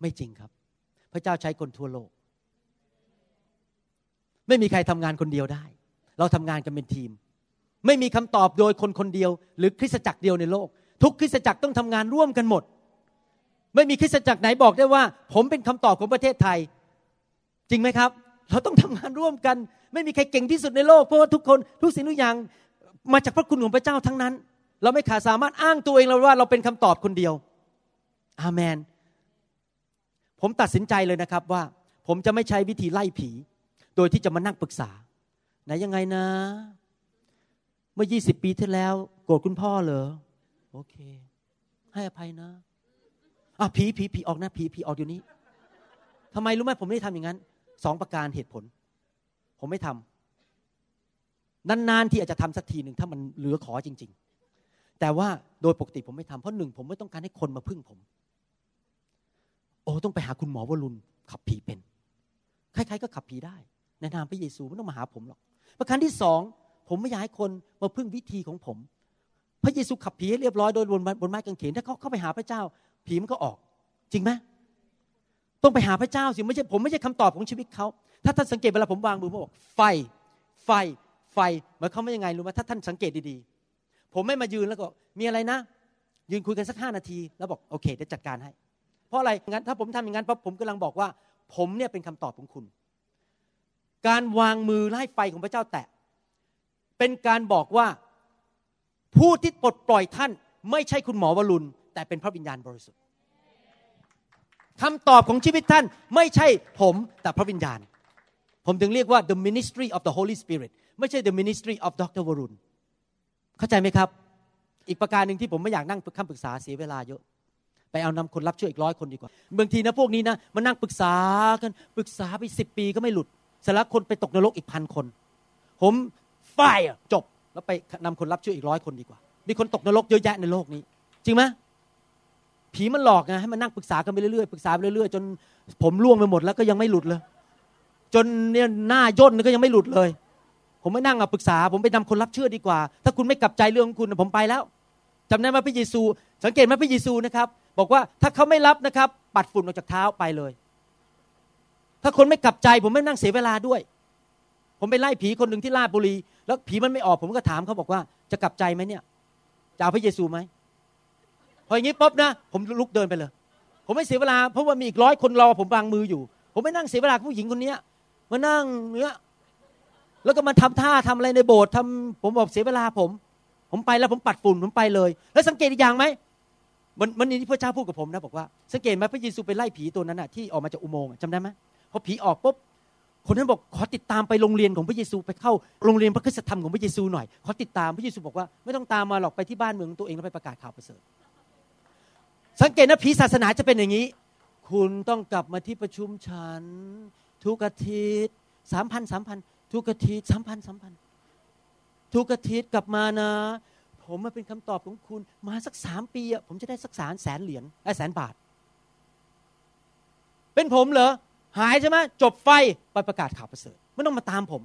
ไม่จริงครับ พระเจ้าใช้คนทั่วโลก ไม่มีใครทำงานคนเดียวได้ เราทำงานกันเป็นทีม ไม่มีคำตอบโดยคนคนเดียว หรือคริสตจักรเดียวในโลก ทุกคริสตจักรต้องทำงานร่วมกันหมด ไม่มีคริสตจักรไหนบอกได้ว่า ผมเป็นคำตอบของประเทศไทย จริงไหมครับ เราต้องทำงานร่วมกัน ไม่มีใครเก่งที่สุดในโลกเพราะว่าทุกคนทุกสิ่งทุกอย่างมาจากพระคุณของพระเจ้าทั้งนั้น เราไม่ขาดสามารถอ้างตัวเองเราว่าเราเป็นคำตอบคนเดียว อาเมน ผมตัดสินใจเลยนะครับว่า ผมจะไม่ใช้วิธีไล่ผี โดยที่จะมานั่งปรึกษา ไหนยังไงนะ เมื่อ 20 ปีที่แล้ว โกรธคุณพ่อเหรอ โอเค ให้อภัยนะอะผีผีผีออกนะผีผีออกเดี๋ยวนี้ทำไมรู้ไหมผมไม่ได้ทำอย่างนั้นสองประการเหตุผล ผมไม่ทำนานๆที่อาจจะทำสักทีหนึ่งถ้ามันเหลือขอจริง ๆ แต่ว่าโดยปกติผมไม่ทำเพราะหนึ่งผมไม่ต้องการให้คนมาพึ่งผม โอ้ต้องไปหาคุณหมอวรุณขับผีเป็น ใครๆก็ขับผีได้ ในนามพระเยซูไม่ต้องมาหาผมหรอก ประการที่สองผมไม่อยากให้คนมาพึ่งวิธีของผม พระเยซูขับผีให้เรียบร้อยโดยบนบนไม้กางเขนถ้าเขาเข้าไปหาพระเจ้า ผีมันก็ออก จริงไหมต้องไปหาพระเจ้าสิไม่ใช่ผมไม่ใช่คำตอบของชีวิตเขาถ้าท่านสังเกตเวลาผมวางมือผมบอกไฟ ไฟ ไฟหมายความว่ายังไงรู้ไหมถ้าท่านสังเกตดีๆ ผมไม่มายืนแล้วก็มีอะไรนะ ยืนคุยกันสักห้านาที แล้วบอกโอเคเดี๋ยวจัดการให้ เพราะอะไรงั้นถ้าผมทำอย่างนั้นปั๊บผมกำลังบอกว่า ผมเนี่ยเป็นคำตอบของคุณ การวางมือไล่ไฟของพระเจ้าแตะ เป็นการบอกว่าผู้ที่ปลดปล่อยท่าน ไม่ใช่คุณหมอวรุณ แต่เป็นพระวิญญาณบริสุทธิ์คำตอบของชีวิตท่านไม่ใช่ผมแต่พระวิญญาณ ผมถึงเรียกว่า the ministry of the Holy Spirit ไม่ใช่ the ministry of Dr. วรุณ เข้าใจไหมครับ อีกประการหนึ่งที่ผมไม่อยากนั่งคำปรึกษาเสียเวลาเยอะ ไปเอานำคนรับช่วยอีกร้อยคนดีกว่าบางทีนะพวกนี้นะมานั่งปรึกษากันปรึกษาไปสิบปีก็ไม่หลุดสารคนไปตกนรกอีกพันคน ผมไฟจบแล้วไปนำคนรับช่วยอีกร้อยคนดีกว่า มีคนตกนรกเยอะแยะในโลกนี้ จริงไหมผีมันหลอกไงให้มันนั่งปรึกษากันไปเรื่อยๆปรึกษาไปเรื่อยๆจนผมล่วงไปหมดแล้วก็ยังไม่หลุดเลย จนเนี่ยหน้าย่นก็ยังไม่หลุดเลย ผมไม่นั่งอะปรึกษา ผมไปนำคนรับเชื่อดีกว่า ถ้าคุณไม่กลับใจเรื่องของคุณผมไปแล้วจำได้ไหมพระเยซู สังเกตไหมพระเยซูนะครับ บอกว่าถ้าเขาไม่รับนะครับ ปัดฝุ่นออกจากเท้าไปเลย ถ้าคนไม่กลับใจ ผมไม่นั่งเสียเวลาด้วย ผมไปไล่ผีคนหนึ่งที่ลาดบุรี แล้วผีมันไม่ออกผมก็ถามเขาบอกว่าจะกลับใจไหมเนี่ยจะเอาพระเยซูไหมพออย่างนี้ปุ๊บนะ ผมลุกเดินไปเลย ผมไม่เสียเวลาเพราะว่ามีอีกร้อยคนรอผมวางมืออยู่ ผมไม่นั่งเสียเวลาผู้หญิงคนนี้มานั่งเนี้ย แล้วก็มาทำท่าทำอะไรในโบสถ์ทำผมบอกเสียเวลาผม ผมไปแล้วผมปัดฝุ่นผมไปเลย แล้วสังเกตอีกอย่างไหมมันมันนี่พระเจ้าพูดกับผมนะบอกว่าสังเกตไหมพระเยซูไปไล่ผีตัวนั้นอะที่ออกมาจากอุโมงค์จำได้ไหมพอผีออกปุ๊บคนนั้นบอกขอติดตามไปโรงเรียนของพระเยซูไปเข้าโรงเรียนพระคุณธรรมของพระเยซูหน่อยขอติดตามพระเยซูบอกว่าไม่ต้องตามมาหรอกไปที่บ้านเมืองตัวเองแล้วไปประกาศข่าวประเสริฐสังเกตนะผีศาสนาจะเป็นอย่างนี้ คุณต้องกลับมาที่ประชุมฉัน ทุกอาทิตย์สามพันสามพัน ทุกอาทิตย์สามพันธ์สามพันธ์ทุกอาทิตย์กลับมานะ ผมมาเป็นคำตอบของคุณ มาสักสามปีอะผมจะได้สักสารแสนเหรียญไอ้แสนบาท เป็นผมเหรอ หายใช่ไหมจบไฟไปประกาศข่าวประเสริฐไม่ต้องมาตามผม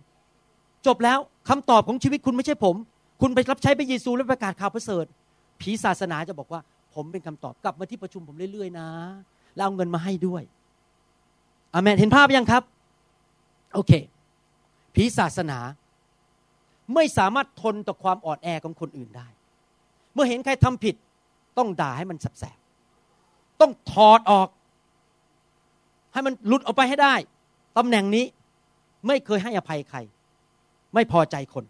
จบแล้วคำตอบของชีวิตคุณไม่ใช่ผม คุณไปรับใช้พระเยซูแล้วประกาศข่าวประเสริฐผีศาสนาจะบอกว่า ผมเป็นคำตอบกลับมาที่ประชุมผมเรื่อยๆนะแล้วเอาเงินมาให้ด้วยอเมนเห็นภาพยังครับ โอเค ผีศาสนา ไม่สามารถทนต่อความอ่อนแอของคนอื่นได้ เมื่อเห็นใครทำผิด ต้องด่าให้มันแสบต้องถอดออก ให้มันหลุดออกไปให้ได้ตำแหน่งนี้ไม่เคยให้อภัยใคร ไม่พอใจคน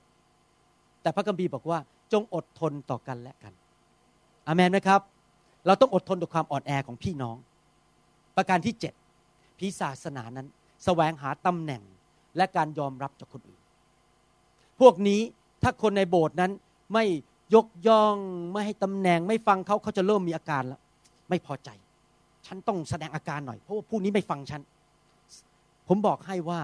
แต่พระกัมภีร์บอกว่า จงอดทนต่อกันและกันอเมนไหมครับ เราต้องอดทนต่อความอ่อนแอของพี่น้อง ประการที่เจ็ดพิศาสนานั้นสแสวงหาตำแหน่ง และการยอมรับจากคนอื่น พวกนี้ถ้าคนในโบสถ์นั้นไม่ยกย่องไม่ให้ตำแหน่งไม่ฟังเขาเขาจะเริ่มมีอาการแล้ว ไม่พอใจ ฉันต้องแสดงอาการหน่อยเพราะว่าผู้นี้ไม่ฟังฉัน ผมบอกให้ว่า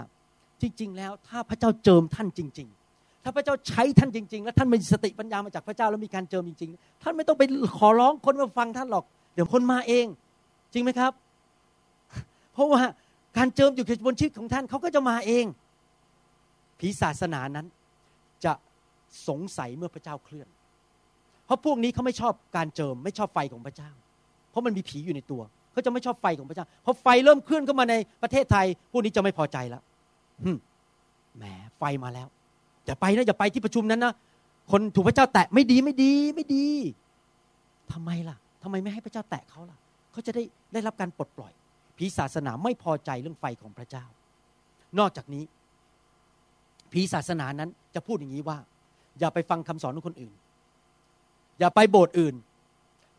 จริง ๆ แล้วถ้าพระเจ้าเจิมท่านจริง ๆ ถ้าพระเจ้าใช้ท่านจริง ๆ แล้วท่านมีสติปัญญามาจากพระเจ้าแล้วมีการเจิมจริง ๆ ท่านไม่ต้องไปขอร้องคนมาฟังท่านหรอก เดี๋ยวคนมาเอง จริงไหมครับ เพราะว่า การเจิมอยู่บนชีวิตของท่านเขาก็จะมาเอง ผีศาสนานั้นจะสงสัยเมื่อพระเจ้าเคลื่อน เพราะพวกนี้เขาไม่ชอบการเจิม ไม่ชอบไฟของพระเจ้า เพราะมันมีผีอยู่ในตัวเขาจะไม่ชอบไฟของพระเจ้าพอไฟเริ่มเคลื่อนเข้ามาในประเทศไทย พวกนี้จะไม่พอใจแล้วแหมไฟมาแล้วอย่าไปนะอย่าไปที่ประชุมนั้นนะคนถูกพระเจ้าแตะไม่ดีไม่ดีไม่ดีทำไมล่ะทำไมไม่ให้พระเจ้าแตะเขาล่ะเขาจะได้ได้รับการปลดปล่อย ผีศาสนาไม่พอใจเรื่องไฟของพระเจ้า นอกจากนี้ ผีศาสนานั้นจะพูดอย่างนี้ว่า อย่าไปฟังคำสอนของคนอื่น อย่าไปโบสถ์อื่น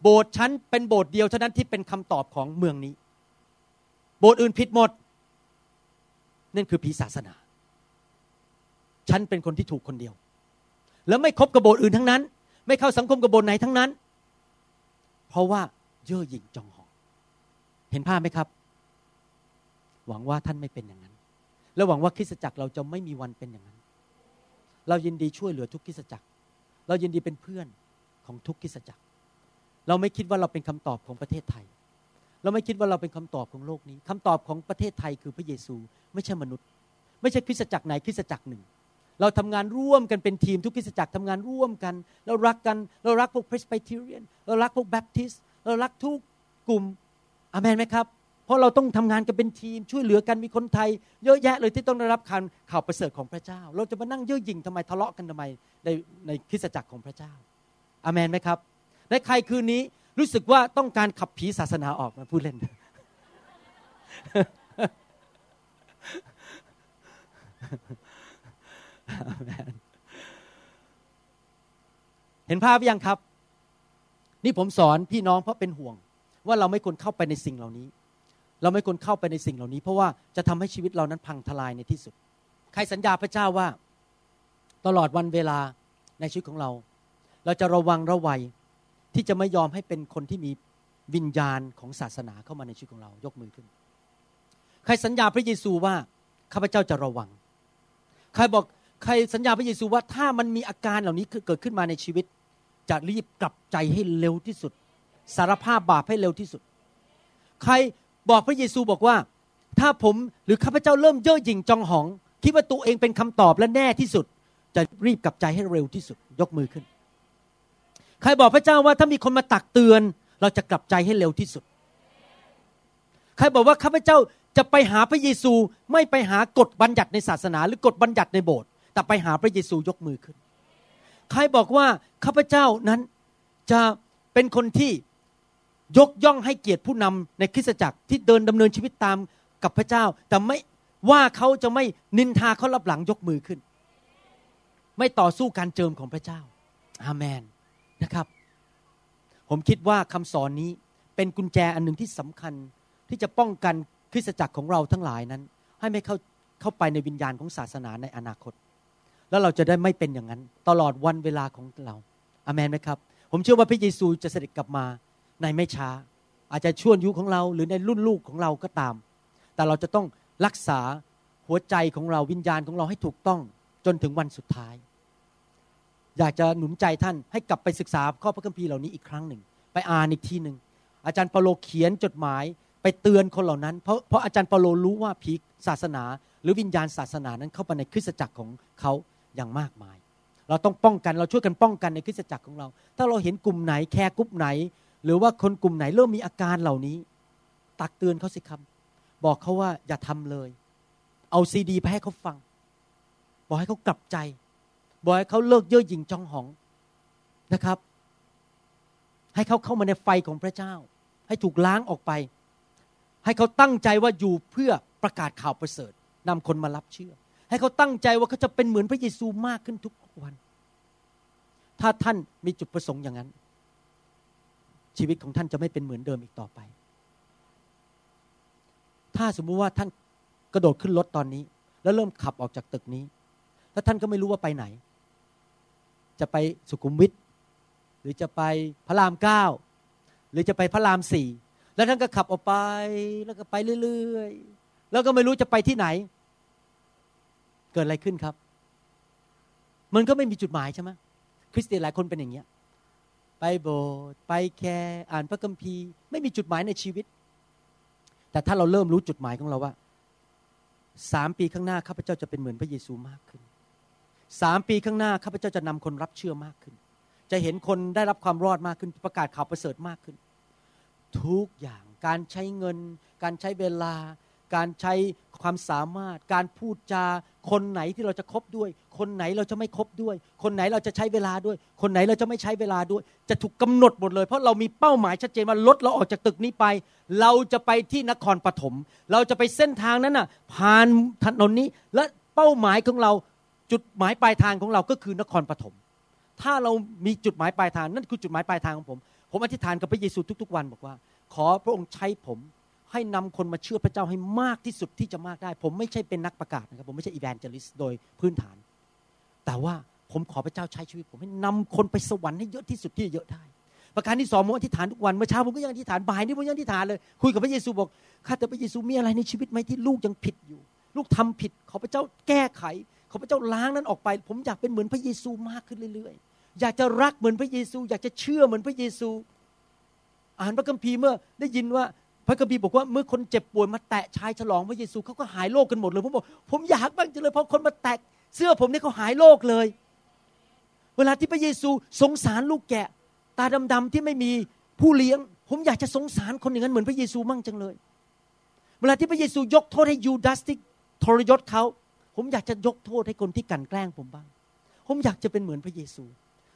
โบสถ์ฉันเป็นโบสถ์เดียวเท่านั้นที่เป็นคำตอบของเมืองนี้ โบสถ์อื่นผิดหมดนั่นคือผีศาสนา ฉันเป็นคนที่ถูกคนเดียว แล้วไม่คบกับโบสถ์อื่นทั้งนั้น ไม่เข้าสังคมกับโบสถ์ไหนทั้งนั้น เพราะว่าเย่อหยิ่งจองหอง เห็นภาพไหมครับ หวังว่าท่านไม่เป็นอย่างนั้น และหวังว่าคริสตจักรเราจะไม่มีวันเป็นอย่างนั้น เรายินดีช่วยเหลือทุกคริสตจักร เรายินดีเป็นเพื่อนของทุกคริสตจักร เราไม่คิดว่าเราเป็นคำตอบของประเทศไทย เราไม่คิดว่าเราเป็นคำตอบของโลกนี้คำตอบของประเทศไทยคือพระเยซู ไม่ใช่มนุษย์ ไม่ใช่คริสตจักรไหนคริสตจักรหนึ่งเราทำงานร่วมกันเป็นทีมทุกคริสตจักรทำงานร่วมกัน เรารักกันเรารักพวกพรสไบเทเรียน เรารักพวกแบปทิส เรารักทุกกลุ่มอเมนไหมครับ เพราะเราต้องทำงานกันเป็นทีมช่วยเหลือกันมีคนไทย เยอะแยะเลยที่ต้องได้รับข่าวข่าวประเสริฐของพระเจ้า เราจะมานั่งเย่อหยิ่งทำไมทะเลาะกันทำไมในในคริสตจักรของพระเจ้าอเมนไหมครับและใครคืนนี้รู้สึกว่าต้องการขับผีศาสนาออกมาพูดเล่น เห็นภาพยังครับ นี่ผมสอนพี่น้องเพราะเป็นห่วง ว่าเราไม่ควรเข้าไปในสิ่งเหล่านี้ เราไม่ควรเข้าไปในสิ่งเหล่านี้ เพราะว่าจะทำให้ชีวิตเรานั้นพังทลายในที่สุด ใครสัญญาพระเจ้าว่า ตลอดวันเวลาในชีวิตของเรา เราจะระวังระวัยที่จะไม่ยอมให้เป็นคนที่มีวิญญาณของศาสนาเข้ามาในชีวิตของเรา ยกมือขึ้น ใครสัญญาพระเยซูว่าข้าพเจ้าจะระวัง ใครบอกใครสัญญาพระเยซูว่าถ้ามันมีอาการเหล่านี้เกิดขึ้นมาในชีวิต จะรีบกลับใจให้เร็วที่สุด สารภาพบาปให้เร็วที่สุด ใคร บอกพระเยซูบอกว่า ถ้าผมหรือข้าพเจ้าเริ่มเย่อหยิ่งจองหอง คิดว่าตัวเองเป็นคำตอบและแน่ที่สุด จะรีบกลับใจให้เร็วที่สุด ยกมือขึ้น ใครบอกพระเจ้าว่าถ้ามีคนมาตักเตือน เราจะกลับใจให้เร็วที่สุด ใครบอกว่าข้าพเจ้าจะไปหาพระเยซูไม่ไปหากฎบัญญัติในศาสนา หรือกฎบัญญัติในโบสถ์แต่ไปหาพระเยซูยกมือขึ้น ใครบอกว่าข้าพเจ้านั้นจะเป็นคนที่ ยกย่องให้เกียรติผู้นำในคริสตจักรที่เดินดำเนินชีวิตตามกับพระเจ้า แต่ไม่ว่าเขาจะไม่นินทาเขารับหลังยกมือขึ้น ไม่ต่อสู้การเจิมของพระเจ้า อาเมนนะครับ ผมคิดว่าคำสอนนี้เป็นกุญแจอันหนึ่งที่สำคัญที่จะป้องกันคริสตจักรของเราทั้งหลายนั้น ให้ไม่เข้าเข้าไปในวิญญาณของศาสนาในอนาคต แล้วเราจะได้ไม่เป็นอย่างนั้น ตลอดวันเวลาของเราอาเมนไหมครับ ผมเชื่อว่าพระเยซูจะเสด็จกลับมา ในไม่ช้า อาจจะช่วงยุคของเราหรือในรุ่นลูกของเราก็ตาม แต่เราจะต้องรักษาหัวใจของเราวิญญาณของเราให้ถูกต้องจนถึงวันสุดท้าย อยากจะหนุนใจท่านให้กลับไปศึกษาข้อพระคัมภีร์เหล่านี้อีกครั้งหนึ่ง ไปอ่านอีกทีหนึ่งอาจารย์เปโลเขียนจดหมายไปเตือนคนเหล่านั้น เพราะเพราะอาจารย์เปโลรู้ว่าผีศาสนา หรือวิญญาณศาสนานั้นเข้าไปในคริสตจักรของเขาอย่างมากมาย เราต้องป้องกันเราช่วยกันป้องกันในคริสตจักรของเรา ถ้าเราเห็นกลุ่มไหนแคร์กลุ่มไหน หรือว่าคนกลุ่มไหนเริ่มมีอาการเหล่านี้ ตักเตือนเขาสิครับ บอกเขาว่าอย่าทำเลย เอาซีดีไปให้เขาฟัง บอกให้เขากลับใจ บอกให้เขาเลิกเย่อหยิ่งจองหองนะครับ ให้เขาเข้ามาในไฟของพระเจ้า ให้ถูกล้างออกไป ให้เขาตั้งใจว่าอยู่เพื่อประกาศข่าวประเสริฐนำคนมารับเชื่อ ให้เขาตั้งใจว่าเขาจะเป็นเหมือนพระเยซูมากขึ้นทุกวัน ถ้าท่านมีจุดประสงค์อย่างนั้น ชีวิตของท่านจะไม่เป็นเหมือนเดิมอีกต่อไป ถ้าสมมุติว่าท่านกระโดดขึ้นรถตอนนี้ แล้วเริ่มขับออกจากตึกนี้ แล้วท่านก็ไม่รู้ว่าไปไหน จะไปสุขุมวิทหรือจะไปพระรามเก้าหรือจะไปพระรามสี่แล้วท่านก็ขับออกไป แล้วก็ไปเรื่อยๆ แล้วก็ไม่รู้จะไปที่ไหน เกิดอะไรขึ้นครับ มันก็ไม่มีจุดหมายใช่ไหมคริสเตียนหลายคนเป็นอย่างเงี้ย ไปโบสถ์ไปแคร์อ่านพระคัมภีร์ ไม่มีจุดหมายในชีวิต แต่ถ้าเราเริ่มรู้จุดหมายของเราว่าสามปีข้างหน้าข้าพเจ้าจะเป็นเหมือนพระเยซูมากขึ้นสามปีข้างหน้าข้าพเจ้าจะนำคนรับเชื่อมากขึ้น จะเห็นคนได้รับความรอดมากขึ้นประกาศข่าวประเสริฐมากขึ้น ทุกอย่างการใช้เงิน การใช้เวลา การใช้ความสามารถ การพูดจา คนไหนที่เราจะคบด้วย คนไหนเราจะไม่คบด้วย คนไหนเราจะใช้เวลาด้วย คนไหนเราจะไม่ใช้เวลาด้วย จะถูกกาหนดหมดเลย เพราะเรามีเป้าหมายชัดเจนว่าลดเราออกจากตึกนี้ไป เราจะไปที่นครปฐมเราจะไปเส้นทางนั้นน่ะ ผ่านถนนนี้และเป้าหมายของเราจุดหมายปลายทางของเราก็คือนครปฐมถ้าเรามีจุดหมายปลายทางนั่นคือจุดหมายปลายทางของผม ผมอธิษฐานกับพระเยซูทุกๆวันบอกว่า ขอพระองค์ใช้ผม ให้นำคนมาเชื่อพระเจ้าให้มากที่สุดที่จะมากได้ ผมไม่ใช่เป็นนักประกาศนะครับ ผมไม่ใช่อีแวนเจลิสโดยพื้นฐาน แต่ว่าผมขอพระเจ้าใช้ชีวิต ผมให้นำคนไปสวรรค์ให้เยอะที่สุดที่จะเยอะได้ ประการที่สองผมอธิษฐานทุกวันเมื่อเช้าผมก็ยังอธิษฐานบ่ายนี้ผมยังอธิษฐานเลยคุยกับพระเยซูบอกข้าแต่พระเยซูมีอะไรในชีวิตไหมที่ลูกยังผิดอยู่ ลูกทำผิด ขอพระเจ้าแก้ไข ขอพระเจ้าล้างนั้นออกไป ผมอยากเป็นเหมือนพระเยซูมากขึ้นเรื่อยๆ อยากจะรักเหมือนพระเยซู อยากจะเชื่อเหมือนพระเยซู อ่านพระคัมภีร์เมื่อได้ยินว่า พระคัมภีร์บอกว่าเมื่อคนเจ็บป่วยมาแตะชายฉลองพระเยซูเขาก็หายโรคกันหมดเลยผมบอกผมอยากบ้างจังเลยเพราะคนมาแตะเสื้อผมเนี่ยเขาหายโรคเลยเวลาที่พระเยซูสงสารลูกแกะ ตาดำๆที่ไม่มีผู้เลี้ยง ผมอยากจะสงสารคนอย่างนั้นเหมือนพระเยซูมั่งจังเลย เวลาที่พระเยซูยกโทษให้ยูดาสที่ทรยศเขา ผมอยากจะยกโทษให้คนที่กันแกล้งผมบ้าง ผมอยากจะเป็นเหมือนพระเยซู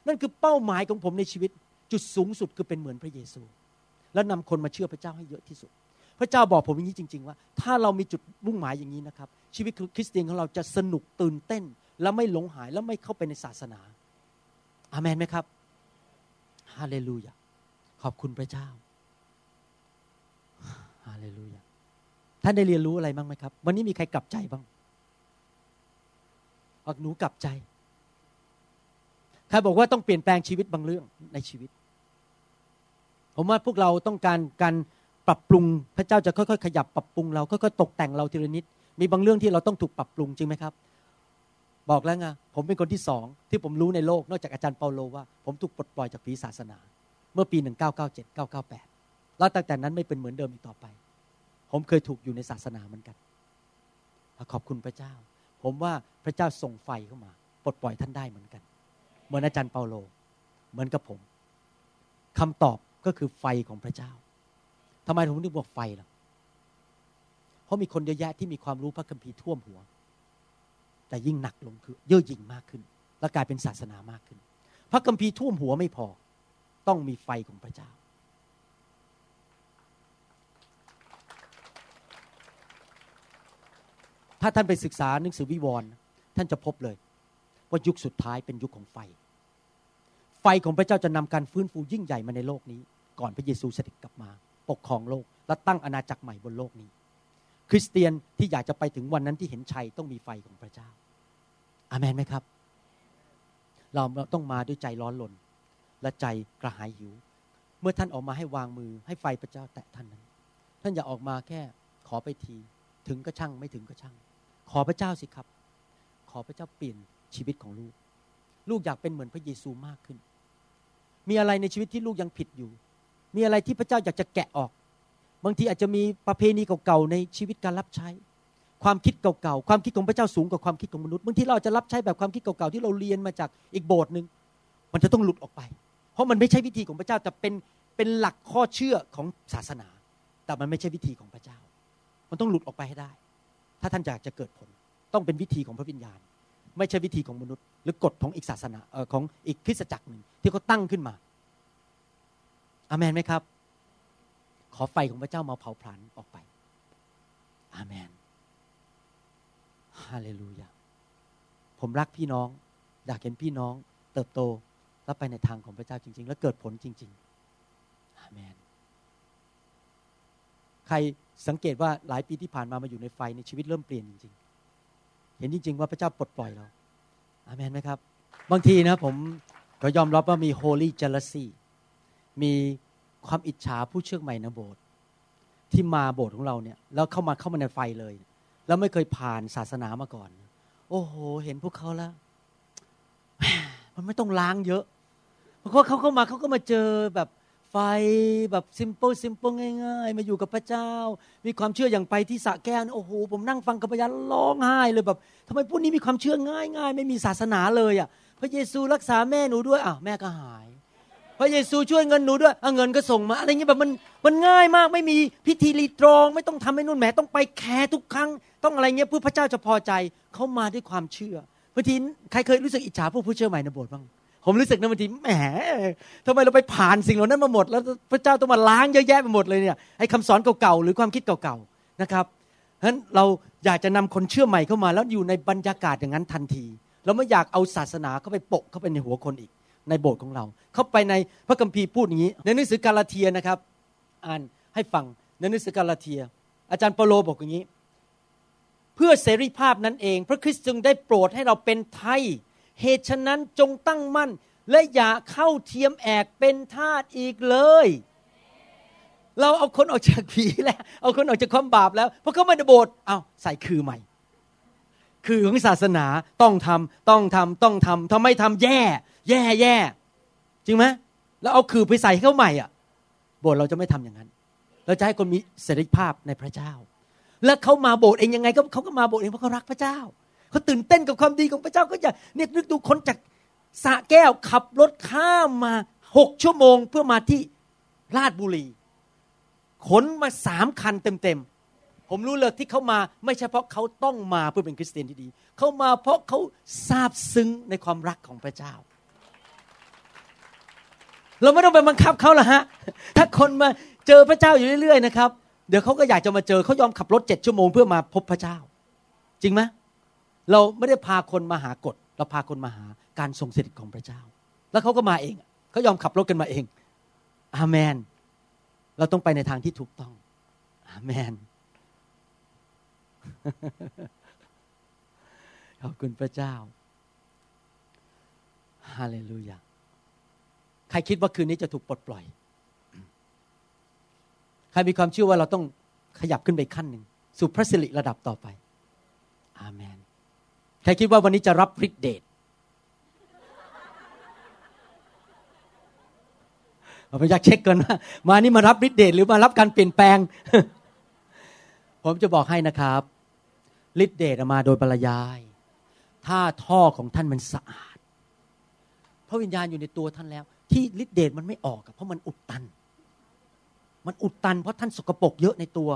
นั่นคือเป้าหมายของผมในชีวิต จุดสูงสุดคือเป็นเหมือนพระเยซู แล้วนำคนมาเชื่อพระเจ้าให้เยอะที่สุด พระเจ้าบอกผมอย่างนี้จริง ๆ ว่า ถ้าเรามีจุดมุ่งหมายอย่างนี้นะครับ ชีวิตคริสเตียนของเราจะสนุกตื่นเต้น และไม่หลงหายและไม่เข้าไปในศาสนา อาเมนไหมครับฮาเลลูยาขอบคุณพระเจ้าฮาเลลูยาท่านได้เรียนรู้อะไรบ้างไหมครับ วันนี้มีใครกลับใจบ้างออกหนูกลับใจใครบอกว่าต้องเปลี่ยนแปลงชีวิตบางเรื่องในชีวิต ผมว่าพวกเราต้องการการปรับปรุงพระเจ้าจะค่อยๆ ขยับปรับปรุงเราค่อยๆตกแต่งเราทีละนิด มีบางเรื่องที่เราต้องถูกปรับปรุงจริงไหมครับ บอกแล้วไงผมเป็นคนที่สองที่ผมรู้ในโลกนอกจากอาจารย์เปาโลว่า ผมถูกปลดปล่อยจากผีศาสนา เมื่อปี 1997 998 แล้วตั้งแต่นั้นไม่เป็นเหมือนเดิมอีกต่อไป ผมเคยถูกอยู่ในศาสนาเหมือนกันขอบคุณพระเจ้า ผมว่าพระเจ้าส่งไฟเข้ามา ปลดปล่อยท่านได้เหมือนกัน เหมือนอาจารย์เปาโล เหมือนกับผมคำตอบ ก็คือไฟของพระเจ้าทำไมผมถึงบอกไฟล่ะ เพราะมีคนเยอะแยะที่มีความรู้พระคัมภีร์ท่วมหัว แต่ยิ่งหนักลงคือเย่อหยิ่งมากขึ้น และกลายเป็นศาสนามากขึ้น พระคัมภีร์ท่วมหัวไม่พอ ต้องมีไฟของพระเจ้า ถ้าท่านไปศึกษาหนังสือวิวรณ์ท่านจะพบเลย ว่ายุคสุดท้ายเป็นยุคของไฟ ไฟของพระเจ้าจะนำการฟื้นฟูยิ่งใหญ่มาในโลกนี้ ก่อนพระเยซูเสด็จกลับมา ปกครองโลก และตั้งอาณาจักรใหม่บนโลกนี้ คริสเตียนที่อยากจะไปถึงวันนั้นที่เห็นชัยต้องมีไฟของพระเจ้า อาเมนไหมครับ เราต้องมาด้วยใจร้อนรนและใจกระหายหิว เมื่อท่านออกมาให้วางมือให้ไฟพระเจ้าแตะท่านนั้น ท่านอย่าออกมาแค่ขอไปทีถึงก็ช่างไม่ถึงก็ช่าง ขอพระเจ้าสิครับ ขอพระเจ้าเปลี่ยนชีวิตของลูก ลูกอยากเป็นเหมือนพระเยซูมากขึ้น มีอะไรในชีวิตที่ลูกยังผิดอยู่ มีอะไรที่พระเจ้าอยากจะแกะออก บางทีอาจจะมีประเพณีเก่าๆในชีวิตการรับใช้ ความคิดเก่าๆ ความคิดของพระเจ้าสูงกว่าความคิดของมนุษย์ บางทีเราจะรับใช้แบบความคิดเก่าๆที่เราเรียนมาจากอีกโบสถ์หนึ่ง มันจะต้องหลุดออกไป เพราะมันไม่ใช่วิธีของพระเจ้าแต่เป็นเป็นหลักข้อเชื่อของศาสนา แต่มันไม่ใช่วิธีของพระเจ้า มันต้องหลุดออกไปให้ได้ ถ้าท่านอยากจะเกิดผล ต้องเป็นวิธีของพระวิญญาณ ไม่ใช่วิธีของมนุษย์ หรือกฎของอีกศาสนาออของอีกคริสตจักรหนึ่งที่เขาตั้งขึ้นมาอาเมนไหมครับ ขอไฟของพระเจ้ามาเผาผลาญออกไป อาเมนฮาเลลูยาผมรักพี่น้อง อยากเห็นพี่น้อง เติบโตและไปในทางของพระเจ้าจริง ๆ และเกิดผลจริง ๆ อาเมนใครสังเกตว่าหลายปีที่ผ่านมามาอยู่ในไฟในชีวิตเริ่มเปลี่ยนจริงๆ เห็นจริง ๆ ว่าพระเจ้าปลดปล่อยเราอาเมนไหมครับ บางทีนะผมก็ยอมรับว่ามี holy jealousy มีความอิจฉาผู้เชื่อใหม่ในโบสถ์ที่มาโบสถ์ของเราเนี่ยแล้วเข้ามาเข้ามาในไฟเลย แล้วไม่เคยผ่านศาสนามาก่อน โอ้โห เห็นพวกเขาแล้วมันไม่ต้องล้างเยอะเพราะเขาเข้ามาเขาก็มาเจอแบบ ไฟแบบซิมเปิลซิมเปิลง่าย ๆ มาอยู่กับพระเจ้า มีความเชื่ออย่างไปที่สะแก้วโอ้โหผมนั่งฟังกับพยาร้องไห้เลยแบบทำไมพวกนี้มีความเชื่อง่ายง่ายไม่มีศาสนาเลยอะพระเยซูรักษาแม่หนูด้วยอ้าวแม่ก็หาย พระเยซูช่วยเงินหนูด้วยเอาเงินก็ส่งมาอะไรเงี้ยแบบมันมันง่ายมากไม่มีพิธีรีตรอง ไม่ต้องทำให้นู่นแหมต้องไปแคร์ทุกครั้ง ต้องอะไรเงี้ยเพื่อพระเจ้าจะพอใจเขามาด้วยความเชื่อบางทีใครเคยรู้สึกอิจฉาพวกผู้เชื่อใหม่ในโบสถ์บ้าง ผมรู้สึกนะบางทีแหมทำไมเราไปผ่านสิ่งเหล่านั้นมาหมด แล้วพระเจ้าต้องมาล้างเยอะแยะไปหมดเลยเนี่ยไอ้คำสอนเก่าๆหรือความคิดเก่าๆนะครับฉะนั้นเราอยากจะนำคนเชื่อใหม่เข้ามา แล้วอยู่ในบรรยากาศอย่างนั้นทันที เราไม่อยากเอาศาสนาเข้าไปปะเข้าไปในหัวคนอีก ในโบสถ์ของเรา เข้าไปในพระคัมภีร์พูดอย่างนี้ ในหนังสือกาลาเทียนะครับ อ่านให้ฟังในหนังสือกาลาเทีย อาจารย์เปโลบอกอย่างนี้ เพื่อเสรีภาพนั้นเอง พระคริสต์จึงได้โปรดให้เราเป็นไทย เหตุฉะนั้นจงตั้งมั่น และอย่าเข้าเทียมแอกเป็นทาสอีกเลย เราเอาคนออกจากผีแล้ว เอาคนออกจากความบาปแล้วพอเขามาในโบสถ์เอาใส่คือใหม่ คือของศาสนาต้องทำต้องทำต้องทำถ้าไม่ทำแย่ แย่แย่จริงไหมแล้วเอาคือไปใส่เข้าใหม่อะ โบสถ์เราจะไม่ทำอย่างนั้น เราจะให้คนมีเสรีภาพในพระเจ้า แล้วเขามาโบสถ์เองยังไงก็เขาก็มาโบสถ์เองเพราะเขารักพระเจ้า เขาตื่นเต้นกับความดีของพระเจ้าก็อย่าเนี่ยนึกดูคนจากสะแก้วขับรถข้ามมาหกชั่วโมงเพื่อมาที่ราชบุรีขนมาสามคันเต็มๆ ผมรู้เลยที่เขามาไม่ใช่เพราะเขาต้องมาเพื่อเป็นคริสเตียนที่ดี เขามาเพราะเขาซาบซึ้งในความรักของพระเจ้า เราไม่ต้องไปบังคับเขาละฮะ ถ้าคนมาเจอพระเจ้าอยู่เรื่อยๆนะครับ เดี๋ยวเขาก็อยากจะมาเจอเขายอมขับรถเจ็ดชั่วโมงเพื่อมาพบพระเจ้า จริงไหม เราไม่ได้พาคนมาหากฎเราพาคนมาหาการทรงสถิตของพระเจ้า แล้วเขาก็มาเองเขายอมขับรถกันมาเอง อาเมน เราต้องไปในทางที่ถูกต้อง อาเมนขอบคุณพระเจ้าฮาเลลูยาใครคิดว่าคืนนี้จะถูกปลดปล่อย ใครมีความเชื่อว่าเราต้องขยับขึ้นไปขั้นหนึ่ง สู่พระสิริระดับต่อไป อาเมน ใครคิดว่าวันนี้จะรับฤทธิเดชผมอยากเช็คก่อนว่ามานี่มารับฤทธิเดชหรือมารับการเปลี่ยนแปลง ผมจะบอกให้นะครับฤทธิเดชมาโดยปรยาย ถ้าท่อของท่านมันสะอาด พระวิญญาณอยู่ในตัวท่านแล้ว ที่ฤทธิเดชมันไม่ออกเพราะมันอุดตัน มันอุดตัน เพราะท่านสกปรกเยอะในตัว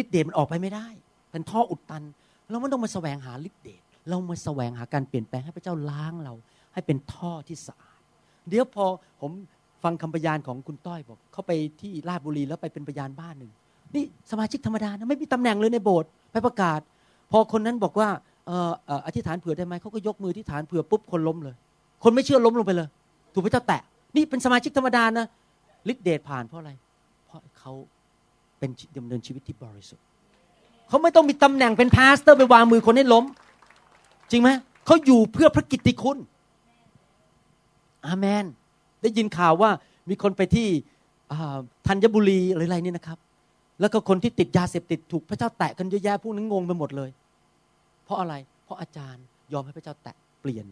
ฤทธิเดชมันออกไปไม่ได้เป็นท่ออุดตัน เราไม่ต้องมาแสวงหาฤทธิเดช เรามาแสวงหาการเปลี่ยนแปลงให้พระเจ้าล้างเรา ให้เป็นท่อที่สะอาด เดี๋ยวพอผมฟังคำพยานของคุณต้อยบอก เขาไปที่ราชบุรีแล้วไปเป็นพยานบ้านหนึ่งนี่สมาชิกธรรมดานะไม่มีตำแหน่งเลยในโบสถ์ไปประกาศ พอคนนั้นบอกว่าเอออธิษฐานเผื่อได้ไหมเขาก็ยกมืออธิษฐานเผื่อปุ๊บคนล้มเลย คนไม่เชื่อล้มลงไปเลย ถูกพระเจ้าแตะนี่เป็นสมาชิกธรรมดานะฤทธิเดชผ่านเพราะอะไร เพราะเขาเป็นดำเนินชีวิตที่บริสุทธิ์เขาไม่ต้องมีตำแหน่งเป็น pastor ไปวางมือคนให้ล้ม จริงไหมเขาอยู่เพื่อพระกิตติคุณ อาเมน ได้ยินข่าวว่ามีคนไปที่ธัญบุรีอะไรอะไรนี่นะครับ แล้วก็คนที่ติดยาเสพติดถูกพระเจ้าแตะกันเยอะแยะพวกนั้นงงไปหมดเลย เพราะอะไร เพราะอาจารย์ยอมให้พระเจ้าแตะเปลี่ยน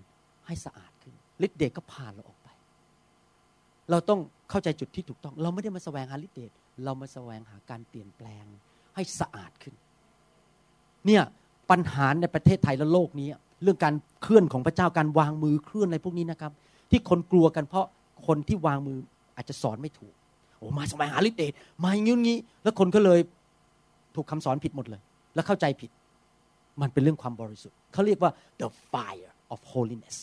ให้สะอาดขึ้นฤทธิ์เดชก็ผ่านเราออกไป เราต้องเข้าใจจุดที่ถูกต้อง เราไม่ได้มาแสวงหาฤทธิ์เดชเรามาแสวงหาการเปลี่ยนแปลงให้สะอาดขึ้น เนี่ยปัญหาในประเทศไทยและโลกนี้ เรื่องการเคลื่อนของพระเจ้าการวางมือเคลื่อนอะไรพวกนี้นะครับ ที่คนกลัวกันเพราะคนที่วางมืออาจจะสอนไม่ถูกโอ้มาแสวงหาฤทธิ์เดชมาอย่างงี้แล้วคนก็เลยถูกคำสอนผิดหมดเลย แล้วเข้าใจผิด มันเป็นเรื่องความบริสุทธิ์เขาเรียกว่า the fire of holiness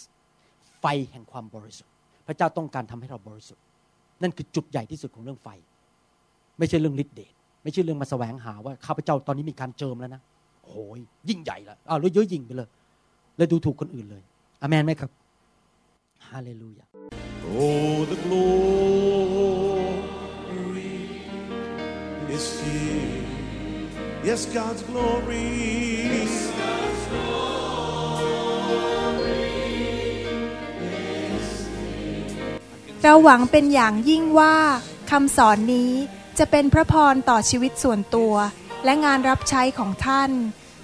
ไฟแห่งความบริสุทธิ์ พระเจ้าต้องการทำให้เราบริสุทธิ์ นั่นคือจุดใหญ่ที่สุดของเรื่องไฟ ไม่ใช่เรื่องฤทธิ์เดชไม่ใช่เรื่องมาแสวงหาว่าข้าพเจ้าตอนนี้มีการเจิมแล้วนะโอ้ยยิ่งใหญ่ละอ้าวแล้วเยอะยิ่งไปเลย เลยดูถูกคนอื่นเลยอเมนไหมครับฮาเลลูยา Oh, the glory is here. Yes, God's glory. เราหวังเป็นอย่างยิ่งว่าคำสอนนี้จะเป็นพระพรต่อชีวิตส่วนตัว และงานรับใช้ของท่าน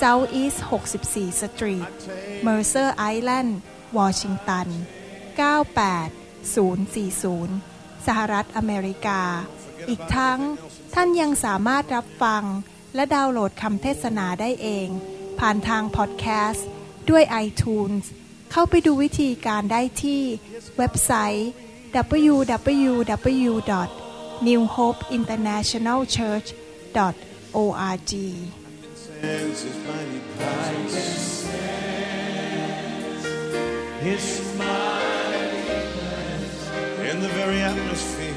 South East 64 Street Mercer Island วอชิงตัน 98040 สหรัฐอเมริกา อีกทั้งท่านยังสามารถรับฟัง และดาวน์โหลดคำเทศนาได้เอง ผ่านทางพอดแคสต์ ด้วย iTunes เข้าไปดูวิธีการได้ที่เว็บไซต์ www.newhopeinternationalchurch.org Sense His mighty presence. His mighty presence in the very atmosphere.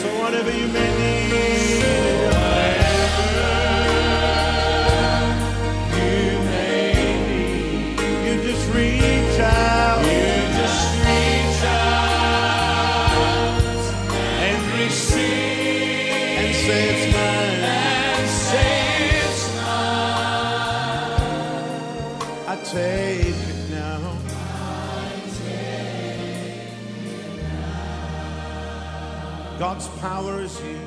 So whatever you may need, God's power is here.